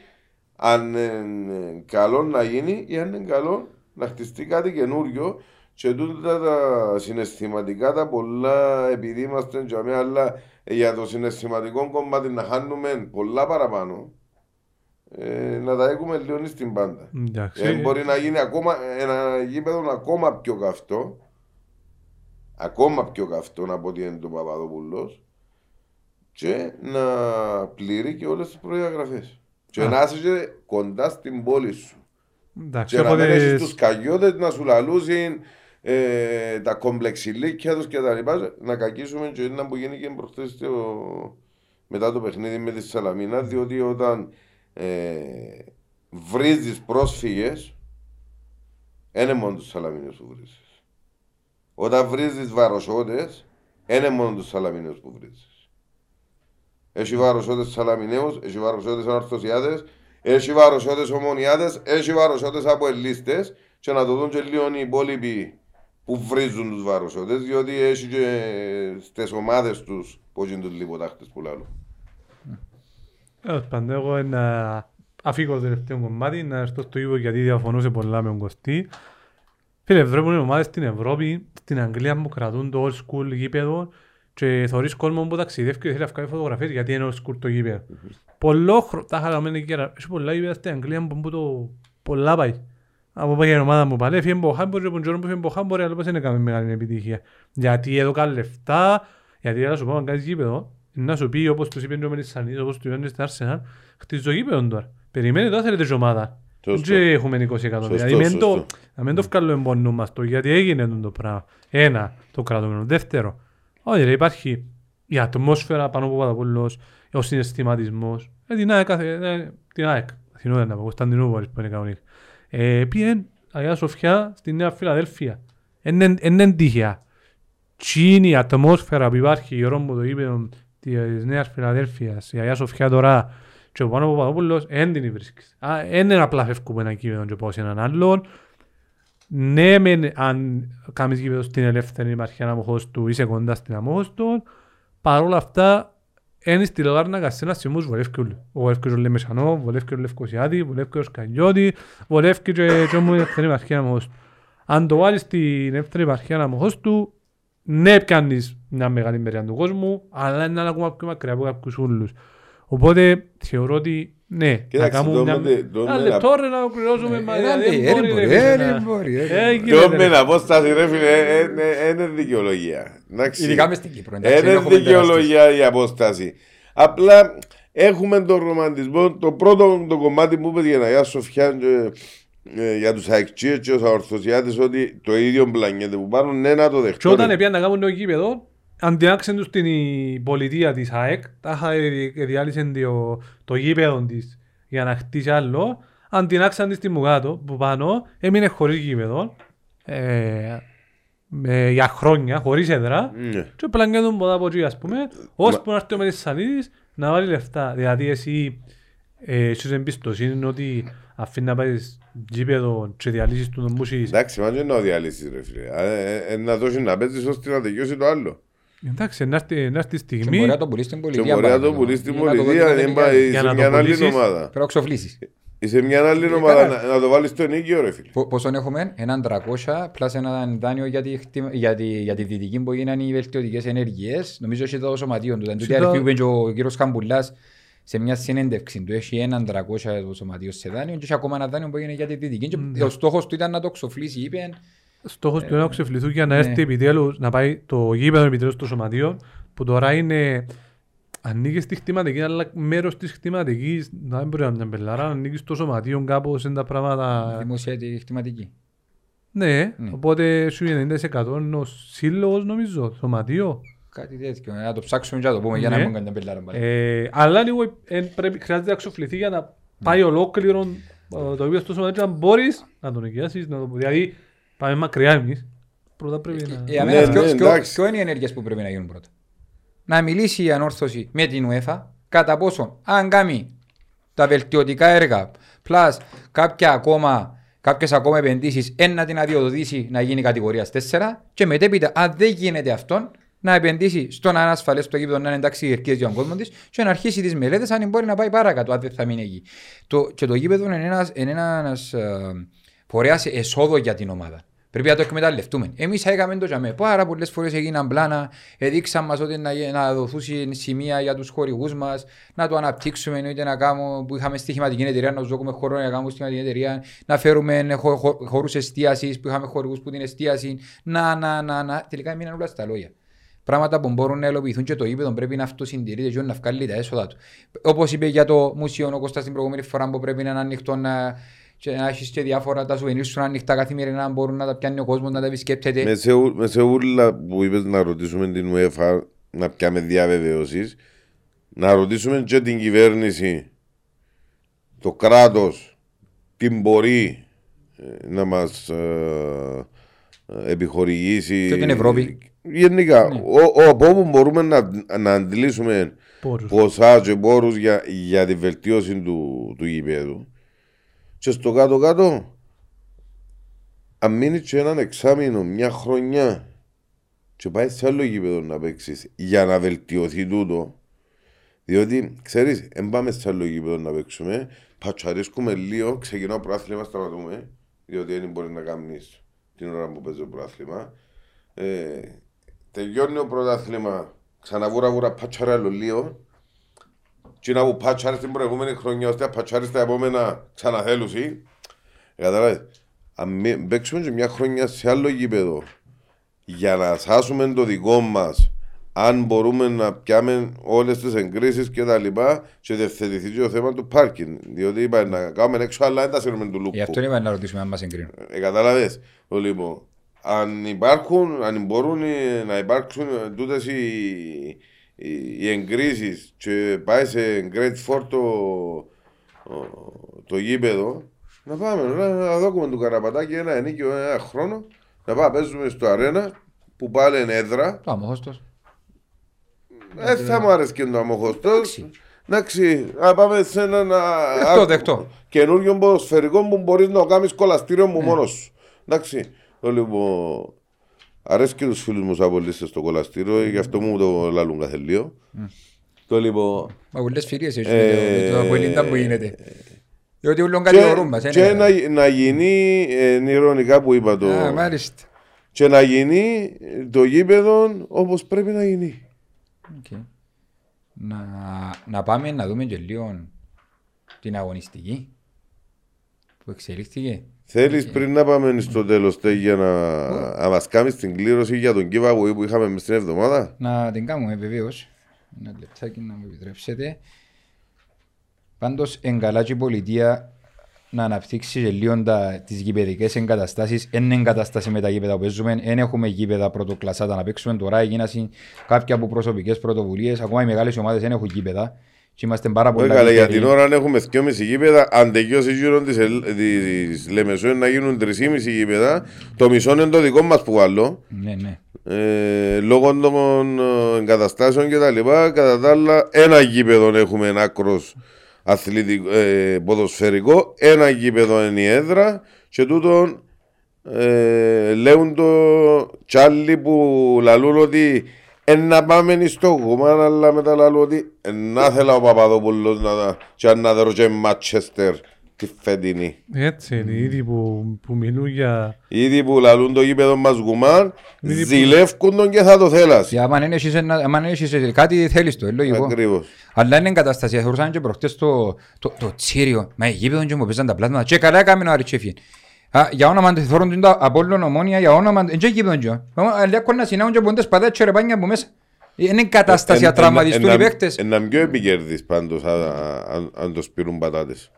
αν είναι καλό να γίνει ή αν είναι καλό να χτιστεί κάτι καινούριο και τούτα τα συναισθηματικά τα πολλά επειδή είμαστε τζαμί αλλά για το συναισθηματικό κομμάτι να χάνουμε πολλά παραπάνω ε, να τα έχουμε λίγο στην πάντα. Εντάξει. Ε, μπορεί να γίνει ακόμα ένα γήπεδο ακόμα πιο καυτό. Ακόμα πιο καυτό από ότι είναι το Παπαδόπουλο. Και να πληρεί και όλες τις προδιαγραφές. Και Α. να είσαι και κοντά στην πόλη σου. Εντάξει, Και να μην οπότε- έχεις τους καγιώτες να σου λαλούσουν ε, τα κομπλεξιλίκια τους και τα λοιπά. Να κακίσουμε και ένα που γίνει και προχτές στο- μετά το παιχνίδι με τη Σαλαμίνα διότι όταν ε, βρίζεις πρόσφυγες δεν είναι μόνο τους Σαλαμίνες που βρίζεις. Όταν βρίζεις βαροσότες δεν είναι μόνο τους Σαλαμίνες που βρίζεις. Έχει βαροσότες Σαλαμιναίους, έχει βαροσότες Αναρθωσιάδες, έχει βαροσότες Ομονιάδες, έχει βαροσότες από ελίστες και να το δουν και λίγο οι υπόλοιποι που βρίζουν τους βαροσότες διότι έχει και στις ομάδες τους πώς είναι τους λιποτάχτες που λάλλουν. Τέλος πάντων, εγώ να αφήγω το τελευταίο κομμάτι, να έρθω στο ύπο γιατί διαφωνούσε πολλά με τον Κωστή. Φίλε, βλέπουν ομάδες στην Ευρώπη, στην Αγγλία που κρατούν το old school γήπεδο και θωρείς κόσμο που ταξιδεύει και θέλει να βγάλει φωτογραφίες γιατί είναι old school το γήπεδο. Πολλό χρόνο, τα χαλαμένα εκεί, έχει πολλά γήπεδας στην Αγγλία που το πολλά πάει. Από πάει η ομάδα μου πάλι, έφυγε από Χάμπορ και από τον Τζόρν που έφυγε από Χάμπορ, αλλά πώς δεν έκαμε μεγάλη επιτυχία. Γιατί έδωκα λεφτά, γιατί να σου πω αν κάνεις γήπεδο, να σου πει όπως τους είπε ο Μελισσανής, όπως του είπαν στην Arsenal, χτίζω γήπεδο τώρα. Περιμένει τώρα θέλετε και ομάδα. Σωστό. Δεν έχουμε 20 εκατομμύρια. Σωστό, Δηλαδή, μην το- σωστό. Να μην το βγάλουμε εμπονού μας το, γιατί έγινε το πράγμα. Ένα, το κρατούμενο. Δεύτερο, όχι ρε, υπάρχει η ατμόσφαιρα πάνω από Παπαδοπούλος, ο συναισθηματισμός. Ε, την ΑΕΚ, κάθε- ε, την ΑΕΚ, Αθηνούδα να πω, Κωνσταντινούπολης που είναι κανονικά. Ε, πήγαινε Αγία Σοφιά στη Νέα Φιλαδέλφια. Είναι είναι τυχαία. Τι είναι η ατμόσφαιρα που υπάρχει γύρω από το γήπεδο της Νέας Φιλαδέλφειας, η Αγία Σοφιά τώρα και ο Πάνο Παπαδόπουλος, δεν την βρίσκεις. Α, Δεν είναι απλά φεύγουμε ένα κήπεδο και πάω σε έναν άλλον. Ναι, μεν, αν κάνεις γήπεδο στην ελεύθερη υπάρχει ένα αμοχώς του, είσαι κοντά στην αμοχώς του. Παρ' όλα αυτά, είναι στη Λεγάρνα Κασένα σημούς βολεύει όλοι. Βολεύει και ο Λεμεσανό, βολεύει και ο Λευκοσιάδη, βολεύει και ο Σκανιώτη, βολεύει και και μου δεύτερη επαρχία αμοχώς του. Αν το βάλεις στην δεύτερη επαρχία αμοχώς του, ναι πιάνεις μια μεγάλη μεριά του κόσμου, αλλά είναι ακόμα πιο μακριά από κάποιους ούλους. Οπότε θεωρώ ότι ναι, να Κοίταξε, κάνουμε το μια... με- το Ένα με- λεπτό ρε να ολοκληρώσουμε, μα, Ένα δεν λεπτό, μπορεί, ε, ρε, ε, φίλε, ε, να- μπορεί, ε. Ε, Το γίνεται, με ρε. την απόσταση ρε φίλε, ε, ε, ε, είναι δικαιολογία. Εντάξει. Ειδικά μες στην Κύπρο. εντάξει, Είναι δεν έχουμε δικαιολογία η απόσταση. Απλά έχουμε τον ρομαντισμό. Το πρώτο το κομμάτι που είπε για την Αγία Σοφιά και, ε, για τους αεξίες και τους αορθωσιάτες ότι το ίδιο πλανιέται που πάνω, ναι να το Και δεχτώ. όταν ρε. πήγαν να κάνουν το γήπεδο, αντιάξαν τους την η πολιτεία της ΑΕΚ, τα είχα διάλυσαν το, το γήπεδο της για να χτίσει άλλο, αντινάξαν της στη Μουγάτο που πάνω, έμεινε χωρίς γήπεδο, ε, με, για χρόνια, χωρίς έδρα, Ναι. και πλαγγέντον ποτά από εκεί ας πούμε, ώσπου να έρθει ο Μετεσσαλίδης να βάλει λεφτά. Δηλαδή εσύ ε, έχεις εμπιστοσύνη ότι αφήνει να πάεις γήπεδο και διαλύσεις του τον μπούσις. Εντάξει, μα δεν είναι να διαλύσεις ρε φίλε. Ε, ε, ε, Να δώσεις να παίζεις ώστε να τελειώσει το άλλο. Εντάξει, να έρθει, να έρθει η Και στιγμή μπορεί να το πουλήσει στην Και πολιτεία. μπορεί να το παρακαλώ. πουλήσει στην Ή να το πολιτεία, δώσει δεν στην πάει πολιτεία. Για σε να μια το άλλη πουλήσεις. ομάδα. Πρέπει να ξοφλήσεις. Είσαι μια άλλη ομάδα να, να το βάλεις στο νίκιο ρε φίλε. Πο- Πόσον έχουμε, έναν 300 πλάς έναν δάνειο για τη, χτυ- για τη, για τη δυτική που έγιναν οι βελτιωτικές ενέργειες. Νομίζω έχει το σωματείο του. Ήταν τούτη Συντά- αριθμή που είπε και ο κύριος Χαμπουλάς σε μια συνέντευξη του. Έχει έναν 300 το σωματείο σε δάνειο και έχει ακόμα ένα δάνειο που έγινε για τη δυτική. Και ο στόχος του ήταν να το ξοφλήσει, είπε. Στόχος του είναι να ξεφληθούν για να ναι. έρθει επιτέλους, να πάει το γήπεδο επιτέλους στο σωματείο, που τώρα είναι ανοίγει στη χτιματική, αλλά μέρος της χτιματικής, να δεν μπορεί να είναι μια μπελάρα, ανοίγει στο σωματείο κάπως είναι τα πράγματα. Δημοσία τη χτιματική. Ναι, Ναι. οπότε σου είναι 90% είναι ο σύλλογος νομίζω, σωματείο. Κάτι τέτοιο. Να το ψάξουμε και να το πούμε για να Ναι. μην κάνουμε πελάρα πάλι. Ε, αλλά λίγο ε, πρέπει, χρειάζεται να ξοφληθεί για να πάει ολόκληρο ε, το γήπεδο στο σωματείο, να μπορείς να τον νοικιάσεις, να το Δηλαδή, πάμε μακριά εμείς. Πρώτα πρέπει να... Για Ναι, μένα ναι, ποιο- ποιο- εντάξει. ποιο είναι οι ενέργειες που πρέπει να γίνουν πρώτα; Να μιλήσει η ανόρθωση με την UEFA κατά πόσο αν κάνει τα βελτιωτικά έργα plus κάποια ακόμα κάποιες ακόμα επενδύσεις εν να την αδειοδοτήσει να γίνει κατηγορίας 4 και μετέπειτα αν δεν γίνεται αυτό να επενδύσει στο να είναι ασφαλές το γήπεδο να είναι εντάξει διερκείες για τον κόσμο της και να αρχίσει τις μελέτες αν μπορεί να πάει παρακάτω αν δεν θα μείνει εκεί. Το, και το γήπεδο είναι ένας, είναι ένας ε, φορέας εσόδο για την ομάδα. Πρέπει να το εκμεταλλευτούμε. Εμείς έκαμε το τζαμέ. Πάρα πολλές φορές έγιναν πλάνα, έδειξαν μας ότι να, να δοθούν σημεία για τους χορηγούς μας, να το αναπτύξουμε, είτε να κάνουμε που είχαμε στοιχηματική εταιρεία, να τους δώσουμε χώρο να κάνουμε στοιχηματική εταιρεία, να φέρουμε χω, χω, χώρους εστίασης που είχαμε χορηγούς που την εστίαση. Να, να, να, να. Τελικά έμειναν όλα στα λόγια. Πράγματα που μπορούν να ελοπιθούν και το ύπεδο πρέπει να αυτοσυντηρείται και να βγάλει τα έσοδα του. Όπως είπε για το μουσείο ο Κώστας την προηγούμενη φορά που πρέπει να είναι ανοιχτό να, και να έχεις και διάφορα τα σουβενίρ σου να ανοιχτά καθημερινά να μπορούν να τα πιάνει ο κόσμος να τα επισκέπτεται. Με σε, ου- με σε ούλα που είπες να ρωτήσουμε την UEFA να πιάμε διαβεβαιώσεις να ρωτήσουμε και την κυβέρνηση το κράτος τι μπορεί ε, να μας ε, ε, επιχορηγήσει Και την Ευρώπη. γενικά Ναι. ο, ο, από όπου μπορούμε να, να αντιλήσουμε Πόρους. ποσά και πόρους για, για τη βελτίωση του, του γηπέδου και στο κάτω-κάτω αν μείνει και έναν εξάμεινο, μια χρονιά και πάει σε άλλο γήπεδο να παίξεις για να βελτιωθεί τούτο διότι ξέρεις, δεν πάμε σε άλλο γήπεδο να παίξουμε πατσαρίσκουμε λίγο, ξεκινάω προάθλημα, σταματούμε διότι δεν μπορεί να κάνεις την ώρα που παίζει το προάθλημα ε, τελειώνει ο πρωτάθλημα ξαναβούρα βούρα πατσαρά άλλο λίγο και να που πατσάρεις την προηγούμενη χρονιά ώστε να πατσάρεις τα επόμενα ξαναθέλουση Κατάλαβες. Αν μην παίξουμε και μια χρονιά σε άλλο γήπεδο για να σάσουμε το δικό μας αν μπορούμε να πιάμε όλες τις εγκρίσεις και τα λοιπά και διευθετηθεί και το θέμα του πάρκινγκ διότι είπα να κάνουμε έξω αλλά δεν τα σύρουμε του Γι' αυτό λούπου είπα να ρωτήσουμε αν μας εγκρίνουν. ε, κατάλαβες το λοιπόν αν υπάρχουν αν μπορούν ε, να υπάρξουν ε, τούτες οι, οι, οι εγκρίσεις και πάει σε grade 4 το, ο- το γήπεδο. Να πάμε να, να δώκουμε του Καραπατάκη ένα ενίκιο ένα χρόνο. Να πάμε παίζουμε στο αρένα που πάλι είναι έδρα. Το αμόχωστος. δεν θα μου άρεσε και το αμοχωστός Εντάξει, να πάμε σε ένα Δεχτώ, α- δεχτώ. καινούριο ποδοσφαιρικό που μπορείς να κάνεις κολαστήριο μου μόνος σου. Εντάξει, το λοιπόν, αρέσει και τους φίλους μου σαν πολύ στο κολαστήριο, γι' αυτό μου το λαλούν κάθε λίγο. Το λοιπόν. Μα πολλές φιλίες έχει Ε, το από Ελλήντα που γίνεται. Διότι ούλον Και, κατηγορούν μας. και να, να γίνει, ε, είναι ηρωνικά που είπα το, Α, μάλιστα. και να γίνει το γήπεδο όπως πρέπει να γίνει. Οκ. Να, να πάμε να δούμε και λίγο την αγωνιστική που εξελίχθηκε. Θέλεις πριν να πάμε στο τέλος τε, για να, να μας κάνεις την κλήρωση για το giveaway που είχαμε μες την εβδομάδα; Να την κάνουμε βεβαίως. Ένα λεπτάκι να μου επιτρέψετε. Πάντως εν καλά και η πολιτεία να αναπτύξει και λίγο τα, τις γηπεδικές εγκαταστάσεις. Εν εγκαταστάσεις με τα γήπεδα που παίζουμε. Εν έχουμε γήπεδα πρωτοκλασσάτα να παίξουμε. Τώρα έγιναν κάποια από προσωπικές πρωτοβουλίες. Ακόμα οι μεγάλες ομάδες δεν έχουν γήπεδα. Και είμαστε πάρα Όχι πολλά καλά, για τυχεροί. την ώρα έχουμε 2,5 γήπεδα. Αν τελειώσει γύρω της, Ελ- της Λεμεσού να γίνουν 3,5 γήπεδα. Το μισό είναι το δικό μας που βάλω. Ναι, ναι. Ε, λόγω των ε, εγκαταστάσεων και τα λοιπά, κατά τα άλλα, ένα γήπεδο έχουμε ένα άκρος αθλητικό, ε, ποδοσφαιρικό, ένα γήπεδο είναι η έδρα και τούτον ε, λέουν το τσάλι που λαλούν ότι «Εν να πάμε στο κομμάτι, αλλά μετά λαλούν ότι «Εν να θέλα ο Παπαδόπουλος να τα και να δω και Μάτσεστερ τη φετινή. Έτσι είναι, ήδη που, που μιλούν για... Ήδη που λαλούν το γήπεδο μας γουμάν, Ήδη που- ζηλεύκουν τον και θα το θέλας. Και άμα δεν έχεις ένα- άμα δεν έχεις κάτι θέλεις το, είναι λογικό. Ακριβώς. Αλλά είναι εγκαταστασία, θεωρούσαν και προχτές το, το, το τσίριο, μα γήπεδο και μου παίζαν τα πλάσματα και καλά έκαμε ο Αριτσέφιεν. Α, Για όνομα του θεωρούν τον το Απόλλων ομόνια, για όνομα του, και γήπεδο και. Αλλά κόνα συνάουν και πόντες πατά και ρεπάνια από μέσα. Είναι εγκαταστασία, Εν- τραυματιστούν εν- οι εν- παίκτες. εν- να πιο επικέρδεις πάντως α- α- αν- αν το σπήρουν πατάτες.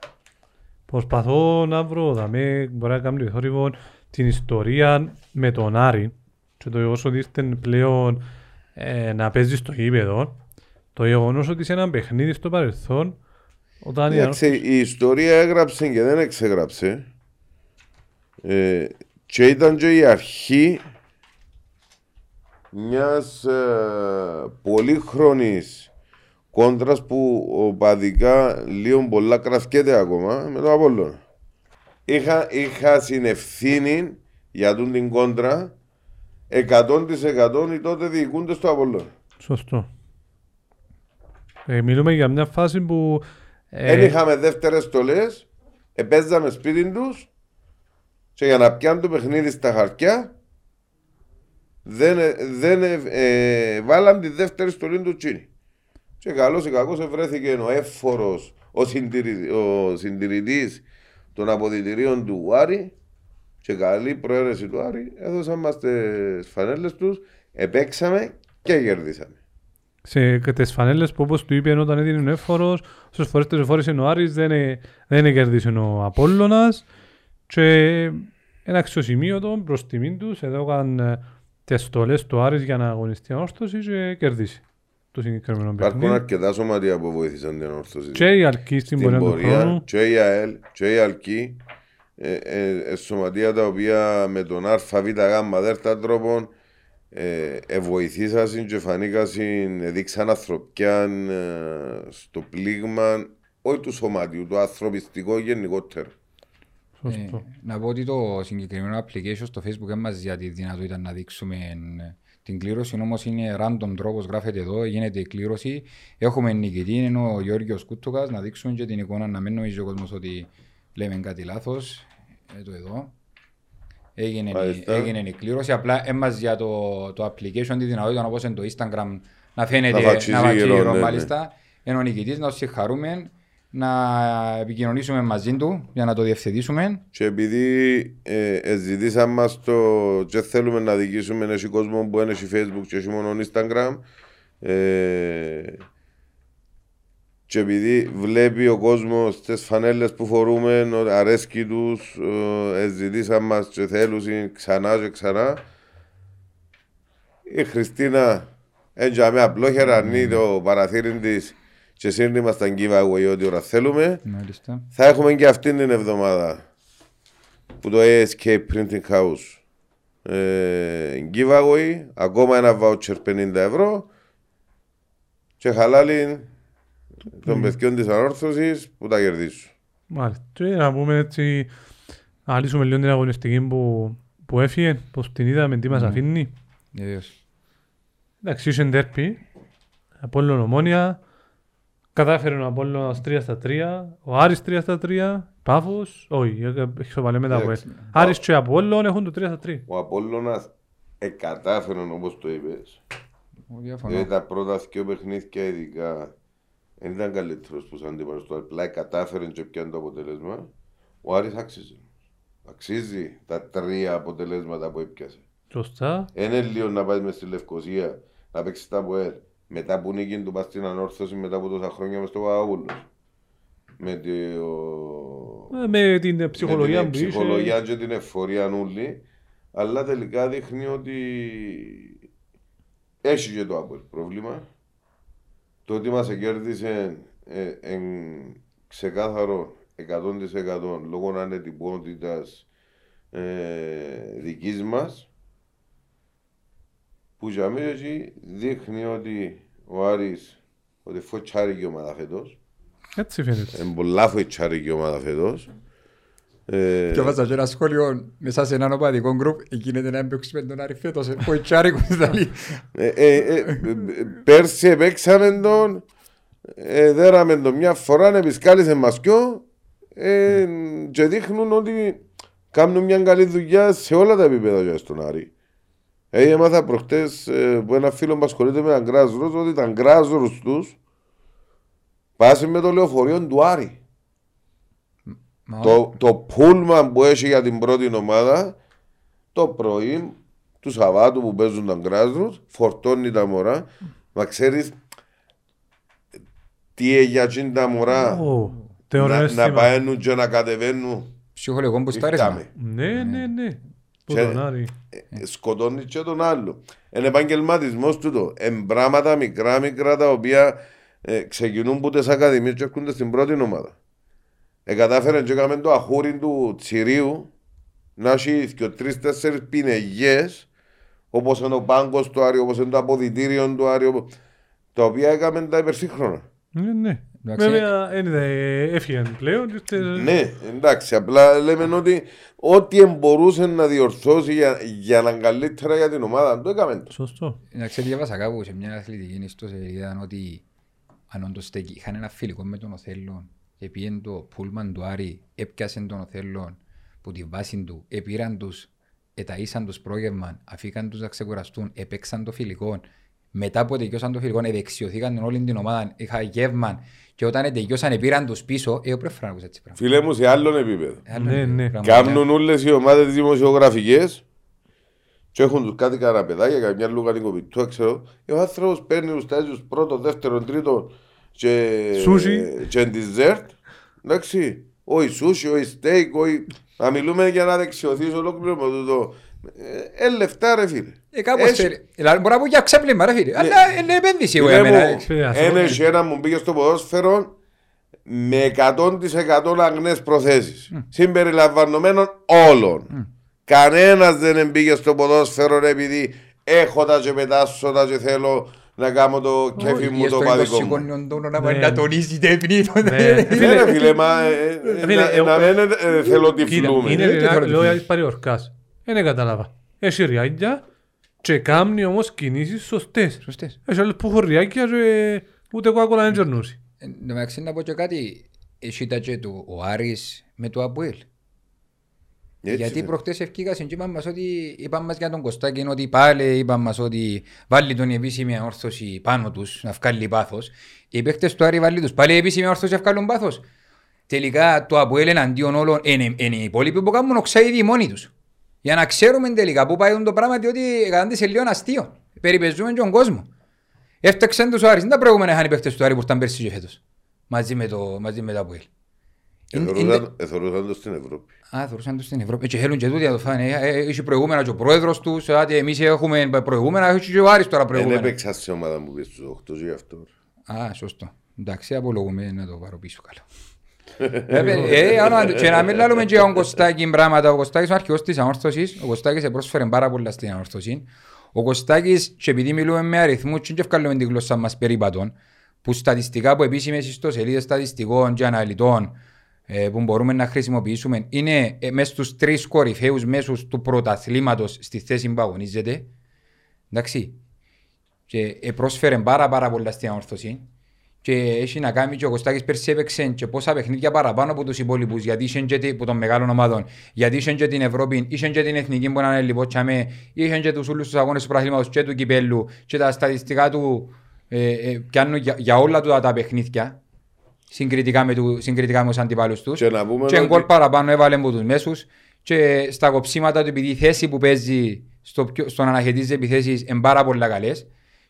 Προσπαθώ να βρω, δαμε, μπορεί να κάνω θόρυβο, την ιστορία με τον Άρη και το γεγονός ότι είστε πλέον ε, να παίζει στο γήπεδο. Το γεγονός ότι σε ένα παιχνίδι στο παρελθόν, όταν η Εντάξει, η ιστορία έγραψε και δεν εξεγράψε. Ε, και ήταν και η αρχή μιας ε, πολύχρονης κόντρας που οπαδικά λίγο πολλά κραυκέται ακόμα με τον Απόλλωνα. Είχα, είχα συνευθύνη για τούν την κόντρα 100% οι τότε διοικούνται στο Απόλλωνα. Σωστό. Ε, μιλούμε για μια φάση που... Δεν Ε, είχαμε δεύτερες στολές, επέζαμε σπίτι τους και για να πιάνουν το παιχνίδι στα χαρτιά δεν, δεν ε, ε, βάλαν τη δεύτερη στολή του Τσίνη. Και καλώ ή κακός βρέθηκε ο έφορος, ο, συντηρη, ο συντηρητής των αποδητηρίων του Άρη και καλή προαίρεση του Άρη έδωσαν μας τις φανέλες τους, επέξαμε και κερδίσαμε. σε τις φανέλες που όπως του είπε όταν έδινε ο έφορος, όσες φορές τις εφόρησε ο Άρης δεν, ε, δεν ε, κέρδισε ο Απόλλωνας και ένα αξιοσημείωτο προς τιμήν τους έδωκαν ε, τις στολές του Άρης για να αγωνιστεί ανόρθωση και κερδίσει το συγκεκριμένο Υπάρχουν παιχνίδι. αρκετά σωματεία που βοήθησαν την όρθωση. Και η Αλκή στην στην πορεία του πορεία χρόνου. και η ΑΕΛ και η ΑΛΚΗ ε, ε, ε, σωματεία τα οποία με τον ΑΒ δέρτα τρόπον ε, ε, βοηθήσασαν και φανήκασαν, δείξαν ανθρωπιά ε, στο πλήγμα όχι του σωματιού, το ανθρωπιστικό γενικότερο. Σωστό. Ε, να πω ότι το συγκεκριμένο application στο facebook δεν μας για τη δυνατότητα να δείξουμε ε, την κλήρωση, όμως είναι random τρόπος, γράφεται εδώ, γίνεται η κλήρωση. Έχουμε νικητή, είναι ο Γιώργος Κούτουκας, να δείξουμε και την εικόνα, να μην νομίζει ο κόσμος ότι λέμε κάτι λάθος. Ε, το εδώ. Έγινε, η- Μάλιστα. έγινε η κλήρωση, απλά έμας για το, το application τη δυνατότητα όπως είναι το Instagram να φαίνεται, Να να φατσίζει φατσίζει γύρω, γύρω, ναι, ναι. μάλιστα. Είναι ο νικητής, να το συγχαρούμε, να επικοινωνήσουμε μαζί του για να το διευθετήσουμε. Και επειδή ε, ε, ζητήσαν μας το και θέλουμε να δικήσουμε έχει κόσμο που έχει facebook και έχει μόνο instagram ε, και επειδή βλέπει ο κόσμος τις φανέλες που φορούμε ότι αρέσκει τους ε, ε, ζητήσαν μας και θέλουν ξανά και ξανά η Χριστίνα έντιαμε απλό χερανεί το παραθύρι της και σύρνει μας τα giveaway ό,τι ώρα θέλουμε Μάλιστα. θα έχουμε και αυτήν την εβδομάδα που το ASK Printing House ε, giveaway, ακόμα ένα voucher 50 ευρώ και χαλάλι των παιδιών της ανόρθωσης που τα κερδίσουν. Μάλιστα. Και να πούμε έτσι, να λύσουμε λίγο την αγωνιστική που, που έφυγε, πως την είδαμε, τι μας Ναι. αφήνει. Βεβαίως. Εντάξει, είχε ντέρπι, Απόλλων Ομόνια, Κατάφερε ο Απόλλωνας 3 στα 3, ο Άρης 3 στα 3, Πάφος, όχι, ε, έχει σοβαλέ μετά από Εντάξει. Άρης και Απόλλων έχουν το 3 στα 3. Ο Απόλλωνας εκατάφερε όπως το είπες. Εγώ διαφωνώ. Δηλαδή τα πρώτα δύο παιχνίδια ειδικά δεν ήταν καλύτερος που σαν αντίπαλος του. Απλά κατάφερε και πιάνει το αποτέλεσμα. Ο Άρης άξιζε. Αξίζει τα τρία αποτελέσματα που έπιασε. Σωστά. Είναι λίγο να πάει μες στη Λευκοσία να παίξει τα ΠΟΕΛ. Μετά που νίκη του πας στην ανόρθωση μετά από τόσα χρόνια μες στο Παπαγούλος. Με το... Ε, Με την ψυχολογία με που την είχε. ψυχολογία και την εφορία νουλή. Αλλά τελικά δείχνει ότι έχει και το Apple πρόβλημα. Το ότι μας κέρδισε ε, εν ξεκάθαρο 100% λόγω ανετυπότητας ε, δικής μας που για μένα εκεί δείχνει ότι ο Άρης ότι φωτσάρει η ομάδα φέτος Έτσι φαίνεται. είναι πολλά φωτσάρει η ομάδα φέτος ε, Και βάζα και ένα σχόλιο μέσα σε έναν οπαδικό γκρουπ γίνεται να έμπαιξουμε τον Άρη φέτος. Ο Ιτσάρικος δηλαδή. Ε, ε, ε, ε, πέρσι παίξαμε τον, ε, δέραμε τον μια φορά, επισκάλισε μας κοιό ε, και δείχνουν ότι κάνουν μια καλή δουλειά σε όλα τα επίπεδα για στον Άρη. Ε, έμαθα προχτές ε, που ένα φίλο που ασχολείται με έναν γκράζρος ότι τα γκράζρος τους πάσει με το λεωφορείο του Άρη. Μα Το, το πούλμαν που έχει για την πρώτη ομάδα το πρωί του Σαββάτου που παίζουν τα γκράζρους φορτώνει τα μωρά μα ξέρεις τι έγινε εκείνη τα μωρά; Ω, να, Θεωρώ να αίσθημα. παίρνουν και να κατεβαίνουν Ψυχολογικό που στάρισμα. Ήρθαμε. Ναι, ναι, ναι. Πού Και- τον Άρη. Ε, σκοτώνει και τον άλλο. Είναι επαγγελματισμός τούτο. Εν πράγματα μικρά μικρά τα οποία ε, ξεκινούν που τι ακαδημίες και έρχονται στην πρώτη ομάδα. Ε, κατάφεραν και έκαμε το αχούρι του Τσιρίου να έχει και τρει-τέσσερι πινεγιές όπως είναι ο πάγκος του Άρη, όπως είναι το αποδητήριο του Άρη, όπως- τα οποία έκαμε τα υπερσύγχρονα. Ναι, ναι. Εντάξει. Βέβαια, δεν είδε, έφυγαν πλέον. και- Ναι, εντάξει, απλά λέμε ότι ό,τι μπορούσε να διορθώσει για, για να είναι καλύτερα για την ομάδα, το έκαμε το. Σωστό. Να ξέρει, διάβασα κάπου σε μια αθλητική ιστοσελίδα ότι αν όντως στέκει, είχαν ένα φιλικό με τον Οθέλλον και πήγαινε το πούλμαν του Άρη, έπιασε τον Οθέλλον που τη βάση του, επήραν τους, εταΐσαν τους πρόγευμα, αφήκαν τους να ξεκουραστούν, έπαιξαν το φιλικό. Μετά που τελειώσαν το φιλικό, εδεξιωθήκαν όλη την ομάδα, είχα γεύμα και όταν τελειώσαν, πήραν τους πίσω, ε, πρέπει να ακούς έτσι πράγμα. Φίλε μου, σε άλλον επίπεδο. Άλλο Ναι, είναι, ναι. πραγματικά. Κάνουν όλες οι ομάδες δημοσιογραφικές και έχουν τους κάτι κανένα παιδάκια, καμιά λουκανικό πιτό, ξέρω. Και ο άνθρωπος παίρνει τους τάζιους πρώτο, δεύτερο, τρίτο και, Σούσι. και ντιζέρτ. Εντάξει, όχι σούσι, όχι στέικ, όχι... Να μιλούμε για να δεξιωθείς ολόκληρο με τούτο. Ε, ε, λεφτά ρε φίλε. Ε, κάπως Έχει- θέλει. Δηλαδή, μπορεί να πω για ξέπλυμα, ρε φίλε. Αλλά είναι επένδυση εγώ Φίλε για μένα. μου, ξέρεις, Ένα όχι. και ένα μου πήγε στο ποδόσφαιρο με 100% αγνές προθέσεις. Συμπεριλαμβανομένων όλων. Κανένας δεν μπήκε στο ποδόσφαιρο ρε, επειδή έχω τα και πετάσω τα και θέλω να κάνω το κέφι μου Ή το στο παδικό μου. σηκώνει ο τόνο να Ναι. πάει να τονίσει την ευνήτων. Ναι. Ναι ρε φίλε, μα ε, ε, Φίλε, να- εγώ- να μην ε, θέλω Κοίτα, τυφλούμε. είναι Ε, τι ένα θέλω λόγια να της παριορκάς. Δεν κατάλαβα. Έχει ριάκια και κάνει όμως κινήσεις σωστές. Σωστές. Έχει άλλους που έχουν ριάκια και ούτε κόκκολα δεν τζερνούσει. Εν τω μεταξύ να πω και κάτι. Εσύ τα και του ο Άρης με το Αποέλ. Έτσι, Γιατί ναι. προχτές ευκήκασαν και είπαν μας ότι είπαν μας για τον Κωστάκη ότι πάλι είπαν μας ότι βάλει τον η επίσημη ανόρθωση πάνω τους να βγάλει πάθος. Οι παίκτες του Άρη βάλει τους πάλι η επίσημη ανόρθωση να βγάλουν πάθος. Τελικά το Αποέλ εναντίον όλων είναι, είναι οι υπόλοιποι που κάνουν οξαίδι μόνοι τους. Για να ξέρουμε τελικά πού πάει το πράγμα διότι κατάντησε λίγο αστείο. Περιπεζούμε και τον κόσμο. Έφταξαν τους ο Άρης. Δεν τα προηγούμενα είχαν οι παίκτες του Άρη που ήταν πέρσι και φέτος. Μαζί με το, μαζί με το Αποέλ. Είναι- είναι- Εθωρούσαν- Εθωρούσαν το στην Ευρώπη. Α, θεωρούσαν τους στην Ευρώπη. Και θέλουν και τούτοι να το φάνε. Ε, ε, Έχει προηγούμενα και ο πρόεδρος τους. ε, ότι Εμείς έχουμε προηγούμενα. Έχει και ο Άρης τώρα Δεν προηγούμενα. έπαιξα σε ομάδα μου πήγε στους 8 γι' αυτό. Α, σωστό. Εντάξει, απολογούμε να το πάρω πίσω καλά. Ε, ε, ε, άρα, Και να μην λάλλουμε και για τον Κωστάκη πράγματα. Ο Κωστάκης είναι ο αρχηγός της ανόρθωσης. Ο Κωστάκης επρόσφερε πάρα πολλά στην ανόρθωση. Ο Κωστάκης, και επειδή μιλούμε με αριθμούς, και βγάλουμε την γλώσσα μας περίπατων, που στατιστικά από επίσημες ιστοσελίδες στατιστικών και αναλυτών ε, που μπορούμε να χρησιμοποιήσουμε είναι ε, μέσα στους τρεις κορυφαίους μέσους του πρωταθλήματος στη θέση που αγωνίζεται. Εντάξει. Και ε, πρόσφερε πάρα πάρα πολλά στην ανόρθωση. Και έχει να κάνει και ο Κωστάκης πέρσι έπαιξε και πόσα παιχνίδια παραπάνω από τους υπόλοιπους γιατί είχε και τη- που των μεγάλων ομάδων. Γιατί είχε και την Ευρώπη, είχε και την Εθνική που είναι λοιπόν τσάμε είχε και τους όλους τους αγώνες του πραθλήματος και του κυπέλου. Και τα στατιστικά του ε, ε, πιάνουν για, για όλα του τα παιχνίδια συγκριτικά με, του, συγκριτικά με τους αντιπάλους τους. Και να πούμε και ότι- γκολ παραπάνω έβαλε από τους μέσους. Και στα κοψίματα του επειδή η θέση που παίζει στο, πιο- στο να αναχαιτίζει επιθέσεις είναι πάρα πολλά καλές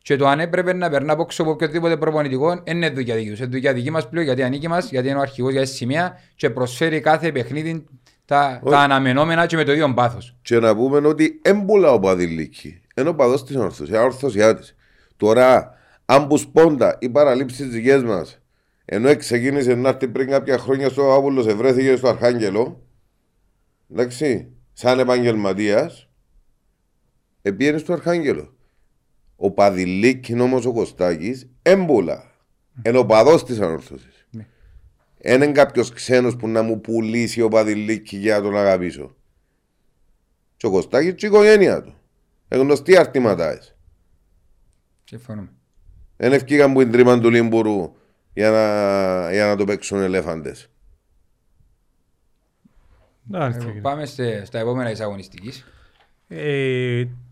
και το αν έπρεπε να περνά από έξω από οποιοδήποτε προπονητικό είναι δουλειά δική τους. Είναι δουλειά δική μας πλέον γιατί ανήκει μας, γιατί είναι ο αρχηγός για τη σημεία και προσφέρει κάθε παιχνίδι τα, τα αναμενόμενα και με το ίδιο πάθος. Και να πούμε ότι έμπουλα ο Παδηλίκη. Είναι ο παδός της όρθωσης, είναι ορθωσιά της. Τώρα, αν πους σπόντα οι παραλήψεις δικές μας, ενώ ξεκίνησε να έρθει πριν κάποια χρόνια στο Άβουλος, ευρέθηκε στο Αρχάγγελο, εντάξει, σαν επαγγελματίας, επήγαινε στο Αρχάγγελο. Ο Παδηλίκη όμως ο Κωστάκης, έμπουλα. Είναι ο παδός της ανόρθωσης. Ναι. Δεν είναι κάποιος ξένος που να μου πουλήσει ο Παδηλίκη για να τον αγαπήσω. Και ο Κωστάκης και η οικογένεια του. Είναι γνωστοί αρτηματάες. Συμφωνούμε. Δεν ευκήγαν που είναι τρίμα του Λίμπουρου για να, για να το παίξουν ελέφαντες. Εντάξει, Ε, έγινε. Πάμε σε- στα επόμενα της αγωνιστικής.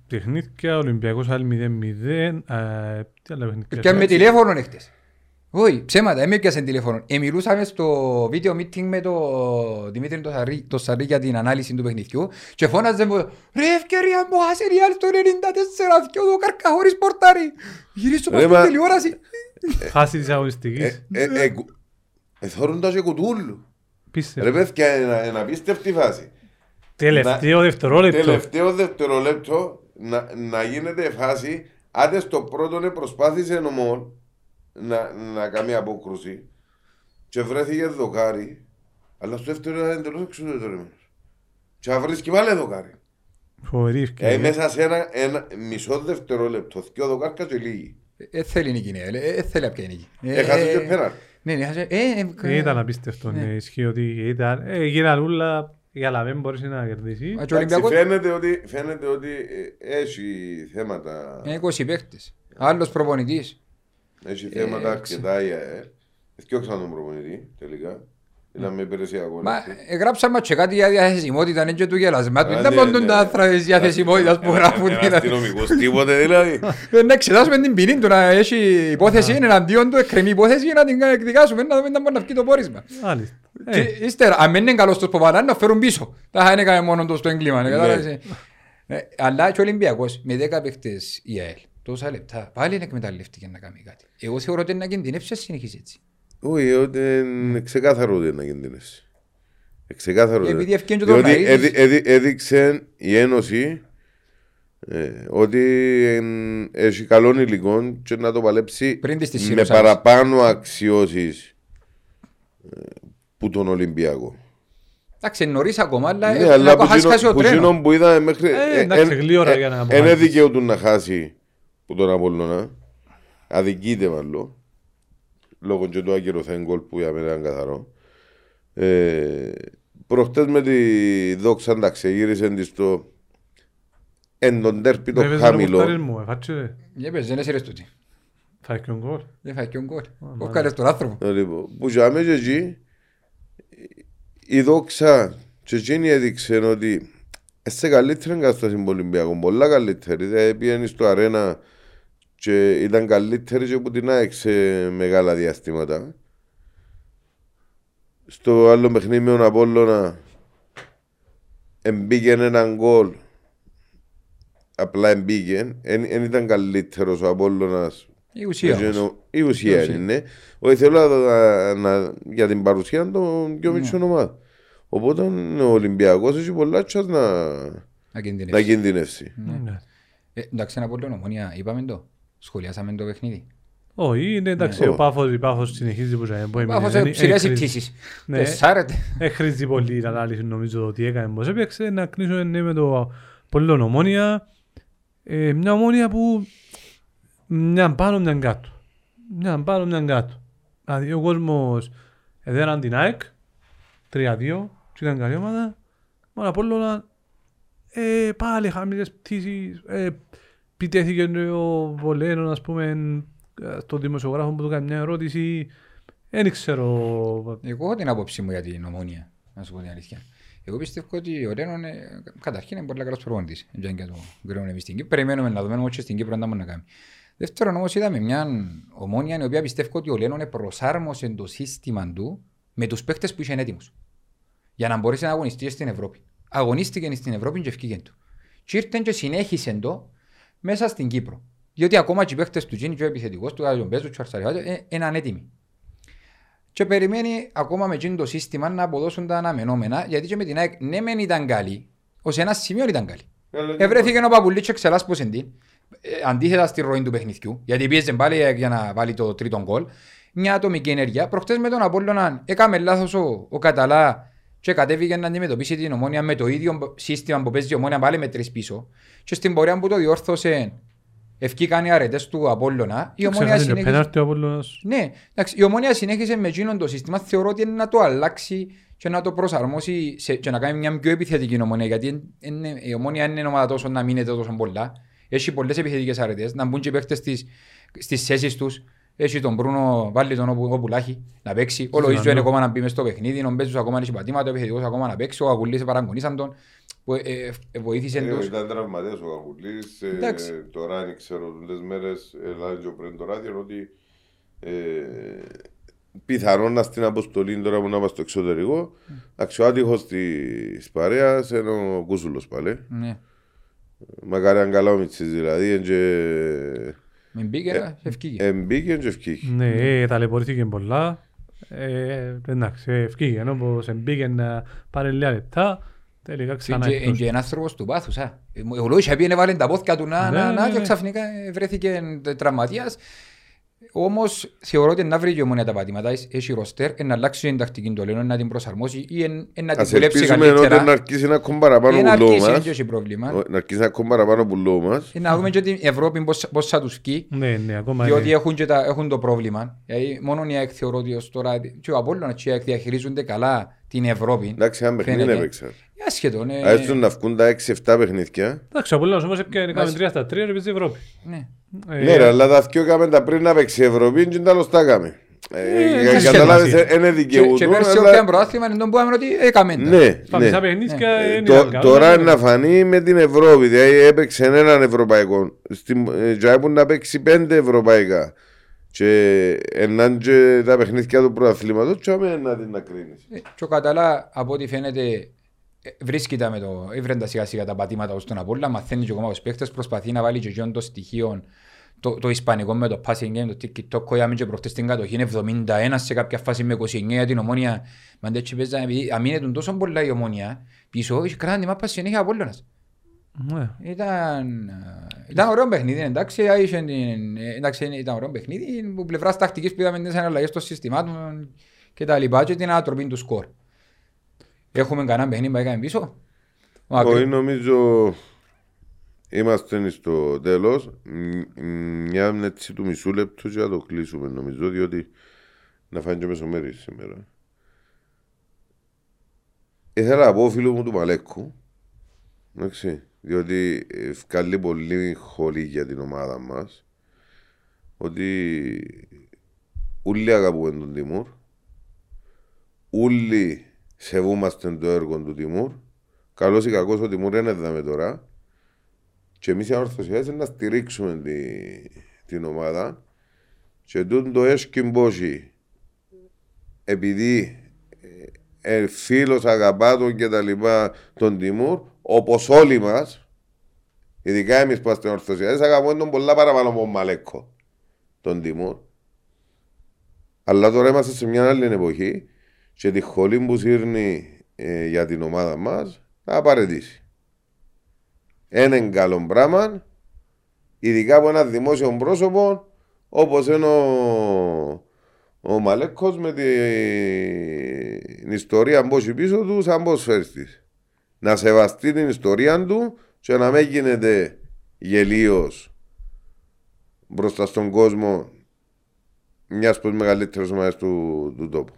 Ε, Παιχνίδια, Ολυμπιακός άλλη 0-0. ε, Τι άλλα παιχνίδια. Και με τηλέφωνο έχτες. Όχι, ψέματα, δεν με πιάσε τηλέφωνο. Ε, μιλούσαμε στο video meeting με τον Δημήτρη το Σαρή, το Σαρή για την ανάλυση του παιχνιδιού και φώναζε μου «Ρε ευκαιρία μου, άσε Ριάλ στο 94, δυο το κάρκα χωρίς πορτάρι». Γυρίσω Ρε, πάνω μα- στην τηλεόραση. Χάση της αγωνιστικής. Ε, ε, ε, κου- Εθώρουν τα και κουτούλου. Πίστευα. Ρε παιδιά, είναι είναι απίστευτη φάση. Τελευταίο δευτερόλεπτο. Τελευταίο δευτερόλεπτο να, να γίνεται φάση, άντε στο πρώτο ναι, προσπάθησε νομόν να, να κάνει απόκρουση και βρέθηκε δοκάρι, αλλά στο δεύτερο ήταν εντελώς εξουδετερημένος. Και θα βρίσκει πάλι δοκάρι. Φοβερή Ε, ευκαιρία. μέσα σε ένα, ένα μισό δευτερόλεπτο, δυο δοκάρκα και λίγοι. Ε, θέλει νίκη, ναι, ε, ε, θέλει απ' νίκη. Ε, Έχασε ε, και πέναλ. Ναι, ναι, έχασε. Ε, ε, Ε, Ήταν απίστευτο, ναι, ισχύει ότι ήταν. Ε, γίναν όλα για να μην μπορείς να κερδίσεις. Α, και ο Εντάξει, Ολυμπιακός φαίνεται ότι, φαίνεται ότι ε, έχει θέματα, είναι 20 παίκτες. Άλλος προπονητής. έχει Ε, θέματα ξε- αρκετά η ΑΕ. Έφτιαξαν τον προπονητή τελικά. Ήταν με υπηρεσιακό. Μα έτσι. ε, γράψαμε μας και κάτι για διαθεσιμότητα, είναι και του γελασμάτου. Α, Δεν ναι, μπορούν ναι. τα άθρα της διαθεσιμότητας που γράφουν. Ένας δηλαδή. αστυνομικός τίποτε δηλαδή. [LAUGHS] Ε, Να εξετάσουμε την ποινή του, να έχει υπόθεση εναντίον του, εκκρεμή υπόθεση για να την εκδικάσουμε, να δούμε αν μπορεί να βγει το πόρισμα. Μάλιστα. Και Ε, ύστερα, αν δεν είναι καλός τους ποπαλάν, να φέρουν πίσω. Τα θα είναι κάνει μόνο το στο έγκλημα. ναι, κατάλαβες, ε. Ε, Αλλά και ο Ολυμπιακός με 10 παίχτες η ΑΕΛ, τόσα λεπτά, πάλι είναι εκμεταλλευτική να κάνει κάτι. Εγώ θεωρώ ότι είναι να κινδυνεύσει να συνεχίσει έτσι. Όχι, ότι είναι ξεκάθαρο ότι είναι να κινδυνεύσει. Ε, Ξεκάθαρο. ότι- Επειδή ευκαιρία και το Διότι Ραΐδης. έδει- έδει- έδειξε η Ένωση ε, ότι εν, έχει καλό υλικό και να το παλέψει Πριν τις της με Σύρωσας. παραπάνω αξιώσεις ε, που τον Ολυμπιακό. Εντάξει, νωρίς ακόμα, αλλά Ναι, ε, αλλά να που χάσει χάσει εκείνο- ο που τρένο. εκείνο που είδα μέχρι... Ε, εντάξει, γλύωρα για να Είναι αποφασίσει. δικαιούτου να χάσει που τον Απόλλωνα. Αδικείται μάλλον. Λόγω και του ακυρωθέν γκολ που για μένα ήταν καθαρό. Ε, προχτές με τη δόξα εντάξει γύρισε της στο εν τον τέρπι το έπαιζε το χαμηλό. πορτάρι μου, εφάτσε, Για πες, δεν έσαιρες τούτη. θα έχει και ο γκολ. Δεν φάει και ο γκολ. Ο καλές τον άνθρωπο. Ε, Λοιπόν, που για μένα και εκεί η δόξα και εκείνη έδειξε ότι σε καλύτερη κατάσταση με τον Ολυμπιακό, πολλά καλύτερη. Δηλαδή πήγαινε στο αρένα και ήταν καλύτερη και από την ΑΕΚ σε μεγάλα διαστήματα. Στο άλλο παιχνίδι με τον Απόλλωνα εμπήκε έναν γκολ απλά εμπήκε, δεν ήταν καλύτερος ο Απόλλωνας Η ουσία έτσι όμως. εννοώ, Η ουσία Η ουσία. είναι. Όχι, θέλω να, να- για την παρουσία των πιο μικρών ομάδων. Οπότε ο Ολυμπιακός έχει πολλά τσάς να, Να να κινδυνεύσει. κινδυνεύσει. Ναι. Ε, Εντάξει, ένα πολύ ομονία. Είπαμε το. Σχολιάσαμε το παιχνίδι. Όχι, είναι εντάξει, Ναι. ο Πάφος, η Πάφος συνεχίζει που ζάει. Πάφος ε, ψηλές οι πτήσεις. Ναι. Τεσσάρετε. Έχρηζει πολύ η ανάλυση νομίζω το τι έκανε πως έπαιξε να κλείσω ναι, με το πολύ ομόνια ε, μια ομόνια που μια πάνω μια κάτω μια πάνω μια κάτω δηλαδή ο κόσμος έδεραν την ΑΕΚ 3-2 και ήταν καλή ομάδα μόνο από όλα ε, πάλι χαμηλές πτήσεις ε, πιτέθηκε ο Βολένο ας πούμε ε, στο δημοσιογράφο που του κάνει μια ερώτηση, δεν ξέρω. Εγώ έχω την άποψή μου για την ομόνια, να σου πω την αλήθεια. Εγώ πιστεύω ότι ο Ρένον ε, καταρχήν είναι πολύ καλός προπονητής. Δεν και το κρίνουμε εμείς στην Κύπρο. Περιμένουμε να δούμε όχι στην Κύπρο να μπορεί να κάνει. Δεύτερον όμως είδαμε μια ομόνια η οποία πιστεύω ότι ο Ρένον προσάρμοσε το σύστημα του με τους παίχτες που είχαν έτοιμους. Για να μπορέσει να αγωνιστεί στην Ευρώπη. Αγωνίστηκε στην Ευρώπη και ευκήγεν του. Και ήρθε και συνέχισε το μέσα στην Κύπρο. Διότι ακόμα και οι παίχτες του Τζίνι και ο επιθετικός του, ο Μπέζου, ο Αρσαριάτου, είναι ανέτοιμοι και περιμένει ακόμα με το σύστημα να αποδώσουν τα αναμενόμενα γιατί και με την ΑΕΚ ναι μεν ήταν καλή, ως ένα σημείο ήταν καλή. Ευρέθηκε ο Παπουλίτσο εξελάς πως εντύν, ε, αντίθετα στη ροή του παιχνιδιού, γιατί πίεζε πάλι για να βάλει το τρίτο γκολ, μια ατομική ενέργεια. Προχτές με τον Απόλλωνα έκαμε λάθος ο, ο Καταλά και κατέβηκε να αντιμετωπίσει την ομόνια με το ίδιο σύστημα που παίζει η ομόνια πάλι με τρεις πίσω. Και στην πορεία που το διόρθωσε Ευκήκαν οι αρετές του Απόλλωνα. Η ομόνια συνέχισε... Ναι, εντάξει, η ομόνια συνέχισε με εκείνον το σύστημα. Θεωρώ ότι είναι να το αλλάξει και να το προσαρμόσει σε, και να κάνει μια πιο επιθετική ομόνια. Γιατί είναι, η ομόνια είναι ομάδα τόσο να μείνεται τόσο πολλά. Έχει πολλές επιθετικές αρετές. Να μπουν και οι παίχτε στις θέσεις τους. Έχει τον Μπρούνο, βάλει τον όπου, όπου λάχει να παίξει. Ο Λοΐζο είναι ακόμα να μπει μες στο παιχνίδι. Ο Μπέζος ακόμα έχει πατήματα, ο επιθετικός ακόμα να παίξει. Ο Αγουλής παραγωνίσαν τον που ε, ε, βοήθησε ε, τους. Ήταν τραυματίας ο Καγουλής, ε, τώρα αν ξέρω τις μέρες, Ελλάδα και πριν το ράδιο, ότι ε, πιθανόν να στην αποστολή τώρα που να είμαστε στο εξωτερικό, mm. αξιοάτυχος της παρέας είναι ο Κούσουλος πάλι. Ναι. Μακάρι αν καλά ο Μιτσής δηλαδή, και... Μην μπήκε και ευκήγε. Εμπήκε και ευκήγε. Ναι, ταλαιπωρήθηκε πολλά. Ε, εντάξει, ευκήγε, ενώ πως εμπήκε να πάρει λίγα λεπτά. Τελικά ξανά εκτός. Είναι και ένας άνθρωπος του πάθους. Ο Λόισα πήγαινε βάλει τα πόθηκια του να, ναι, να, να, ναι, και ναι. ξαφνικά βρέθηκε τραυματίας. Όμως θεωρώ ότι να βρει και ομόνια τα πατήματα, έχει ροστέρ, να αλλάξει την τακτική του Λέων, να την προσαρμόσει ή να την δουλέψει καλύτερα. Ας ότι να αρχίσει να ακόμη παραπάνω πουλό μας. Να αρχίσει να ακόμη παραπάνω πουλό μας. Να δούμε και την Ευρώπη πώς θα τους βγει. Ναι, ναι, ακόμα διότι έχουν, και τα, έχουν το πρόβλημα. Δηλαδή, μόνο η ΑΕΚ θεωρώ ότι ως τώρα και ο Απόλλωνας και η ΑΕΚ διαχειρίζονται καλά την Ευρώπη. Εντάξει, αν παιχνίδι έπαιξαν. Ασχετόν. Ε... Ας να βγουν τα 6-7 παιχνίδια. Εντάξει, ο Απόλλωνας όμως έπαιξε 3 στα 3 και παίζει Ευρώπη. Ναι. Ναι, ρε, αλλά τα δυο έκαμε τα πριν να παίξει η Ευρώπη και τέλος τα έκαμε. Καταλάβεις, είναι δικαιούτο. Και πέρσι όποια προάθλημα είναι τον που ότι έκαμε τα. Ναι, ναι. Τώρα είναι να φανεί με την Ευρώπη, δηλαδή έπαιξε έναν ευρωπαϊκό. Για που να παίξει πέντε ευρωπαϊκά. Και έναν και τα παιχνίδια του προαθλήματος και άμε να την να κρίνεις. Και ο Καταλά από ό,τι φαίνεται βρίσκεται με το έβρεντα σιγά σιγά τα πατήματα ως τον Απόλλα, μαθαίνει και ακόμα τους παίχτες, προσπαθεί να βάλει και γιον το στοιχείο το, το ισπανικό με το passing game, το TikTok, για μην και προχτές την κατοχή είναι 71 σε κάποια φάση με 29 την ομόνια. Μα έτσι παίζα, επειδή αμήνεται τόσο πολλά η ομόνια, πίσω είχε κράτητη τη μάπα συνέχεια Απόλλωνας. Ναι. Ήταν, ήταν ωραίο παιχνίδι, εντάξει, εντάξει, ήταν ωραίο παιχνίδι, που πλευράς τακτικής που είδαμε τις αναλλαγές των συστημάτων και τα λοιπά και την ανατροπή του σκορ. Έχουμε κανένα παιχνίδι που έκανε πίσω. Όχι, νομίζω είμαστε στο τέλος. Μια έτσι του μισού λεπτού και να το κλείσουμε νομίζω, διότι να φάνει και μεσομέρι σήμερα. Ήθελα να πω φίλο μου του Μαλέκου, εντάξει, διότι βγάλει πολύ χωρί για την ομάδα μας, ότι όλοι αγαπούμε τον Τιμούρ, όλοι σεβούμαστε το έργο του Τιμούρ. Καλός ή κακός ο Τιμούρ δεν έδαμε τώρα. Και εμείς οι ορθωσιάδε να στηρίξουμε τη, την ομάδα. Και τούτο το έσκυμπόζι, επειδή ε, ε, φίλος αγαπά τον και τα λοιπά τον Τιμούρ, όπως όλοι μας, ειδικά εμείς που είμαστε ορθωσιάδε, αγαπούμε τον πολλά παραπάνω από Μαλέκο, τον Τιμούρ. Αλλά τώρα είμαστε σε μια άλλη εποχή και τη χολή που σύρνει ε, για την ομάδα μας θα απαραίτησει. Ένα καλό πράγμα, ειδικά από ένα δημόσιο πρόσωπο όπως είναι ο, ο Μαλέκος με την ιστορία που έχει πίσω τους σαν ποσφαίρτη. Να σεβαστεί την ιστορία του και να μην γίνεται γελίος μπροστά στον κόσμο μιας από τι μεγαλύτερε ομάδε του, του τόπου.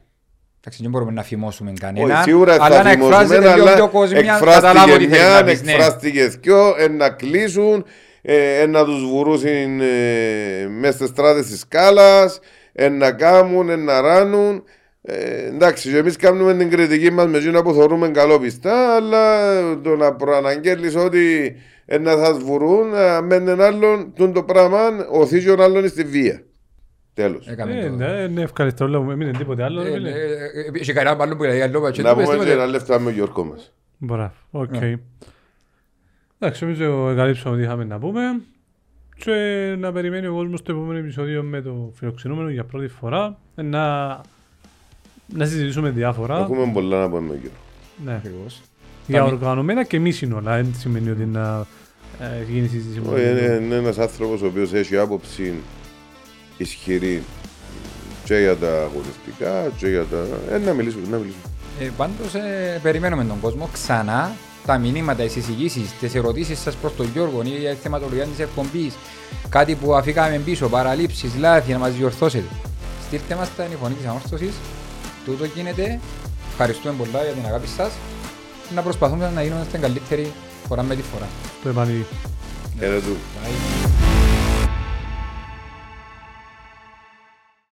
Εντάξει, δεν μπορούμε να φημώσουμε κανέναν, αλλά να εκφράζεται πιο πιο κόσμια, καταλάβω τι θέλεις να πεις. Εκφράστηκε δυο, να κλείσουν, ε, να τους βουρούσουν ε, μέσα στις στράτες της σκάλας, ε, να κάμουν, να ράνουν. Ε, εντάξει, και εμείς κάνουμε την κριτική μας με εκείνα που θεωρούμε καλόπιστα, αλλά το να προαναγγέλεις ότι ε, να θα σβουρούν, ε, με έναν άλλον, τον το πράγμα οθεί και ο άλλον στη βία. Τέλος. Έκαμε Ε, το. ναι, είναι ευχαριστώ, λέω, μην είναι τίποτε άλλο. ρε Ε, φίλε. ε, ε, Είχε κανένα άλλο που λέει άλλο και Να το πες πούμε και τίποτε. ένα λεφτά με Γιώργος μας. Μπράβο, οκ. Ναι. Εντάξει, νομίζω εγκαλύψαμε ό,τι είχαμε να πούμε και να περιμένει ο κόσμος το επόμενο επεισόδιο με το φιλοξενούμενο για πρώτη φορά ε, να, να συζητήσουμε διάφορα Έχουμε πολλά να πούμε Γιώργο. ναι, Ακριβώς. για Τα μη- οργανωμένα και μη σύνολα. Δεν σημαίνει ότι να ε, γίνει συζήτηση μόνο. Όχι, Είναι είναι ένας άνθρωπος ο οποίος έχει άποψη ισχυρή και για τα αγωνιστικά και για τα... Ε, να μιλήσουμε, να μιλήσουμε. Ε, πάντως ε, περιμένουμε τον κόσμο ξανά τα μηνύματα, τις εισηγήσεις, τις ερωτήσεις σας προς τον Γιώργο ή για τη θεματολογία της εκπομπής, κάτι που αφήκαμε πίσω, παραλήψεις, λάθη, να μας διορθώσετε. Στείλτε μας τα είναι η φωνή της ανόρθωσης. Τούτο γίνεται. Ευχαριστούμε πολλά για την αγάπη σας. Να προσπαθούμε να γίνουμε στην καλύτερη φορά με τη φορά. Το επανειδή. Χαίρετου. Bye.